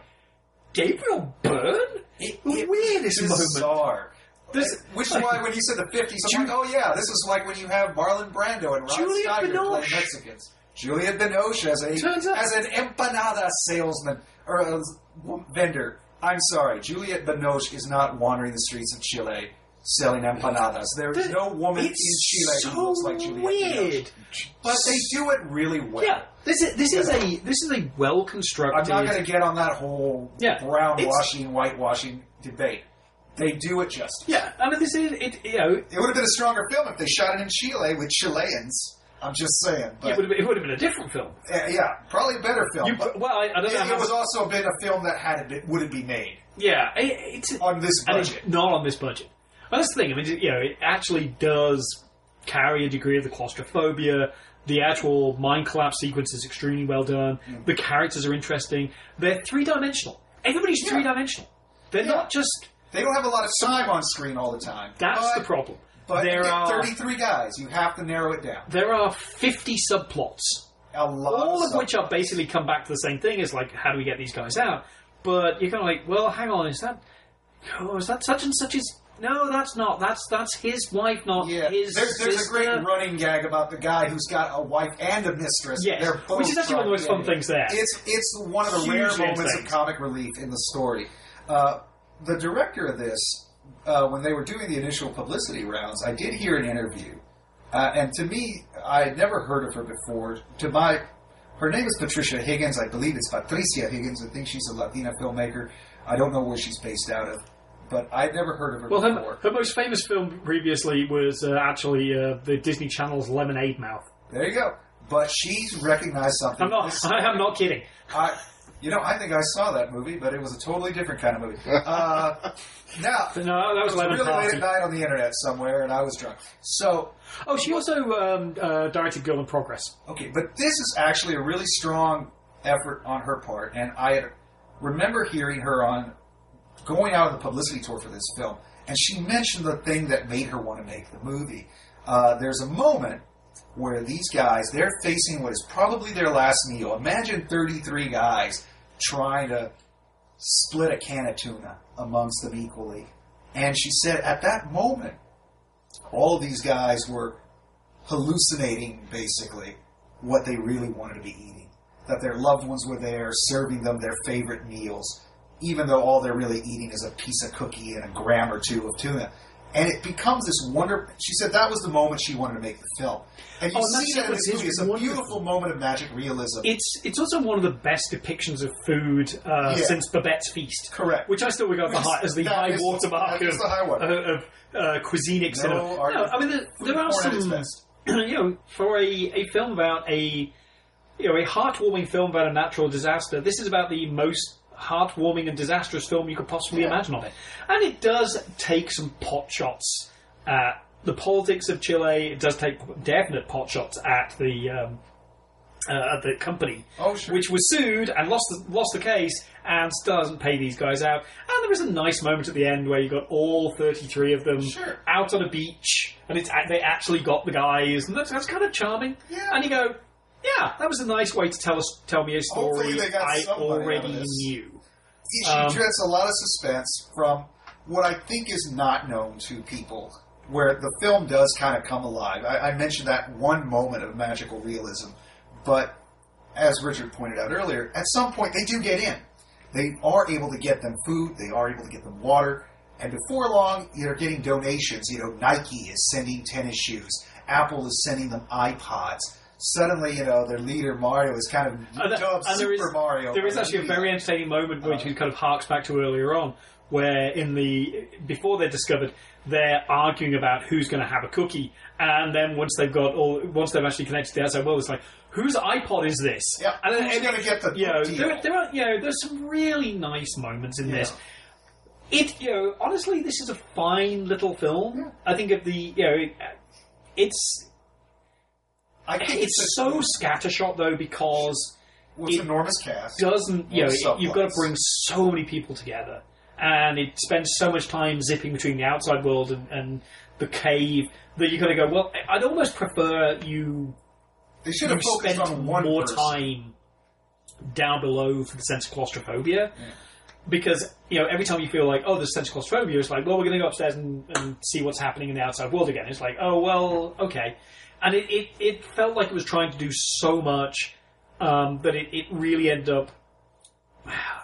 [SPEAKER 1] Gabriel Byrne?
[SPEAKER 3] It,
[SPEAKER 1] Weirdest moment. This-
[SPEAKER 3] Which is why when you said the 50s, I'm like, oh yeah, this is like when you have Marlon Brando and Rod Steiger
[SPEAKER 1] Binoche.
[SPEAKER 3] playing Mexicans. Juliette Binoche as a
[SPEAKER 1] Turns out-
[SPEAKER 3] as an empanada salesman or a vendor. I'm sorry, Juliette Binoche is not wandering the streets of Chile selling empanadas. There is no woman in
[SPEAKER 1] it's
[SPEAKER 3] Chile
[SPEAKER 1] so
[SPEAKER 3] who looks like Juliette
[SPEAKER 1] weird.
[SPEAKER 3] Binoche. But they do it really well.
[SPEAKER 1] Yeah, this is this is a this is a well constructed.
[SPEAKER 3] I'm not going to get on that whole
[SPEAKER 1] Yeah,
[SPEAKER 3] brown washing, whitewashing debate. They do it justice.
[SPEAKER 1] Yeah, I mean this is it. You know,
[SPEAKER 3] It would have been a stronger film if they shot it in Chile with Chileans. I'm just saying. But,
[SPEAKER 1] it would have been, it would have been a different film.
[SPEAKER 3] uh, yeah, probably a better film.
[SPEAKER 1] You,
[SPEAKER 3] but
[SPEAKER 1] well, I, I don't
[SPEAKER 3] it,
[SPEAKER 1] know.
[SPEAKER 3] it
[SPEAKER 1] How,
[SPEAKER 3] was also been a film that had it wouldn't be made
[SPEAKER 1] yeah, it, it's
[SPEAKER 3] on this
[SPEAKER 1] and
[SPEAKER 3] budget.
[SPEAKER 1] it's not on this budget. Well, that's the thing. I mean, you know, it actually does carry a degree of the claustrophobia. The actual mind collapse sequence is extremely well done.
[SPEAKER 3] Mm.
[SPEAKER 1] The characters are interesting. They're three dimensional. Everybody's
[SPEAKER 3] Yeah.
[SPEAKER 1] three dimensional. They're
[SPEAKER 3] Yeah.
[SPEAKER 1] not just.
[SPEAKER 3] They don't have a lot of time on screen all the time.
[SPEAKER 1] That's
[SPEAKER 3] but,
[SPEAKER 1] the problem.
[SPEAKER 3] But
[SPEAKER 1] there are
[SPEAKER 3] 33 guys. You have to narrow it down.
[SPEAKER 1] there are fifty subplots
[SPEAKER 3] A lot
[SPEAKER 1] all of
[SPEAKER 3] stuff.
[SPEAKER 1] which are basically come back to the same thing Is like how do we get these guys out but you're kind of like well hang on is that oh, is that such and such is no that's not that's that's his wife not
[SPEAKER 3] Yeah,
[SPEAKER 1] his
[SPEAKER 3] there's, there's a great running gag about the guy who's got a wife and a mistress. Both
[SPEAKER 1] which is actually one of the most fun things there.
[SPEAKER 3] It's it's one of the rare
[SPEAKER 1] Hugely
[SPEAKER 3] moments of comic relief in the story. Uh, the director of this, uh, when they were doing the initial publicity rounds, I did hear an interview, uh, and to me, I had never heard of her before. To my, her name is Patricia Higgins. I believe it's Patricia Higgins. I think she's a Latina filmmaker. I don't know where she's based out of, but I'd never heard of her
[SPEAKER 1] well
[SPEAKER 3] before.
[SPEAKER 1] her, her most famous film previously was uh, actually uh, the Disney Channel's Lemonade Mouth
[SPEAKER 3] There you go. But she's recognized something.
[SPEAKER 1] I'm not I am [laughs] not kidding
[SPEAKER 3] I, you know, I think I saw that movie, but it was a totally different kind of movie. [laughs] Uh, now,
[SPEAKER 1] no that was
[SPEAKER 3] it was really late at night on the internet somewhere, and I was drunk. So,
[SPEAKER 1] oh she also um, uh, directed Girl in Progress
[SPEAKER 3] okay, but this is actually a really strong effort on her part, and I remember hearing her on going out on the publicity tour for this film, and she mentioned the thing that made her want to make the movie. Uh, there's a moment where these guys they're facing what is probably their last meal. Imagine 33 guys trying to split a can of tuna amongst them equally. And she said at that moment, all these guys were hallucinating basically what they really wanted to be eating. That their loved ones were there serving them their favorite meals, even though all they're really eating is a piece of cookie and a gram or two of tuna. And it becomes this wonder. She said that was the moment she wanted to make the film, and you
[SPEAKER 1] Oh,
[SPEAKER 3] see that in this movie. It's a beautiful moment of magic realism.
[SPEAKER 1] It's it's also one of the best depictions of food uh,
[SPEAKER 3] Yeah.
[SPEAKER 1] since Babette's Feast.
[SPEAKER 3] Correct.
[SPEAKER 1] Which I still regard the high, as the high
[SPEAKER 3] is-
[SPEAKER 1] watermark of,
[SPEAKER 3] the high water.
[SPEAKER 1] uh, of uh, cuisinic
[SPEAKER 3] No.
[SPEAKER 1] No. I mean there, there are
[SPEAKER 3] porn at its
[SPEAKER 1] some [clears throat] you know for a, a film about a you know a heartwarming film about a natural disaster. This is about the most heartwarming and disastrous film you could possibly
[SPEAKER 3] Yeah.
[SPEAKER 1] imagine of it, and it does take some pot shots at the politics of Chile. It does take definite pot shots at the. Um, uh, at the company,
[SPEAKER 3] Oh, sure.
[SPEAKER 1] which was sued and lost the, lost the case and doesn't pay these guys out. And there is a nice moment at the end where you got all 33 of them
[SPEAKER 3] Sure.
[SPEAKER 1] out on a beach, and it's they actually got the guys, and that's, that's kind of charming.
[SPEAKER 3] Yeah.
[SPEAKER 1] And you go, yeah, that was a nice way to tell us tell me a story I
[SPEAKER 3] some money out of
[SPEAKER 1] already knew.
[SPEAKER 3] she
[SPEAKER 1] Um,
[SPEAKER 3] dreads a lot of suspense from what I think is not known to people, where the film does kind of come alive. I, I mentioned that one moment of magical realism, but as Richard pointed out earlier, at some point they do get in. They are able to get them food, they are able to get them water, and before long, you're getting donations. You know, Nike is sending tennis shoes, Apple is sending them iPods. Suddenly, you know, their leader Mario is kind of
[SPEAKER 1] And,
[SPEAKER 3] dubbed
[SPEAKER 1] and
[SPEAKER 3] Super
[SPEAKER 1] is,
[SPEAKER 3] Mario.
[SPEAKER 1] there is actually a very entertaining moment which
[SPEAKER 3] Uh.
[SPEAKER 1] kind of harks back to earlier on, where in the before they're discovered, they're arguing about who's going to have a cookie, and then once they've got all, once they've actually connected to the outside world, it's like, whose iPod is this?
[SPEAKER 3] Yeah,
[SPEAKER 1] and then
[SPEAKER 3] who's
[SPEAKER 1] every-
[SPEAKER 3] gonna get the
[SPEAKER 1] you know, there, there are you know, there's some really nice moments in this. It you know, honestly, this is a fine little film.
[SPEAKER 3] Yeah.
[SPEAKER 1] I think of the you know, it, it's
[SPEAKER 3] I think
[SPEAKER 1] it's
[SPEAKER 3] a-
[SPEAKER 1] so scattershot though because
[SPEAKER 3] well, it's
[SPEAKER 1] it-
[SPEAKER 3] enormous cast.
[SPEAKER 1] doesn't you know
[SPEAKER 3] More
[SPEAKER 1] you've got to bring so many people together. And it spends so much time zipping between the outside world and, and the cave that you've got to go well i'd almost prefer you
[SPEAKER 3] They should have
[SPEAKER 1] spent
[SPEAKER 3] on
[SPEAKER 1] more
[SPEAKER 3] person.
[SPEAKER 1] time down below for the sense of claustrophobia. Because you know every time you feel like oh there's sense of claustrophobia it's like well we're going to go upstairs and, and see what's happening in the outside world again. It's like oh well okay and it, it, it felt like it was trying to do so much um, that it, it really ended up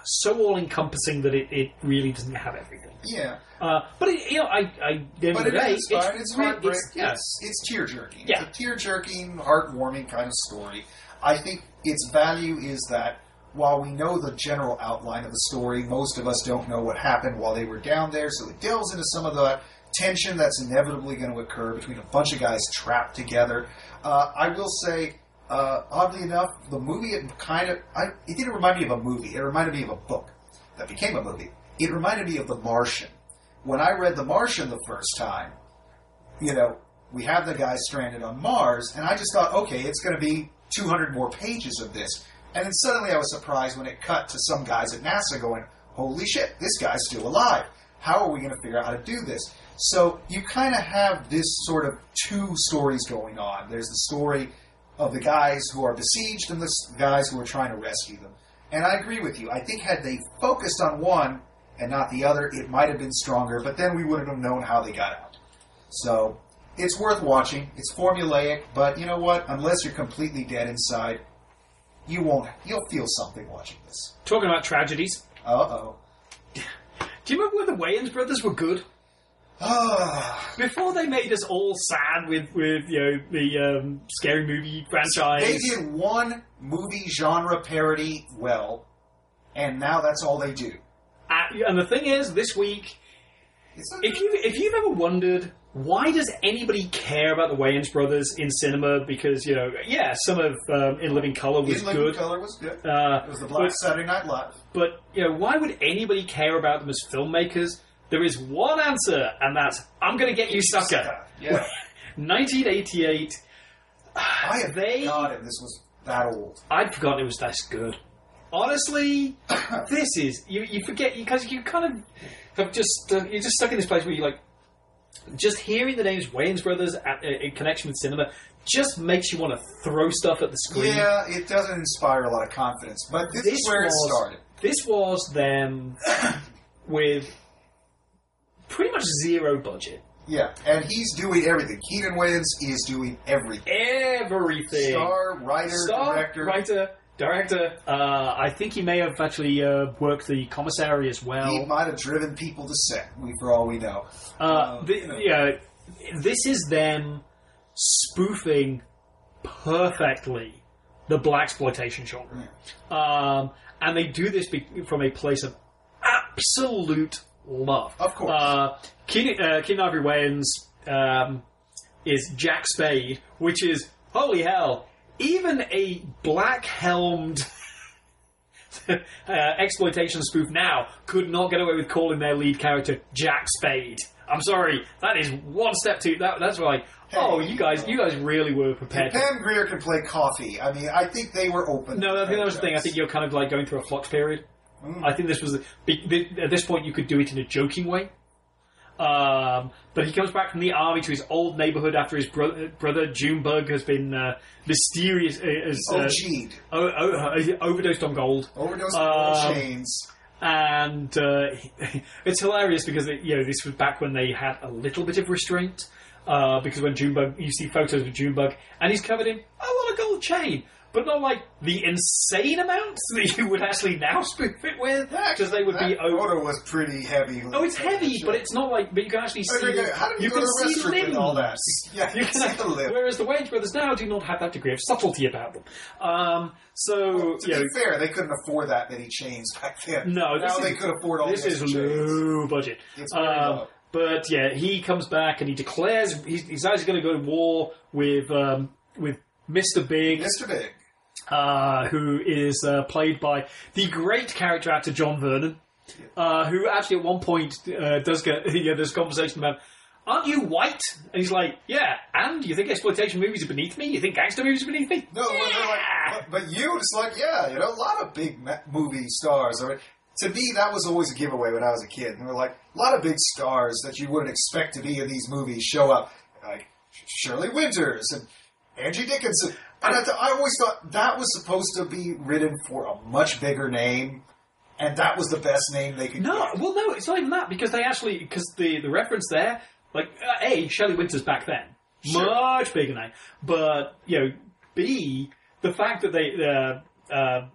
[SPEAKER 1] so all encompassing that it, it really doesn't have everything
[SPEAKER 3] Yeah,
[SPEAKER 1] uh, but it, you know I, I
[SPEAKER 3] but it
[SPEAKER 1] day
[SPEAKER 3] is fine. It's,
[SPEAKER 1] re-
[SPEAKER 3] heartbreak.
[SPEAKER 1] it's- yeah,
[SPEAKER 3] It's it's tear jerking.
[SPEAKER 1] Yeah.
[SPEAKER 3] It's a tear jerking, heartwarming kind of story. I think its value is that while we know the general outline of the story, most of us don't know what happened while they were down there. So it delves into some of the tension that's inevitably going to occur between a bunch of guys trapped together. Uh, I will say. Uh, oddly enough, the movie it kind of I, it didn't remind me of a movie. It reminded me of a book that became a movie. It reminded me of The Martian. When I read The Martian the first time, you know, we have the guy stranded on Mars, and I just thought, okay, it's going to be 200 more pages of this. And then suddenly I was surprised when it cut to some guys at NASA going, holy shit, this guy's still alive. How are we going to figure out how to do this? So you kind of have this sort of two stories going on. There's the story of the guys who are besieged and the guys who are trying to rescue them. And I agree with you. I think had they focused on one and not the other, it might have been stronger, but then we wouldn't have known how they got out. So it's worth watching. It's formulaic, but you know what? Unless you're completely dead inside, you won't. You'll feel something watching this.
[SPEAKER 1] talking about tragedies
[SPEAKER 3] Uh oh. [laughs]
[SPEAKER 1] do you remember when the Wayans brothers were good before they made us all sad with with you know the um, scary movie franchise.
[SPEAKER 3] they did one movie genre parody well, and now that's all they do.
[SPEAKER 1] Uh, and the thing is, this week, if you if you've ever wondered why does anybody care about the Wayans brothers in cinema? Because you know, yeah, some of um, In Living Color was
[SPEAKER 3] In Living
[SPEAKER 1] good,
[SPEAKER 3] Color was good.
[SPEAKER 1] uh,
[SPEAKER 3] it was the Black
[SPEAKER 1] but,
[SPEAKER 3] Saturday Night Live.
[SPEAKER 1] but you know, why would anybody care about them as filmmakers? There is one answer, and that's I'm going to get you, sucker.
[SPEAKER 3] Yeah, [laughs]
[SPEAKER 1] 1988.
[SPEAKER 3] I have
[SPEAKER 1] They-
[SPEAKER 3] forgotten this was that old.
[SPEAKER 1] I'd forgotten it was this good. Honestly, [coughs] this is you. You forget because you kind of have just uh, you're just stuck in this place where you like just hearing the names Wayans Brothers at, uh, in connection with cinema just makes you want to throw stuff at the screen.
[SPEAKER 3] Yeah, it doesn't inspire a lot of confidence, but this,
[SPEAKER 1] This
[SPEAKER 3] is where
[SPEAKER 1] was-
[SPEAKER 3] it started.
[SPEAKER 1] This was them [coughs] with pretty much zero budget.
[SPEAKER 3] Yeah, and he's doing everything. Keenen Wayans is doing everything.
[SPEAKER 1] Everything.
[SPEAKER 3] Star, writer,
[SPEAKER 1] Star,
[SPEAKER 3] director.
[SPEAKER 1] writer, Director, uh, I think he may have actually uh, worked the commissary as well.
[SPEAKER 3] He might have driven people to set, for all we know.
[SPEAKER 1] Uh,
[SPEAKER 3] Uh,
[SPEAKER 1] the,
[SPEAKER 3] you know.
[SPEAKER 1] yeah, this is them spoofing perfectly the black exploitation genre, um, and they do this be- from a place of absolute love.
[SPEAKER 3] Of course.
[SPEAKER 1] uh, Keen, uh, Keen Ivory Wayans um, is Jack Spade, which is holy hell. Even a black helmed [laughs] uh, exploitation spoof now could not get away with calling their lead character Jack Spade. I'm sorry, that is one step too. That, that's like, oh, you guys, you guys really were prepared.
[SPEAKER 3] Pam Grier can play coffee. I mean, I think they were open.
[SPEAKER 1] no, I think that was the thing. I think you're kind of like going through a flux period. I think this was the, at this point you could do it in a joking way. Um, but he comes back from the army to his old neighborhood after his bro- brother Junebug has been uh, mysterious uh, as
[SPEAKER 3] Oh,
[SPEAKER 1] uh, o- overdosed on gold.
[SPEAKER 3] Overdose
[SPEAKER 1] Um,
[SPEAKER 3] gold chains.
[SPEAKER 1] and uh, [laughs] it's hilarious because it, you know this was back when they had a little bit of restraint. Uh, because when Junebug, you see photos of Junebug, and he's covered in a lot of gold chain, but not like the insane amounts [laughs] that you would actually now spoof it with, because they would be
[SPEAKER 3] that
[SPEAKER 1] over.
[SPEAKER 3] photo was pretty heavy.
[SPEAKER 1] Oh, it's heavy, but it's not like. But you can actually see.
[SPEAKER 3] Okay, How did you,
[SPEAKER 1] you
[SPEAKER 3] go
[SPEAKER 1] can
[SPEAKER 3] to the
[SPEAKER 1] see limbs.
[SPEAKER 3] and all that? Yeah,
[SPEAKER 1] You can
[SPEAKER 3] the lip.
[SPEAKER 1] Whereas the Wayans brothers now do not have that degree of subtlety about them. Um, so
[SPEAKER 3] To
[SPEAKER 1] you know,
[SPEAKER 3] be fair, they couldn't afford that many chains back then.
[SPEAKER 1] No,
[SPEAKER 3] now
[SPEAKER 1] this
[SPEAKER 3] they
[SPEAKER 1] is-
[SPEAKER 3] could afford all
[SPEAKER 1] this is
[SPEAKER 3] chains.
[SPEAKER 1] low budget.
[SPEAKER 3] It's very
[SPEAKER 1] Um,
[SPEAKER 3] low.
[SPEAKER 1] But yeah, he comes back and he declares he's, he's actually going to go to war with um, with Mr. Big,
[SPEAKER 3] Mr. Big.
[SPEAKER 1] Uh, who is uh, played by the great character actor John Vernon, uh, who actually at one point uh, does get [laughs] yeah, there's a conversation about. Aren't you white? And he's like, yeah. And you think exploitation movies are beneath me? You think gangster movies are beneath me?
[SPEAKER 3] No, well, they're like, but, but you, it's like, yeah, you know, a lot of big movie stars. Are, to me, that was always a giveaway when I was a kid. And we're like, a lot of big stars that you wouldn't expect to be in these movies show up, like Shirley Winters and Angie Dickinson. And I, th- I always thought that was supposed to be written for a much bigger name, and that was the best name they could
[SPEAKER 1] No,
[SPEAKER 3] get.
[SPEAKER 1] well, no, it's not even that because they actually because the the reference there, like uh, a Shelley Winters back then,
[SPEAKER 3] Sure.
[SPEAKER 1] much bigger name, but you know, b the fact that they uh, uh,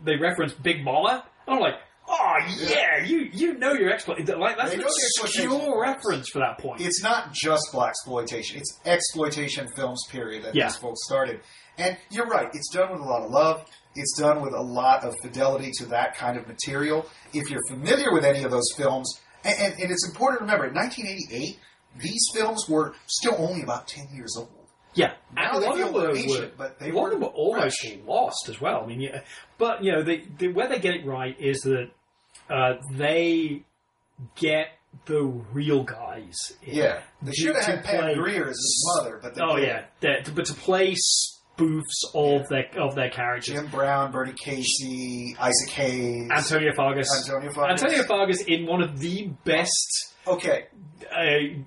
[SPEAKER 1] they referenced Big Mama, I'm like, oh yeah, you you know your exploit like that's
[SPEAKER 3] They
[SPEAKER 1] an
[SPEAKER 3] know the exploitation
[SPEAKER 1] obscure
[SPEAKER 3] reference.
[SPEAKER 1] reference for that point.
[SPEAKER 3] It's not just black exploitation; it's exploitation films. Period. That
[SPEAKER 1] Yeah.
[SPEAKER 3] these folks started, and you're right. It's done with a lot of love. It's done with a lot of fidelity to that kind of material. If you're familiar with any of those films, and, and, and it's important to remember, in 1988, these films were still only about 10 years old.
[SPEAKER 1] Yeah,
[SPEAKER 3] Now
[SPEAKER 1] and
[SPEAKER 3] they
[SPEAKER 1] a lot
[SPEAKER 3] feel
[SPEAKER 1] of them were,
[SPEAKER 3] ancient,
[SPEAKER 1] were-
[SPEAKER 3] but they
[SPEAKER 1] a lot of them
[SPEAKER 3] were
[SPEAKER 1] were almost
[SPEAKER 3] fresh.
[SPEAKER 1] lost as well. I mean, yeah, but you know, they, they, where they get it right is that uh, they get the real guys. in.
[SPEAKER 3] Yeah, they should have had Pam
[SPEAKER 1] play-
[SPEAKER 3] Grier as his mother, but they
[SPEAKER 1] Oh
[SPEAKER 3] didn't.
[SPEAKER 1] yeah, that- but to play spoofs of their of their characters.
[SPEAKER 3] Jim Brown, Bernie Casey, Isaac Hayes,
[SPEAKER 1] Antonio Fargas.
[SPEAKER 3] Antonio Fargas.
[SPEAKER 1] Antonio Fargas in one of the best
[SPEAKER 3] Okay,
[SPEAKER 1] uh,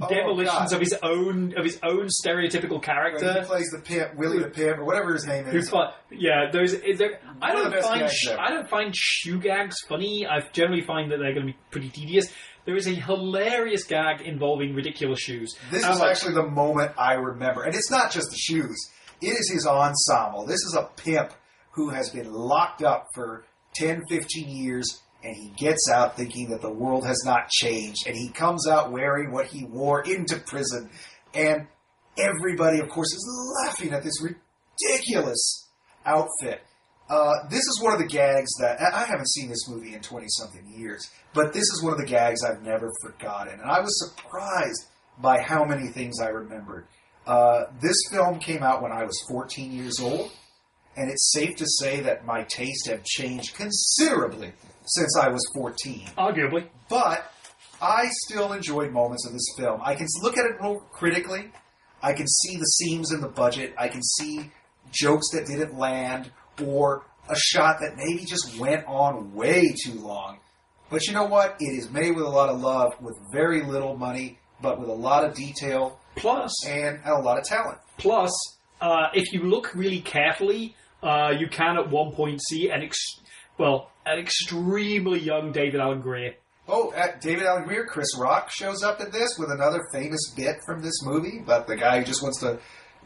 [SPEAKER 3] Oh,
[SPEAKER 1] demolitions
[SPEAKER 3] God.
[SPEAKER 1] of his own of his own stereotypical character.
[SPEAKER 3] he plays the pimp, Willie the pimp, or whatever his name is.
[SPEAKER 1] fi- yeah, those. I don't find sh- I don't find shoe gags funny. I generally find that they're going to be pretty tedious. There is a hilarious gag involving ridiculous shoes.
[SPEAKER 3] This is
[SPEAKER 1] like,
[SPEAKER 3] actually the moment I remember. And it's not just the shoes, it is his ensemble. This is a pimp who has been locked up for 10, 15 years, and he gets out thinking that the world has not changed. And he comes out wearing what he wore into prison. And everybody, of course, is laughing at this ridiculous outfit. Uh, this is one of the gags that I haven't seen this movie in 20 something years, but this is one of the gags I've never forgotten. And I was surprised by how many things I remembered. Uh, this film came out when I was 14 years old, and it's safe to say that my tastes have changed considerably since I was 14
[SPEAKER 1] arguably,
[SPEAKER 3] but I still enjoyed moments of this film. I can look at it real critically. I can see the seams in the budget. I can see jokes that didn't land or a shot that maybe just went on way too long. But you know what? It is made with a lot of love, with very little money, but with a lot of detail
[SPEAKER 1] plus
[SPEAKER 3] and a lot of talent.
[SPEAKER 1] Plus, uh, if you look really carefully, uh, you can at one point see an ex- well, an extremely young David Alan Grier.
[SPEAKER 3] Oh, at David Alan Grier, Chris Rock shows up in this with another famous bit from this movie, but the guy who just wants to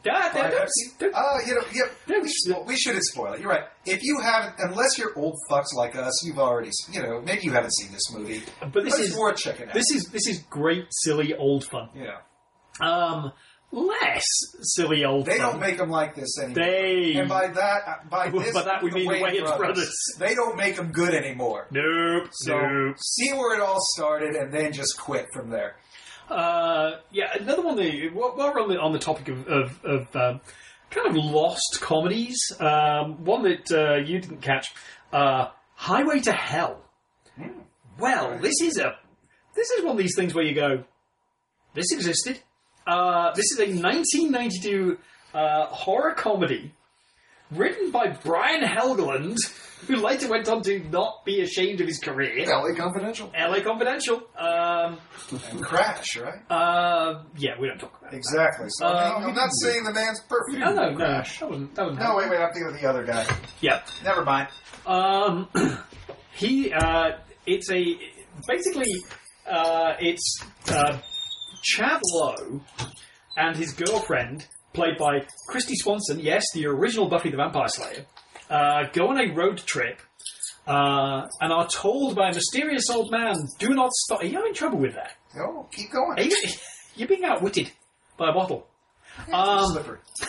[SPEAKER 1] Yeah,
[SPEAKER 3] Uh, you know, yeah, we, should, we shouldn't spoil it. You're right. If you haven't, unless you're old fucks like us, you've already, you know, maybe you haven't seen this movie.
[SPEAKER 1] But this
[SPEAKER 3] it's
[SPEAKER 1] is
[SPEAKER 3] worth checking out.
[SPEAKER 1] this is this is great, silly old fun.
[SPEAKER 3] yeah.
[SPEAKER 1] Um, less silly old
[SPEAKER 3] They
[SPEAKER 1] fun.
[SPEAKER 3] don't make them like this anymore.
[SPEAKER 1] They-
[SPEAKER 3] and by that, uh, by
[SPEAKER 1] By
[SPEAKER 3] this,
[SPEAKER 1] that we mean the
[SPEAKER 3] Wayans
[SPEAKER 1] Wayans brothers.
[SPEAKER 3] They don't make them good anymore.
[SPEAKER 1] Nope.
[SPEAKER 3] So
[SPEAKER 1] nope.
[SPEAKER 3] see where it all started, and then just quit from there.
[SPEAKER 1] Uh, yeah, another one. That, while while we're on the, on the topic of, of, of um, kind of lost comedies, um, one that uh, you didn't catch, uh, Highway to Hell. Well, this is a this is one of these things where you go, this existed. Uh, this is a 1992 uh, horror comedy written by Brian Helgeland, who later went on to not be ashamed of his career.
[SPEAKER 4] LA Confidential.
[SPEAKER 1] LA Confidential. Um,
[SPEAKER 3] And crash, right?
[SPEAKER 1] uh, yeah, we don't talk about it.
[SPEAKER 3] Exactly. So
[SPEAKER 1] Uh,
[SPEAKER 3] mean, I'm not saying the man's perfect.
[SPEAKER 1] No, no, no. That wasn't. That wasn't.
[SPEAKER 3] No, wait, wait. I'm thinking of the other guy.
[SPEAKER 1] Yeah.
[SPEAKER 3] Never mind.
[SPEAKER 1] Um, [clears throat] he. Uh, it's a basically. Uh, it's uh, Chad Lowe and his girlfriend, played by Kristy Swanson. Yes, the original Buffy the Vampire Slayer. Uh, go on a road trip. Uh, and are told by a mysterious old man, "Do not stop." Are you having trouble with that?
[SPEAKER 3] No, keep going.
[SPEAKER 1] Are you, [laughs] you're being outwitted by a bottle. Um,
[SPEAKER 3] Slippery. [laughs]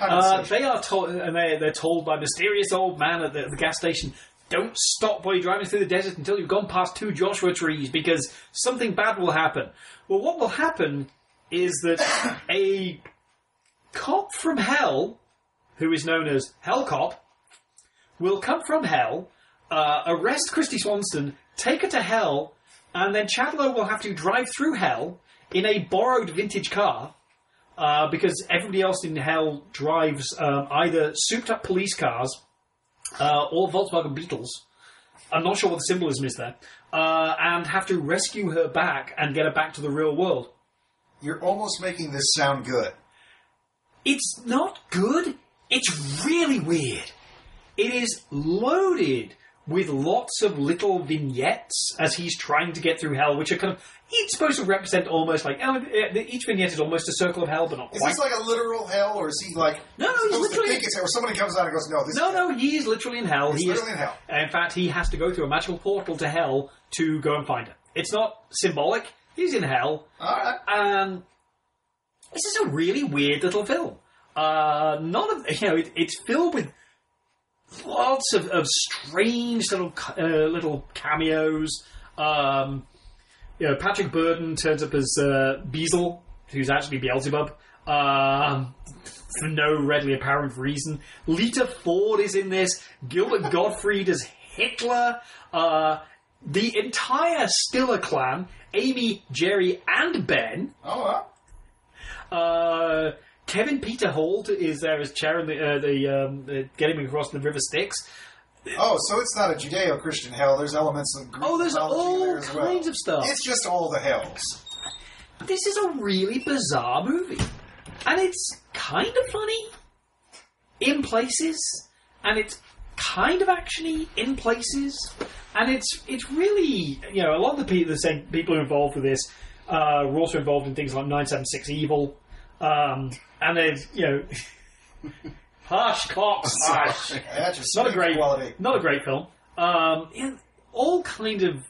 [SPEAKER 1] Uh, they are told, and they, they're told by a mysterious old man at the, the gas station, "Don't stop while you're driving through the desert until you've gone past two Joshua trees, because something bad will happen." Well, what will happen is that [coughs] a cop from hell, who is known as Hell Cop, will come from hell, uh, arrest Kristy Swanson, take her to hell, and then Chad Lowe will have to drive through hell in a borrowed vintage car uh, because everybody else in hell drives um, either souped up police cars uh, or Volkswagen Beetles. I'm not sure what the symbolism is there. Uh, and have to rescue her back and get her back to the real world.
[SPEAKER 3] You're almost making this sound good.
[SPEAKER 1] It's not good. It's really weird. It is loaded with lots of little vignettes as he's trying to get through hell, which are kind of each supposed to represent almost like oh, each vignette is almost a circle of hell, but not quite.
[SPEAKER 3] Is this like a literal hell, or is he like
[SPEAKER 1] No, no, he's
[SPEAKER 3] to
[SPEAKER 1] literally-
[SPEAKER 3] think it's hell? Or somebody comes out and goes, "No, this
[SPEAKER 1] No, no, he is literally in hell.
[SPEAKER 3] He's
[SPEAKER 1] he
[SPEAKER 3] literally
[SPEAKER 1] is,
[SPEAKER 3] in hell.
[SPEAKER 1] In fact, he has to go through a magical portal to hell to go and find it. It's not symbolic. He's in hell,
[SPEAKER 3] all right."
[SPEAKER 1] and this is a really weird little film. Uh, none of you know, it, it's filled with lots of, of strange little uh, little cameos. Um, you know, Patrick Bergin turns up as uh, Beazle, who's actually Beelzebub. Um, for no readily apparent reason. Lita Ford is in this. Gilbert [laughs] Gottfried as Hitler. Uh, the entire Stiller clan, Amy, Jerry, and Ben.
[SPEAKER 3] Oh, well.
[SPEAKER 1] Uh, Kevin Peter Hall is there as Charon, the, uh, the, um, the getting across the river Styx.
[SPEAKER 3] oh, so it's not a Judeo-Christian hell. There's elements of Greek
[SPEAKER 1] Oh, there's all
[SPEAKER 3] there as well.
[SPEAKER 1] kinds of stuff.
[SPEAKER 3] It's just all the hells.
[SPEAKER 1] This is a really bizarre movie. And it's kind of funny in places, and it's kind of actiony in places, and it's it's really you know a lot of the people the same people who are involved with this uh, were also involved in things like nine seven six evil, um, and there's you know [laughs] harsh cops, [laughs] harsh.
[SPEAKER 3] That's just
[SPEAKER 1] not a great
[SPEAKER 3] quality.
[SPEAKER 1] not a great film. Um, yeah, all kind of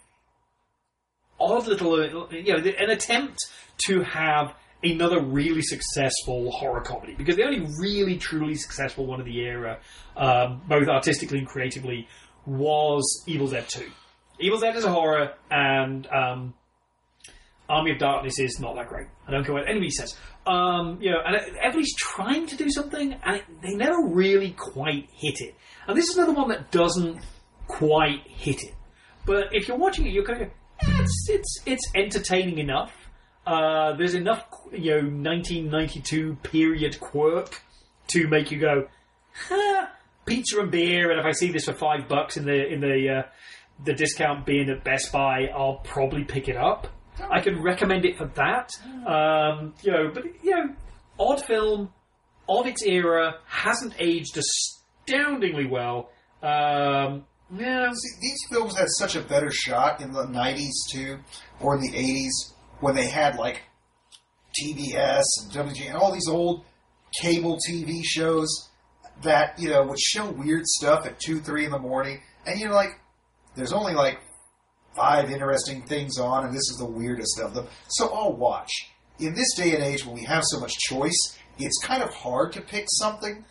[SPEAKER 1] odd little, you know, an attempt to have another really successful horror comedy because the only really truly successful one of the era, um, both artistically and creatively, was Evil Dead Two. Evil Dead is a horror, and um, Army of Darkness is not that great. I don't care what anybody says. Um, you know, and everybody's trying to do something, and it, they never really quite hit it. And this is another one that doesn't quite hit it. But if you're watching it, you're kind of, eh, it's it's it's entertaining enough. Uh, there's enough, you know, 1992 period quirk to make you go, huh, pizza and beer. And if I see this for five bucks in the in the uh, the discount bin at Best Buy, I'll probably pick it up. I can recommend it for that. Um, you know, but you know, odd film of its era hasn't aged astoundingly well. Um, yeah,
[SPEAKER 3] See, these films had such a better shot in the 90s, too, or in the 80s, when they had, like, TBS and WG and all these old cable TV shows that you know would show weird stuff at two, three in the morning, and you're like, there's only like five interesting things on, and this is the weirdest of them. So I'll watch. In this day and age, when we have so much choice, it's kind of hard to pick something.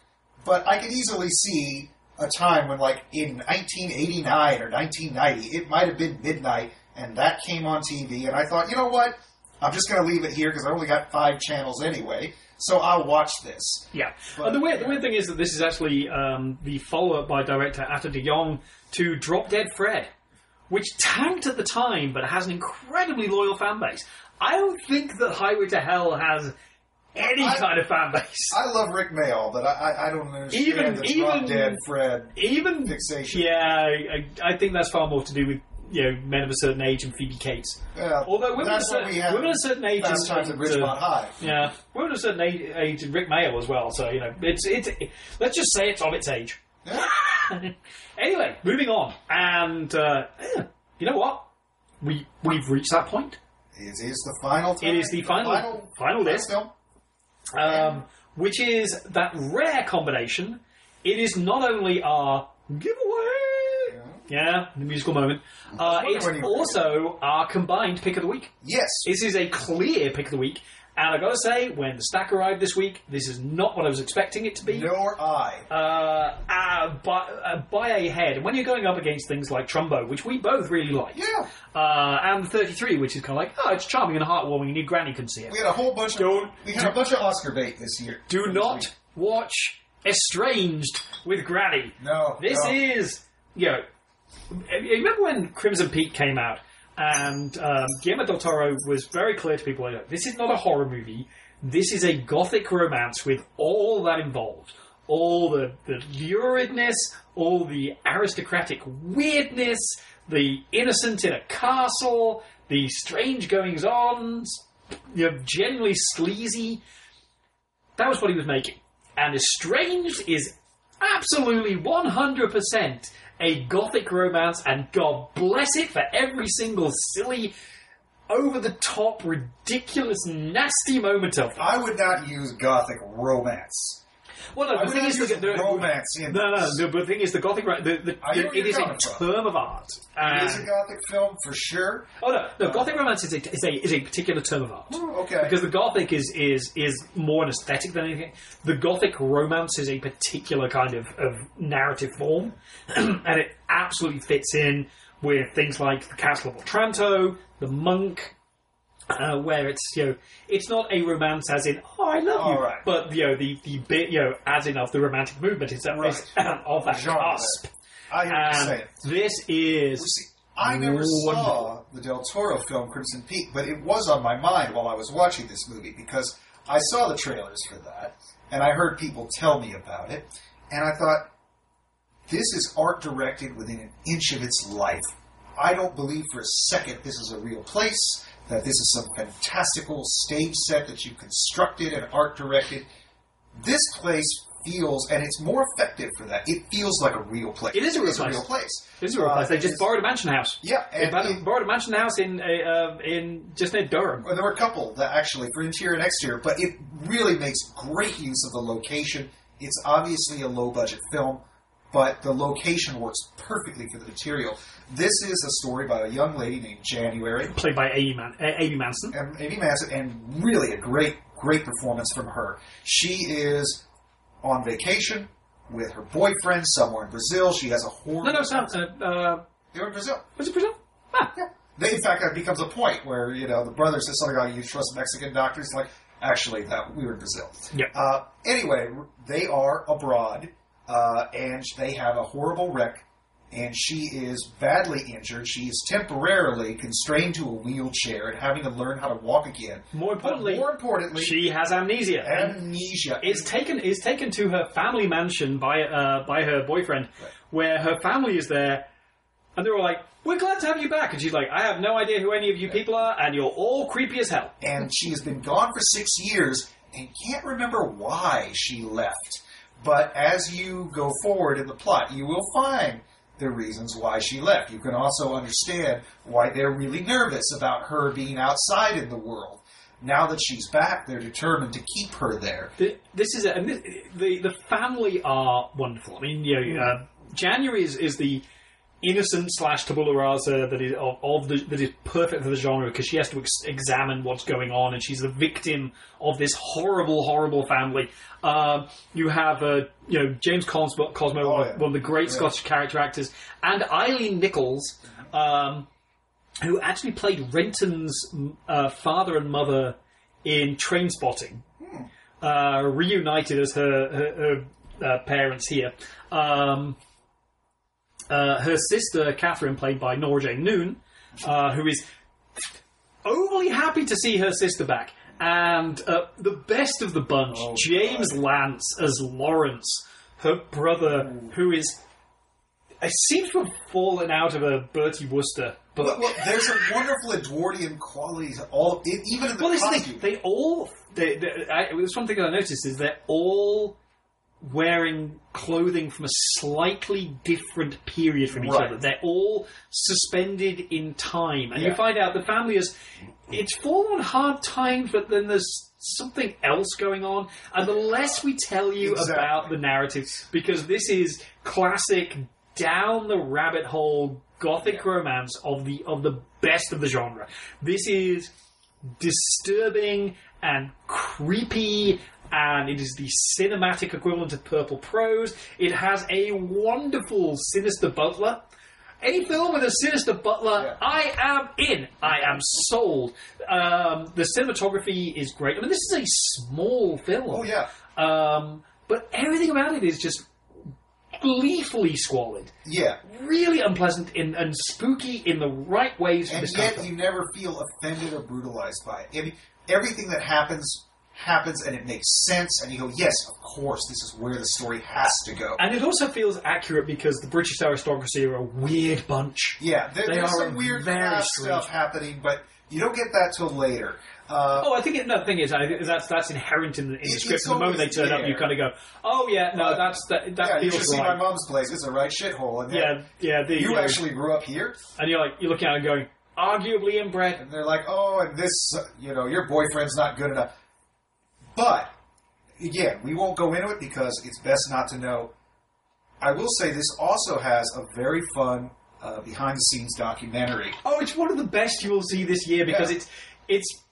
[SPEAKER 3] But I could easily see a time when, like in 1989 or 1990, it might have been midnight, and that came on TV, and I thought, you know what? I'm just going to leave it here because I only got five channels anyway, so I'll watch this.
[SPEAKER 1] Yeah.
[SPEAKER 3] But-
[SPEAKER 1] and the weird, the weird thing is that this is actually um, the follow up by director Ate de Jong to Drop Dead Fred, which tanked at the time but has an incredibly loyal fan base. I don't think that Highway to Hell has any
[SPEAKER 3] I-
[SPEAKER 1] kind of fan base.
[SPEAKER 3] I love Rick Mayall, but I, I, don't understand
[SPEAKER 1] Even-
[SPEAKER 3] the
[SPEAKER 1] even-
[SPEAKER 3] dead Fred.
[SPEAKER 1] Even
[SPEAKER 3] Fixation.
[SPEAKER 1] Yeah, I, I think that's far more to do with you know men of a certain age and Phoebe Cates.
[SPEAKER 3] Yeah,
[SPEAKER 1] Although women,
[SPEAKER 3] that's
[SPEAKER 1] of a
[SPEAKER 3] what
[SPEAKER 1] certain,
[SPEAKER 3] we have.
[SPEAKER 1] women of a certain age and-
[SPEAKER 3] Times at
[SPEAKER 1] uh,
[SPEAKER 3] High.
[SPEAKER 1] Yeah, women of a certain age, age and Rick Mayall as well. So you know, it's it's let's just say it's of its age.
[SPEAKER 3] Yeah. [laughs]
[SPEAKER 1] anyway, moving on, and uh, yeah, you know what? We we've reached that point,
[SPEAKER 3] It is the final. Time,
[SPEAKER 1] It is the final- final
[SPEAKER 3] final
[SPEAKER 1] list.
[SPEAKER 3] film.
[SPEAKER 1] um, which is that rare combination. It is not only our giveaway, yeah, the musical moment. Uh, it's also our combined pick of the week.
[SPEAKER 3] Yes.
[SPEAKER 1] This is a clear pick of the week, and I gotta say, when the stack arrived this week, this is not what I was expecting it to be.
[SPEAKER 3] Nor I.
[SPEAKER 1] uh, uh, by, uh, by a head. When you're going up against things like Trumbo, which we both really like,
[SPEAKER 3] Yeah.
[SPEAKER 1] uh, and 33, which is kind of like, oh, it's charming and heartwarming, and your granny can see it.
[SPEAKER 3] We had a whole bunch of.
[SPEAKER 1] Don't-
[SPEAKER 3] we had a bunch of Oscar bait this year.
[SPEAKER 1] Do
[SPEAKER 3] This
[SPEAKER 1] not
[SPEAKER 3] week.
[SPEAKER 1] watch Estranged with Granny.
[SPEAKER 3] No.
[SPEAKER 1] This
[SPEAKER 3] no.
[SPEAKER 1] is, you know, remember when Crimson Peak came out, and um, Guillermo del Toro was very clear to people, this is not a horror movie. This is a gothic romance with all that involved. All the, the luridness, all the aristocratic weirdness, the innocent in a castle, the strange goings on, you know, generally sleazy. That was what he was making. And Estranged is absolutely 100% a gothic romance, and God bless it for every single silly, over the top, ridiculous, nasty moment of it.
[SPEAKER 3] I would not use gothic romance.
[SPEAKER 1] Well, no, the thing is, the, the,
[SPEAKER 3] romance in
[SPEAKER 1] no, no, no, but the thing is, the gothic, the, the,
[SPEAKER 3] where
[SPEAKER 1] it is a
[SPEAKER 3] from.
[SPEAKER 1] term of art.
[SPEAKER 3] It is a gothic film for sure.
[SPEAKER 1] oh no, no, gothic romance is a, is a is a particular term of art.
[SPEAKER 3] Oh, okay.
[SPEAKER 1] Because the gothic is is is more an aesthetic than anything. The gothic romance is a particular kind of, of narrative form, [clears throat] and it absolutely fits in with things like the Castle of Otranto, the Monk, uh, where it's you know it's not a romance as in oh I love you,
[SPEAKER 3] right.
[SPEAKER 1] but you know the the bit you know as in of the romantic movement is,
[SPEAKER 3] Right.
[SPEAKER 1] is of that
[SPEAKER 3] Genre
[SPEAKER 1] cusp.
[SPEAKER 3] I you're
[SPEAKER 1] And this is
[SPEAKER 3] Well, see, I never saw the Del Toro film Crimson Peak, but it was on my mind while I was watching this movie because I saw the trailers for that and I heard people tell me about it, and I thought, this is art directed within an inch of its life. I don't believe for a second this is a real place, that this is some fantastical stage set that you constructed and art directed. This place feels, and it's more effective for that, it feels like a real place.
[SPEAKER 1] It is a real
[SPEAKER 3] It's
[SPEAKER 1] place.
[SPEAKER 3] a real place.
[SPEAKER 1] this is a real
[SPEAKER 3] Uh,
[SPEAKER 1] place. They just borrowed a mansion house.
[SPEAKER 3] Yeah,
[SPEAKER 1] They
[SPEAKER 3] and
[SPEAKER 1] borrowed,
[SPEAKER 3] it-
[SPEAKER 1] borrowed a mansion house in a, uh, in just near Durham.
[SPEAKER 3] Well, there were a couple that actually for interior and exterior, but it really makes great use of the location. It's obviously a low budget film, but the location works perfectly for the material. This is a story about a young lady named January
[SPEAKER 1] played by Amy, Man- uh, Amy Manson.
[SPEAKER 3] and Amy Manson, and really a great, great performance from her. She is on vacation with her boyfriend somewhere in Brazil. She has a horrible.
[SPEAKER 1] No, no, it's not. Uh, uh,
[SPEAKER 3] They're in Brazil.
[SPEAKER 1] was it Brazil? Ah,
[SPEAKER 3] Yeah. They, in fact, it becomes a point where you know the brother says something like, "You trust Mexican doctors?" Like, actually, that we were in Brazil.
[SPEAKER 1] Yeah.
[SPEAKER 3] Uh, anyway, they are abroad, uh, and they have a horrible wreck, and she is badly injured. She is temporarily constrained to a wheelchair and having to learn how to walk again.
[SPEAKER 1] More
[SPEAKER 3] But
[SPEAKER 1] importantly,
[SPEAKER 3] more importantly,
[SPEAKER 1] she has amnesia.
[SPEAKER 3] amnesia.
[SPEAKER 1] is taken is taken to her family mansion by uh, by her boyfriend, where her family is there, and they're all like, "We're glad to have you back," and she's like, "I have no idea who any of you people are, and you're all creepy as hell."
[SPEAKER 3] and she has been gone for six years and can't remember why she left. But as you go forward in the plot, you will find the reasons why she left. You can also understand why they're really nervous about her being outside in the world. now that she's back, they're determined to keep her there.
[SPEAKER 1] The, this is a, and this, the the family are wonderful. I mean, you know, uh, January is, is the innocent slash tabula rasa that is of, of the that is perfect for the genre because she has to ex- examine what's going on and she's the victim of this horrible, horrible family. Um, you have uh, you know James Cosmo, Cosmo
[SPEAKER 3] Oh,
[SPEAKER 1] one,
[SPEAKER 3] yeah.
[SPEAKER 1] one of the great Scottish character actors, and Eileen Nicholas. Um, who actually played Renton's uh, father and mother in Trainspotting, uh, reunited as her, her, her uh, parents here. Um, uh, her sister, Catherine, played by Nora-Jane Noone, uh, who is overly happy to see her sister back. And uh, the best of the bunch,
[SPEAKER 3] Oh,
[SPEAKER 1] James Lance as Lawrence, her brother, who is. It seems to have fallen out of a Bertie Wooster book.
[SPEAKER 3] Well, well, there's a wonderful Edwardian quality to all, even in the
[SPEAKER 1] Well, this is the
[SPEAKER 3] costume.
[SPEAKER 1] thing. They all. They, they, I, there's one thing that I noticed is they're all wearing clothing from a slightly different period from each
[SPEAKER 3] Right.
[SPEAKER 1] other. They're all suspended in time, and you find out the family is. It's fallen on hard times, but then there's something else going on, and the less we tell you
[SPEAKER 3] Exactly.
[SPEAKER 1] about the narrative, because this is classic down the rabbit hole gothic romance of the of the best of the genre. This is disturbing and creepy and it is the cinematic equivalent of purple prose. It has a wonderful sinister butler. Any film with a sinister butler
[SPEAKER 3] Yeah.
[SPEAKER 1] i am in. I am sold. Um, the cinematography is great. I mean this is a small film.
[SPEAKER 3] Oh yeah,
[SPEAKER 1] um, but everything about it is just gleefully squalid.
[SPEAKER 3] Yeah.
[SPEAKER 1] really unpleasant in, and spooky in the right ways
[SPEAKER 3] And
[SPEAKER 1] this kind of
[SPEAKER 3] yet you never feel offended or brutalized by it. I mean, everything that happens happens, and it makes sense. And you go, "Yes, of course, this is where the story has to go."
[SPEAKER 1] And it also feels accurate because the British aristocracy are a weird bunch.
[SPEAKER 3] Yeah, there,
[SPEAKER 1] They
[SPEAKER 3] there's
[SPEAKER 1] are
[SPEAKER 3] some weird
[SPEAKER 1] very
[SPEAKER 3] class
[SPEAKER 1] strange.
[SPEAKER 3] stuff happening, but you don't get that till later. Uh,
[SPEAKER 1] Oh, I think it, no, the thing is, I, that's that's inherent in the, in the script.
[SPEAKER 3] it's
[SPEAKER 1] the moment they
[SPEAKER 3] always
[SPEAKER 1] turn up,
[SPEAKER 3] there.
[SPEAKER 1] you kind of go, "Oh yeah, no,
[SPEAKER 3] But-
[SPEAKER 1] that's that. That
[SPEAKER 3] yeah, you should
[SPEAKER 1] feels
[SPEAKER 3] see my
[SPEAKER 1] right."
[SPEAKER 3] mom's place. It's a right shithole. And
[SPEAKER 1] Yeah, yeah. The,
[SPEAKER 3] you actually grew up here,
[SPEAKER 1] and you're like, you're looking at it and going, "Arguably inbred."
[SPEAKER 3] and they're like, "Oh, and this, uh, you know, your boyfriend's not good enough." But again, we won't go into it because it's best not to know. I will say this also has a very fun uh, behind-the-scenes documentary.
[SPEAKER 1] Oh, it's one of the best you will see this year because
[SPEAKER 3] Yeah.
[SPEAKER 1] it's it's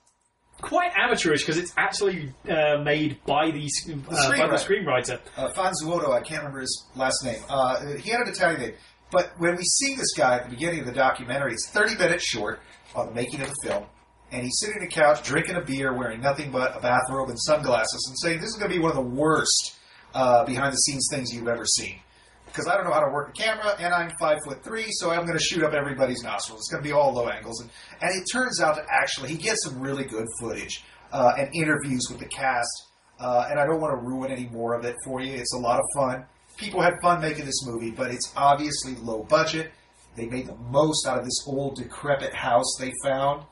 [SPEAKER 1] quite amateurish because it's actually uh, made by the, uh, by the screenwriter.
[SPEAKER 3] uh, Fantauzzo, I can't remember his last name. Uh, he had an Italian name. But when we see this guy at the beginning of the documentary, it's 30 minutes short on the making of the film. And he's sitting on a couch drinking a beer, wearing nothing but a bathrobe and sunglasses, and saying, This is going to be one of the worst uh, behind the scenes things you've ever seen. Because I don't know how to work a camera, and I'm five foot three, so I'm going to shoot up everybody's nostrils. It's going to be all low angles. And, and it turns out to actually, he gets some really good footage uh, and interviews with the cast. Uh, and I don't want to ruin any more of it for you. It's a lot of fun. People had fun making this movie, but it's obviously low budget. They made the most out of this old decrepit house they found,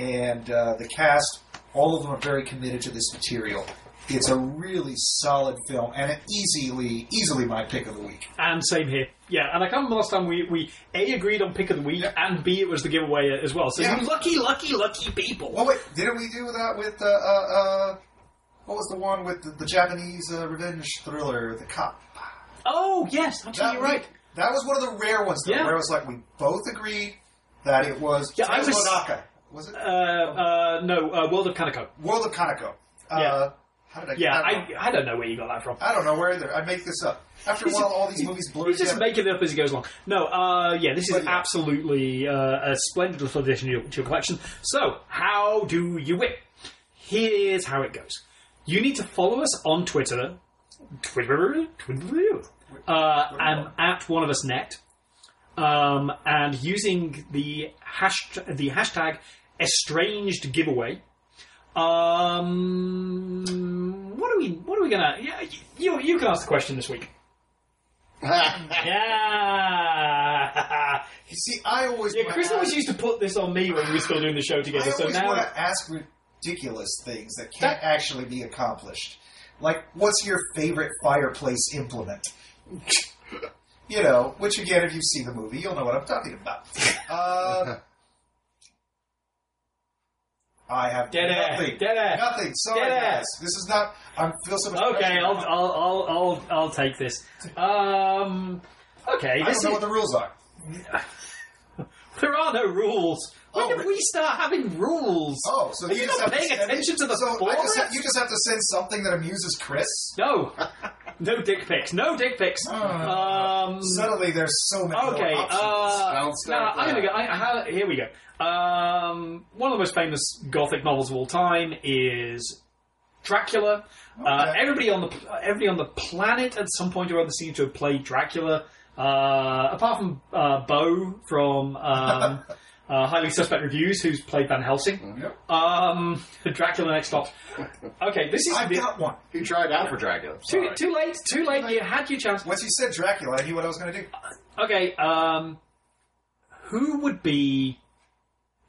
[SPEAKER 3] and uh, the cast, all of them are very committed to this material. It's a really solid film, and it easily, easily my pick of the week.
[SPEAKER 1] And same here. Yeah, and I can't remember last time we, we A, agreed on pick of the week, and B, it was the giveaway as well. So
[SPEAKER 3] Yeah.
[SPEAKER 1] you lucky, lucky, lucky people.
[SPEAKER 3] Oh wait, didn't we do that with uh, uh, uh, what was the one with the, the Japanese uh, revenge thriller, the cop?
[SPEAKER 1] Oh, yes, actually,
[SPEAKER 3] That
[SPEAKER 1] you're
[SPEAKER 3] we-
[SPEAKER 1] right.
[SPEAKER 3] That was one of the rare ones, though,
[SPEAKER 1] Yeah.
[SPEAKER 3] where it was like we both agreed that it was
[SPEAKER 1] Yeah, I was-.
[SPEAKER 3] Was it
[SPEAKER 1] Uh, uh, no, uh, World of Kanako.
[SPEAKER 3] World of Kanako? Uh,
[SPEAKER 1] Yeah.
[SPEAKER 3] How did I?
[SPEAKER 1] Yeah,
[SPEAKER 3] I.
[SPEAKER 1] I, I don't know where you got that from.
[SPEAKER 3] I don't know where either. I make this up. After a while, all these movies blur
[SPEAKER 1] He's just making it up as he goes along. No, uh, yeah, this is
[SPEAKER 3] But yeah.
[SPEAKER 1] absolutely uh, a splendid little addition to your, to your collection. So, how do you win? Here's how it goes. You need to follow us on Twitter, Twitter, Twitter, uh, I'm at one of us net, um, and using the hash the hashtag estranged giveaway. Um, what are we? What are we gonna? Yeah, you you can ask the question this week. [laughs] Yeah.
[SPEAKER 3] You see, I always
[SPEAKER 1] yeah, Chris always used to put this on me when we were still doing the show
[SPEAKER 3] I
[SPEAKER 1] together. So now,
[SPEAKER 3] want to ask ridiculous things that can't actually be accomplished. Like, what's your favorite fireplace implement? [laughs] you know, which again, if you've seen the movie, you'll know what I'm talking about. [laughs] Uh, I have
[SPEAKER 1] Dead it.
[SPEAKER 3] nothing.
[SPEAKER 1] Get it.
[SPEAKER 3] Nothing. Sorry,
[SPEAKER 1] it.
[SPEAKER 3] guys. This is not. I feel so much.
[SPEAKER 1] Okay,
[SPEAKER 3] pressure
[SPEAKER 1] I'll,
[SPEAKER 3] now.
[SPEAKER 1] I'll, I'll, I'll, I'll take this. Um, okay,
[SPEAKER 3] I
[SPEAKER 1] this
[SPEAKER 3] don't know
[SPEAKER 1] is,
[SPEAKER 3] what the rules are. [laughs]
[SPEAKER 1] there are no rules. When
[SPEAKER 3] Oh,
[SPEAKER 1] did we start having rules?
[SPEAKER 3] Oh, so
[SPEAKER 1] Are you
[SPEAKER 3] just
[SPEAKER 1] not
[SPEAKER 3] have to
[SPEAKER 1] paying
[SPEAKER 3] send
[SPEAKER 1] attention to the
[SPEAKER 3] so I
[SPEAKER 1] format?
[SPEAKER 3] just have, you just have to send something that amuses Chris.
[SPEAKER 1] No, [laughs] no dick pics. No dick pics.
[SPEAKER 3] Oh.
[SPEAKER 1] Um,
[SPEAKER 3] Suddenly, there's so many
[SPEAKER 1] okay.
[SPEAKER 3] options.
[SPEAKER 1] Uh, now I'm gonna go. I, how, here we go. Um, one of the most famous Gothic novels of all time is Dracula. Uh, everybody on the everybody on the planet at some point or other seems to have played Dracula. Uh, apart from uh, Bo from um, [laughs] uh, Highly Suspect Reviews, who's played Van Helsing.
[SPEAKER 3] Yep.
[SPEAKER 1] Um, [laughs] Dracula next stop. Okay, this is
[SPEAKER 3] I've
[SPEAKER 1] the-
[SPEAKER 3] got one.
[SPEAKER 4] He tried out for Dracula.
[SPEAKER 1] too,
[SPEAKER 4] Sorry.
[SPEAKER 1] too late. Too late. You had your chance.
[SPEAKER 3] Once you said Dracula, I knew what I was going to do.
[SPEAKER 1] Okay, um, who would be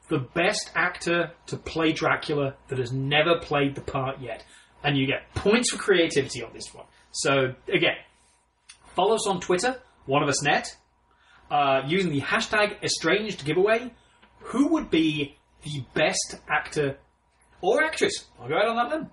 [SPEAKER 1] the best actor to play Dracula that has never played the part yet? And you get points for creativity on this one. So, again, follow us on Twitter, one of us net, uh, using the hashtag estranged giveaway. Who would be the best actor or actress? I'll go out on that then.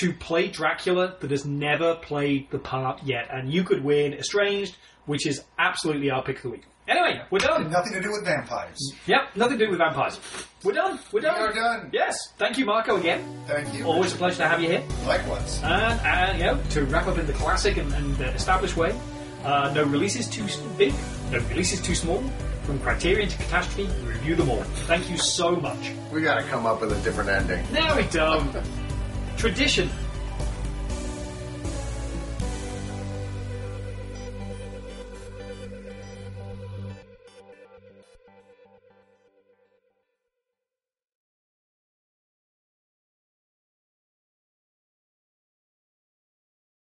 [SPEAKER 1] To play Dracula that has never played the part yet. And you could win Estranged, which is absolutely our pick of the week. Anyway, we're done.
[SPEAKER 3] Nothing to do with vampires.
[SPEAKER 1] Yep, nothing to do with vampires. We're done. We're done.
[SPEAKER 3] We are done.
[SPEAKER 1] Yes. Thank you, Marco, again.
[SPEAKER 3] Thank you.
[SPEAKER 1] Always a pleasure to have you here.
[SPEAKER 3] Likewise.
[SPEAKER 1] And, uh, you know, to wrap up in the classic and, and uh, established way, uh, no releases too big, no releases too small. From Criterion to Catastrophe, we review them all. Thank you so much.
[SPEAKER 4] We gotta come up with a different ending.
[SPEAKER 1] Now we don't. Tradition